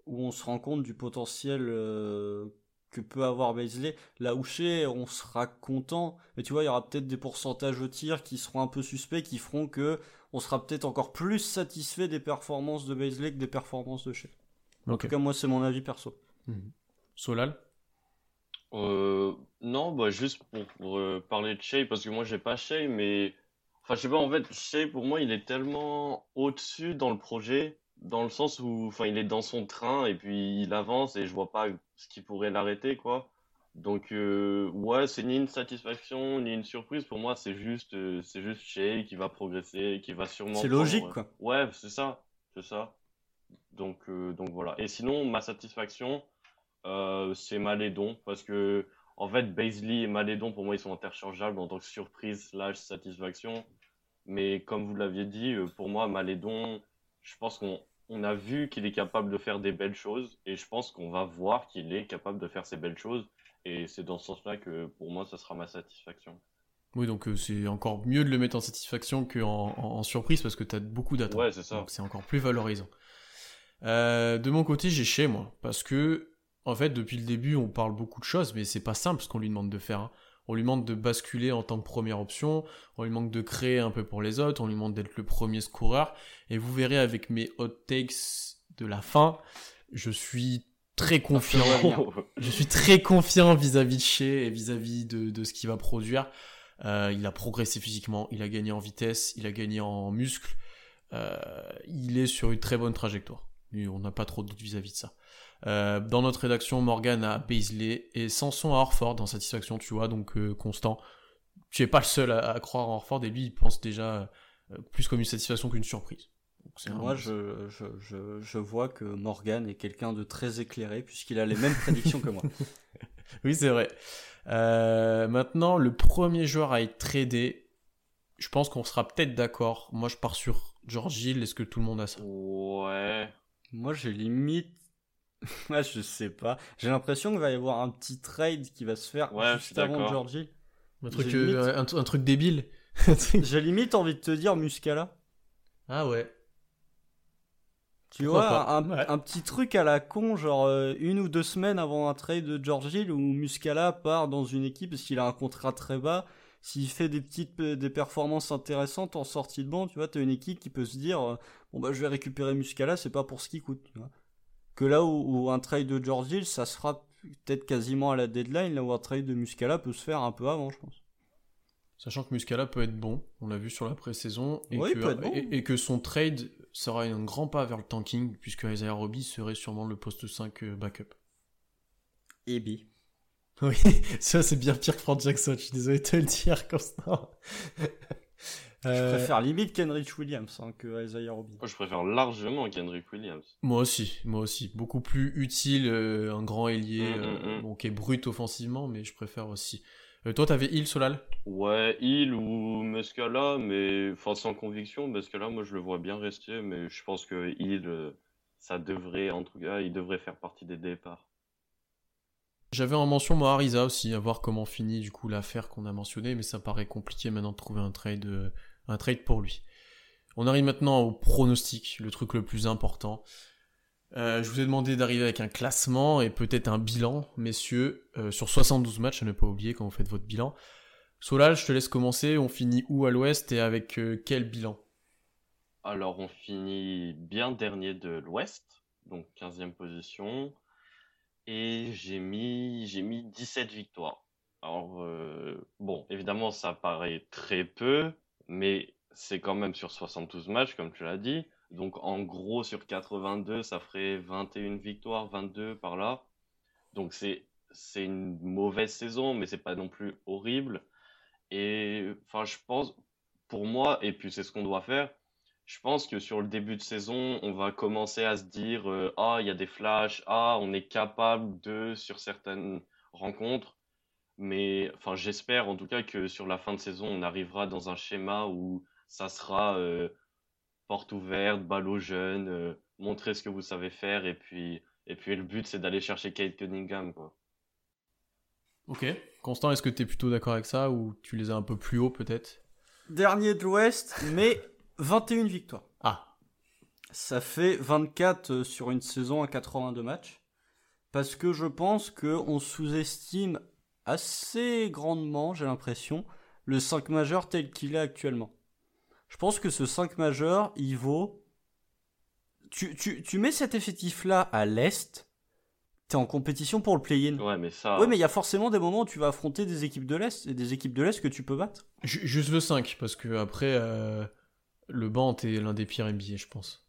où on se rend compte du potentiel euh, que peut avoir Baisley. Là où chez, on sera content, mais tu vois, il y aura peut-être des pourcentages au tir qui seront un peu suspects, qui feront que on sera peut-être encore plus satisfait des performances de Baisley que des performances de chez. En tout cas, moi, c'est mon avis perso. Mhm. Solal euh, Non, bah juste pour, euh, parler de Shea, parce que moi j'ai pas Shea, mais. Enfin, je sais pas, en fait, Shea pour moi il est tellement au-dessus dans le projet, dans le sens où enfin, il est dans son train et puis il avance et je vois pas ce qui pourrait l'arrêter, quoi. Donc, euh, ouais, c'est ni une satisfaction ni une surprise. Pour moi, c'est juste, euh, c'est juste Shea qui va progresser, qui va sûrement. C'est logique, quoi. Ouais, c'est ça, c'est ça. Donc, euh, donc voilà. Et sinon, ma satisfaction, euh, c'est Malédon, parce que en fait, Baisley et Malédon, pour moi, ils sont interchangeables en tant que surprise slash satisfaction. Mais comme vous l'aviez dit, euh, pour moi, Malédon, je pense qu'on on a vu qu'il est capable de faire des belles choses, et je pense qu'on va voir qu'il est capable de faire ces belles choses. Et c'est dans ce sens-là que pour moi, ça sera ma satisfaction. Oui, donc euh, c'est encore mieux de le mettre en satisfaction qu'en en, en surprise parce que tu as beaucoup d'attentes. Ouais, c'est ça. Donc c'est encore plus valorisant. Euh, de mon côté, j'ai chez moi parce que en fait, depuis le début, on parle beaucoup de choses, mais c'est pas simple ce qu'on lui demande de faire. hein. On lui demande de basculer en tant que première option, on lui demande de créer un peu pour les autres, on lui demande d'être le premier scoreur. Et vous verrez avec mes hot takes de la fin, je suis très confiant. Je suis très confiant vis-à-vis de Shea et vis-à-vis de, de ce qu'il va produire. Euh, il a progressé physiquement, il a gagné en vitesse, il a gagné en muscle. Euh, il est sur une très bonne trajectoire. Et on n'a pas trop de doute vis-à-vis de ça. Euh, dans notre rédaction, Morgan a Paisley et Sanson à Orford en satisfaction, tu vois, donc euh, constant. Tu es pas le seul à, à croire en Orford et lui, il pense déjà euh, plus comme une satisfaction qu'une surprise. Donc, c'est un- Moi, je, je, je, je vois que Morgan est quelqu'un de très éclairé puisqu'il a les mêmes prédictions que moi. Oui, c'est vrai. Euh, maintenant, le premier joueur à être tradé, je pense qu'on sera peut-être d'accord. Moi, je pars sur George Hill. Est-ce que tout le monde a ça? Ouais. Moi, j'ai limite. Moi, je sais pas. J'ai l'impression qu'il va y avoir un petit trade qui va se faire Ouais, juste avant. Georgie. un truc, euh, limite- un, un truc débile. J'ai limite envie de te dire Muscala. ah ouais. Tu vois, un, Ouais. un petit truc à la con, genre euh, une ou deux semaines avant un trade de George Hill où Muscala part dans une équipe parce qu'il a un contrat très bas. S'il fait des petites des performances intéressantes en sortie de banc, tu vois, t'as une équipe qui peut se dire euh, bon bah je vais récupérer Muscala, c'est pas pour ce qu'il coûte. Tu vois. Que là où, où un trade de George Hill, ça sera peut-être quasiment à la deadline, là où un trade de Muscala peut se faire un peu avant, je pense. Sachant que Muscala peut être bon, on l'a vu sur la pré-saison, et, bon. et, et que son trade sera un grand pas vers le tanking, puisque Isaiah Roby serait sûrement le poste 5 euh, backup. Et B. Oui, ça c'est bien pire que Frank Jackson, je suis désolé de te le dire, Constant. Je Euh, préfère limite Kenrich Williams hein, que Isaiah Roby. Moi, je préfère largement Kendrick Williams. Moi aussi, moi aussi. Beaucoup plus utile, euh, un grand ailier, Mm, euh, mm, mm. bon, qui est brut offensivement, mais je préfère aussi. Euh, toi, t'avais Hill, Solal? Ouais, Hill ou Muscala, mais enfin sans conviction, Muscala, moi je le vois bien rester, mais je pense que Hill, ça devrait, en tout cas, il devrait faire partie des départs. J'avais en mention moi Ariza aussi, à voir comment finit du coup l'affaire qu'on a mentionnée, mais ça paraît compliqué maintenant de trouver un trade, euh, un trade pour lui. On arrive maintenant au pronostic, le truc le plus important. Euh, je vous ai demandé d'arriver avec un classement et peut-être un bilan, messieurs, euh, sur 72 matchs, à ne pas oublier quand vous faites votre bilan. Solal, je te laisse commencer, on finit où à l'ouest et avec euh, quel bilan? Alors on finit bien dernier de l'Ouest, donc 15e position, et j'ai mis, j'ai mis 17 victoires. Alors bon, évidemment ça paraît très peu, mais c'est quand même sur 72 matchs, comme tu l'as dit. Donc en gros sur 82, ça ferait 21 victoires, 22 par là. Donc c'est une mauvaise saison, mais c'est pas non plus horrible. Et enfin je pense, pour moi, et puis c'est ce qu'on doit faire. Je pense que sur le début de saison, on va commencer à se dire euh, ah il y a des flashs, ah on est capable de sur certaines rencontres. Mais enfin j'espère en tout cas que sur la fin de saison, on arrivera dans un schéma où ça sera euh, porte ouverte, balle aux jeunes, euh, montrer ce que vous savez faire et puis et puis le but c'est d'aller chercher Kate Cunningham quoi. Ok. Constant, est-ce que tu es plutôt d'accord avec ça ou tu les as un peu plus haut peut-être? Dernier de l'Ouest, mais 21 victoires. Ah, Ça fait 24 euh, sur une saison à 82 matchs. parce que je pense qu'on sous-estime assez grandement, j'ai l'impression, le 5 majeur tel qu'il est actuellement. Je pense que ce 5 majeur, il vaut... Tu, tu, tu mets cet effectif-là à l'Est, t'es en compétition pour le play-in. Ouais, mais ça. Ouais, mais il y a forcément des moments où tu vas affronter des équipes de l'Est et des équipes de l'Est que tu peux battre. Ju- Juste le 5, parce que après, euh, le banc, t'es l'un des pires NBA, je pense.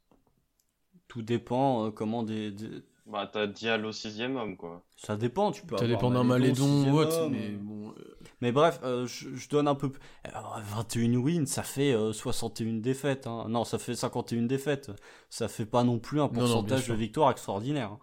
Tout dépend euh, comment des, des- Bah, t'as Diallo sixième homme, quoi. Ça dépend, tu peux Ça avoir dépend d'un Malédon, ou autre, mais bon. euh, Mais bref, euh, je, je donne un peu... p- Alors, 21 wins, ça fait euh, 61 défaites. hein. Non, ça fait 51 défaites. Ça fait pas non plus un non, pourcentage de victoire extraordinaire. hein.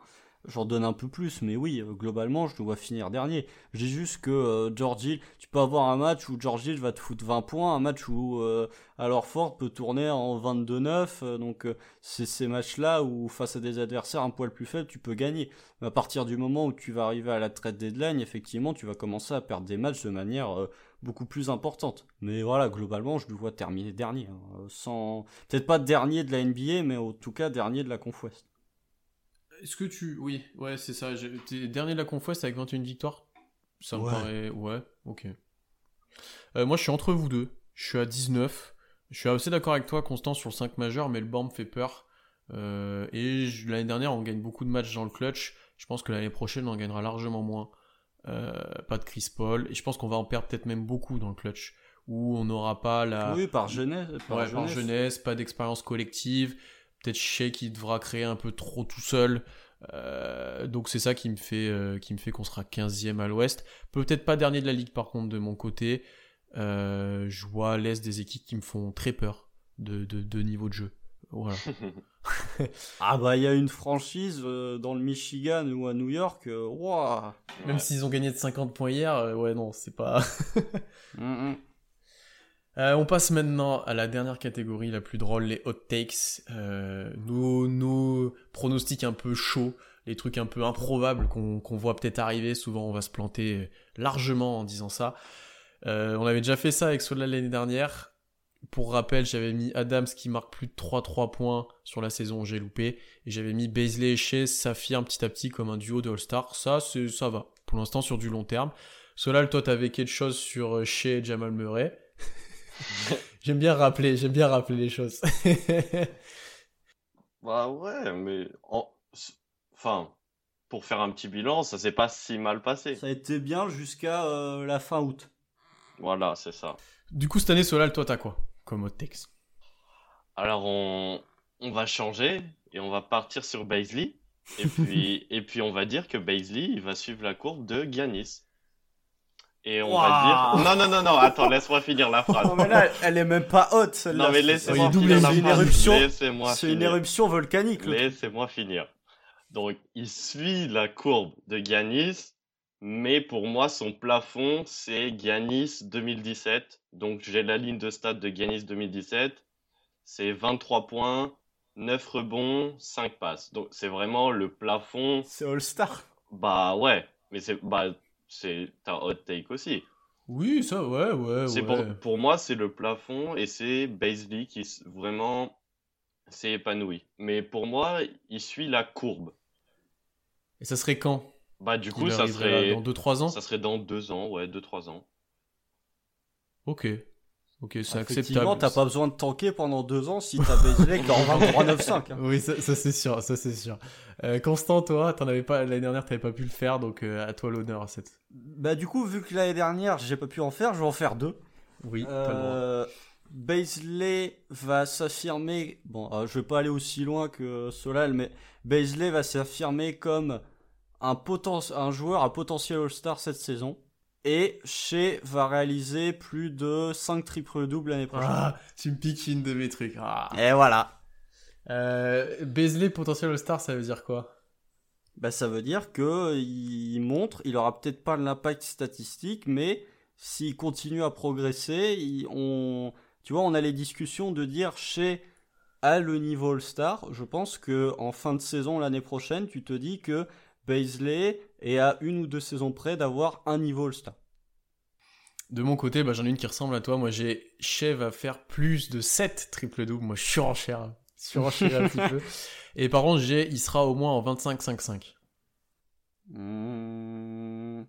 J'en donne un peu plus, mais oui, euh, globalement, je dois finir dernier. J'ai juste que euh, George Hill, tu peux avoir un match où George Hill va te foutre 20 points, un match où euh, alors Ford peut tourner en 22-9, euh, donc euh, c'est ces matchs-là où face à des adversaires un poil plus faibles, tu peux gagner. Mais à partir du moment où tu vas arriver à la trade deadline, effectivement, tu vas commencer à perdre des matchs de manière euh, beaucoup plus importante. Mais voilà, globalement, je le vois terminer dernier. hein, sans peut-être pas dernier de la NBA, mais en tout cas dernier de la Conf West. Est-ce que tu. Oui, ouais, c'est ça. T'es dernier de la Conf West avec 21 victoires Ça me Ouais. paraît. Ouais, ok. Euh, moi, je suis entre vous deux. Je suis à 19. Je suis assez d'accord avec toi, Constant, sur le 5 majeur, mais le banc me fait peur. Euh, et l'année dernière, on gagne beaucoup de matchs dans le clutch. Je pense que l'année prochaine, on en gagnera largement moins. Euh, pas de Chris Paul. Et je pense qu'on va en perdre peut-être même beaucoup dans le clutch. Où on n'aura pas la. Oui, par jeunesse. Par Ouais, par jeunesse. jeunesse, pas d'expérience collective. Peut-être Shea qui devra créer un peu trop tout seul. Euh, donc c'est ça qui me fait, euh, qui me fait qu'on sera 15e à l'ouest. Peut-être pas dernier de la ligue par contre de mon côté. Euh, je vois à l'est des équipes qui me font très peur de, de, de niveau de jeu. Voilà. Ah bah il y a une franchise euh, dans le Michigan ou à New York. euh. Même s'ils ont gagné de 50 points hier, euh, ouais non, c'est pas... Mm, mm. Euh, on passe maintenant à la dernière catégorie, la plus drôle, les hot takes. Euh, nos, nos pronostics un peu chauds, les trucs un peu improbables qu'on voit peut-être arriver. Souvent, on va se planter largement en disant ça. Euh, on avait déjà fait ça avec Sola l'année dernière. Pour rappel, j'avais mis Adams qui marque plus de 3-3 points sur la saison, j'ai loupé. Et j'avais mis Baisley et Shea s'affirment petit à petit comme un duo de All-Star. Ça, ça va. Pour l'instant, sur du long terme. Solal, toi, t'avais quelque chose sur Shea et Jamal Murray. j'aime bien rappeler, j'aime bien rappeler les choses. Bah ouais, mais en... enfin, pour faire un petit bilan, ça s'est pas si mal passé. Ça a été bien jusqu'à euh, la fin août. Voilà, c'est ça. du coup, cette année, Solal, toi, t'as quoi comme hot takes Alors on, on va changer et on va partir sur Baisley. Et puis, et puis on va dire que Baisley, il va suivre la courbe de Giannis. Et on va dire... Non, non, non, non, attends, laisse-moi finir la phrase. Non mais là, elle est même pas haute celle-là. Non, mais laissez-moi finir la c'est une phrase. éruption. Laissez-moi C'est une éruption volcanique. Laissez-moi finir. Donc, il suit la courbe de Giannis, mais pour moi, son plafond, c'est Giannis 2017. Donc, j'ai la ligne de stade de Giannis 2017. C'est 23 points, 9 rebonds, 5 passes. Donc, c'est vraiment le plafond. C'est All-Star. Bah ouais, mais c'est bah, c'est un hot take aussi. Oui, ça, ouais, ouais, ouais. pour, pour moi, c'est le plafond et c'est Baisley qui vraiment s'est épanoui. Mais pour moi, il suit la courbe. Et ça serait quand Bah du coup, ça serait Dans 2-3 ans? ça serait dans deux ans, ouais, deux trois ans. Ok. Ok, c'est acceptable. t'as pas besoin de tanker pendant deux ans si t'as est en 23-9-5. hein. Oui, ça, ça, c'est sûr, ça c'est sûr. Euh, Constant, toi, t'en avais pas l'année dernière, t'avais pas pu le faire, donc euh, à toi l'honneur à cette. Bah du coup, vu que l'année dernière j'ai pas pu en faire, je vais en faire deux. Oui. Euh, Baisley va s'affirmer. Bon, euh, je vais pas aller aussi loin que Solal, mais Baisley va s'affirmer comme un, poten- un joueur à potentiel All-Star cette saison. Et Shea va réaliser plus de 5 triples doubles l'année prochaine. Ah, tu me piques une de mes trucs. Ah. Et voilà. Euh, Beasley potentiel All-Star, ça veut dire quoi? Bah, ça veut dire que il montre, il aura peut-être pas l'impact statistique, mais s'il continue à progresser, il- on, tu vois, on a les discussions de dire chez à le niveau All-Star. Je pense que en fin de saison l'année prochaine, tu te dis que Baisley est à une ou deux saisons près d'avoir un niveau All-Star. De mon côté, bah, j'en ai une qui ressemble à toi. Moi, j'ai Shea va faire plus de 7 triple doubles. Moi, je surenchère. Surenchère un petit peu. Et par contre, j'ai, il sera au moins en 25-5-5. Hmm,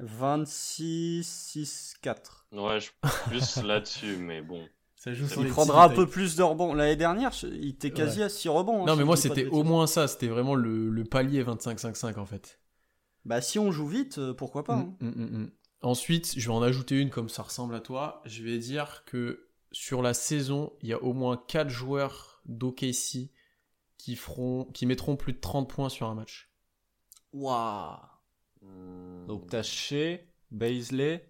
26, 6-4. Ouais, je suis plus là-dessus, mais bon. Ça joue Ça sur Il les prendra un peu plus de rebonds. L'année dernière, il était quasi Ouais. à 6 rebonds. hein, Non, si mais moi, c'était au moins ça. C'était vraiment le, le palier 25-5-5 en fait. Bah, si on joue vite, euh, pourquoi pas. hein. Mm, mm, mm, mm. Ensuite, je vais en ajouter une comme ça ressemble à toi. Je vais dire que sur la saison, il y a au moins 4 joueurs d'OKC qui, feront, qui mettront plus de 30 points sur un match. Waouh. Donc t'as Shea, Baisley,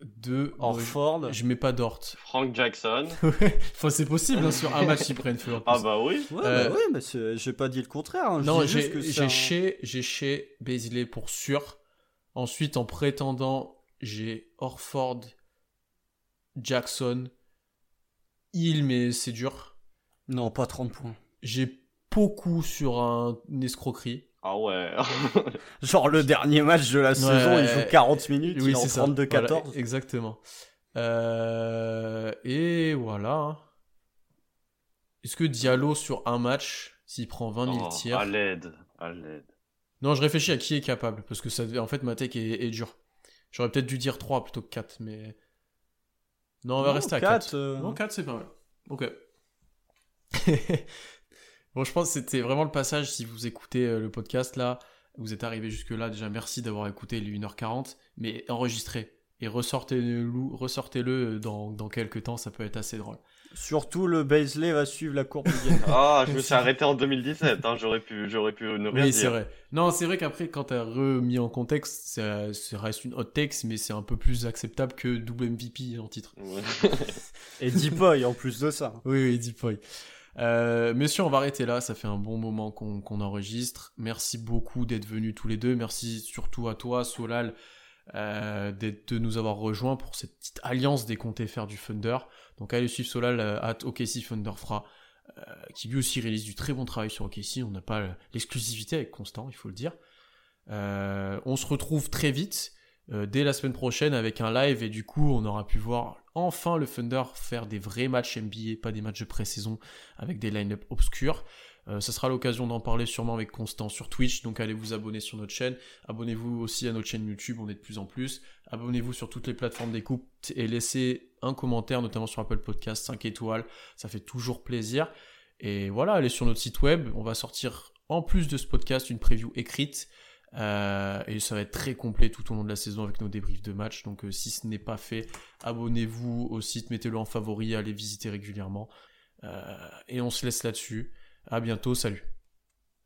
De Orford. Je mets pas Dort. Frank Jackson. enfin, c'est possible, hein, sur un match, ils prennent feu. Ah bah oui. Ouais, Euh, bah ouais, mais j'ai pas dit le contraire. hein. Non, j'ai un- j'ai Shea, Baisley pour sûr. Ensuite, en prétendant, j'ai Orford, Jackson, Hill, mais c'est dur. Non, pas 30 points. J'ai beaucoup sur un, une escroquerie. Ah ouais. Genre le dernier match de la saison, il joue 40 minutes, il est en c'est ça. 32-14. Voilà, exactement. Euh, et voilà. Est-ce que Diallo sur un match, s'il prend 20 000 Oh, tirs à l'aide. À l'aide. Non, je réfléchis à qui est capable, parce que ça, en fait, ma tech est, est dure. J'aurais peut-être dû dire 3 plutôt que 4, mais... Non, on va Non, rester à 4, 4. euh, Non, 4, c'est pas mal. Ok. bon, je pense que c'était vraiment le passage, si vous écoutez euh, le podcast, là, vous êtes arrivé jusque-là, déjà merci d'avoir écouté les 1h40, mais enregistrez. Et ressortez-le ressortez-le dans, dans quelques temps, ça peut être assez drôle. Surtout le Baisley va suivre la courbe du. Ah, je me suis arrêté en 2017. Hein, j'aurais pu, j'aurais pu ne rien Oui, c'est dire. vrai. Non, c'est vrai qu'après, quand t'as remis en contexte, ça, ça reste une hot text, mais c'est un peu plus acceptable que double MVP en titre. Ouais. Et Deepoy en plus de ça. Oui, oui, Deep Boy. Euh, messieurs, on va arrêter là. Ça fait un bon moment qu'on enregistre. Merci beaucoup d'être venus tous les deux. Merci surtout à toi, Solal, euh, de nous avoir rejoints pour cette petite alliance des comptes faire du Thunder. Donc allez suivre Solal euh, at OKC Thunderfra, euh, qui lui aussi réalise du très bon travail sur OKC. On n'a pas l'exclusivité avec Constant, il faut le dire. Euh, on se retrouve très vite. euh, dès la semaine prochaine avec un live et du coup on aura pu voir enfin le Thunder faire des vrais matchs NBA, pas des matchs de pré-saison avec des line-up obscurs. Euh, ça sera l'occasion d'en parler sûrement avec Constant sur Twitch, donc allez vous abonner sur notre chaîne. Abonnez-vous aussi à notre chaîne YouTube, on est de plus en plus. Abonnez-vous sur toutes les plateformes d'écoute et laissez un commentaire, notamment sur Apple Podcast, 5 étoiles, ça fait toujours plaisir. Et voilà, allez sur notre site web, on va sortir en plus de ce podcast une preview écrite. Euh, et ça va être très complet tout au long de la saison avec nos débriefs de match. Donc euh, si ce n'est pas fait, abonnez-vous au site, mettez-le en favori, allez visiter régulièrement. Euh, et on se laisse là-dessus. À bientôt, salut.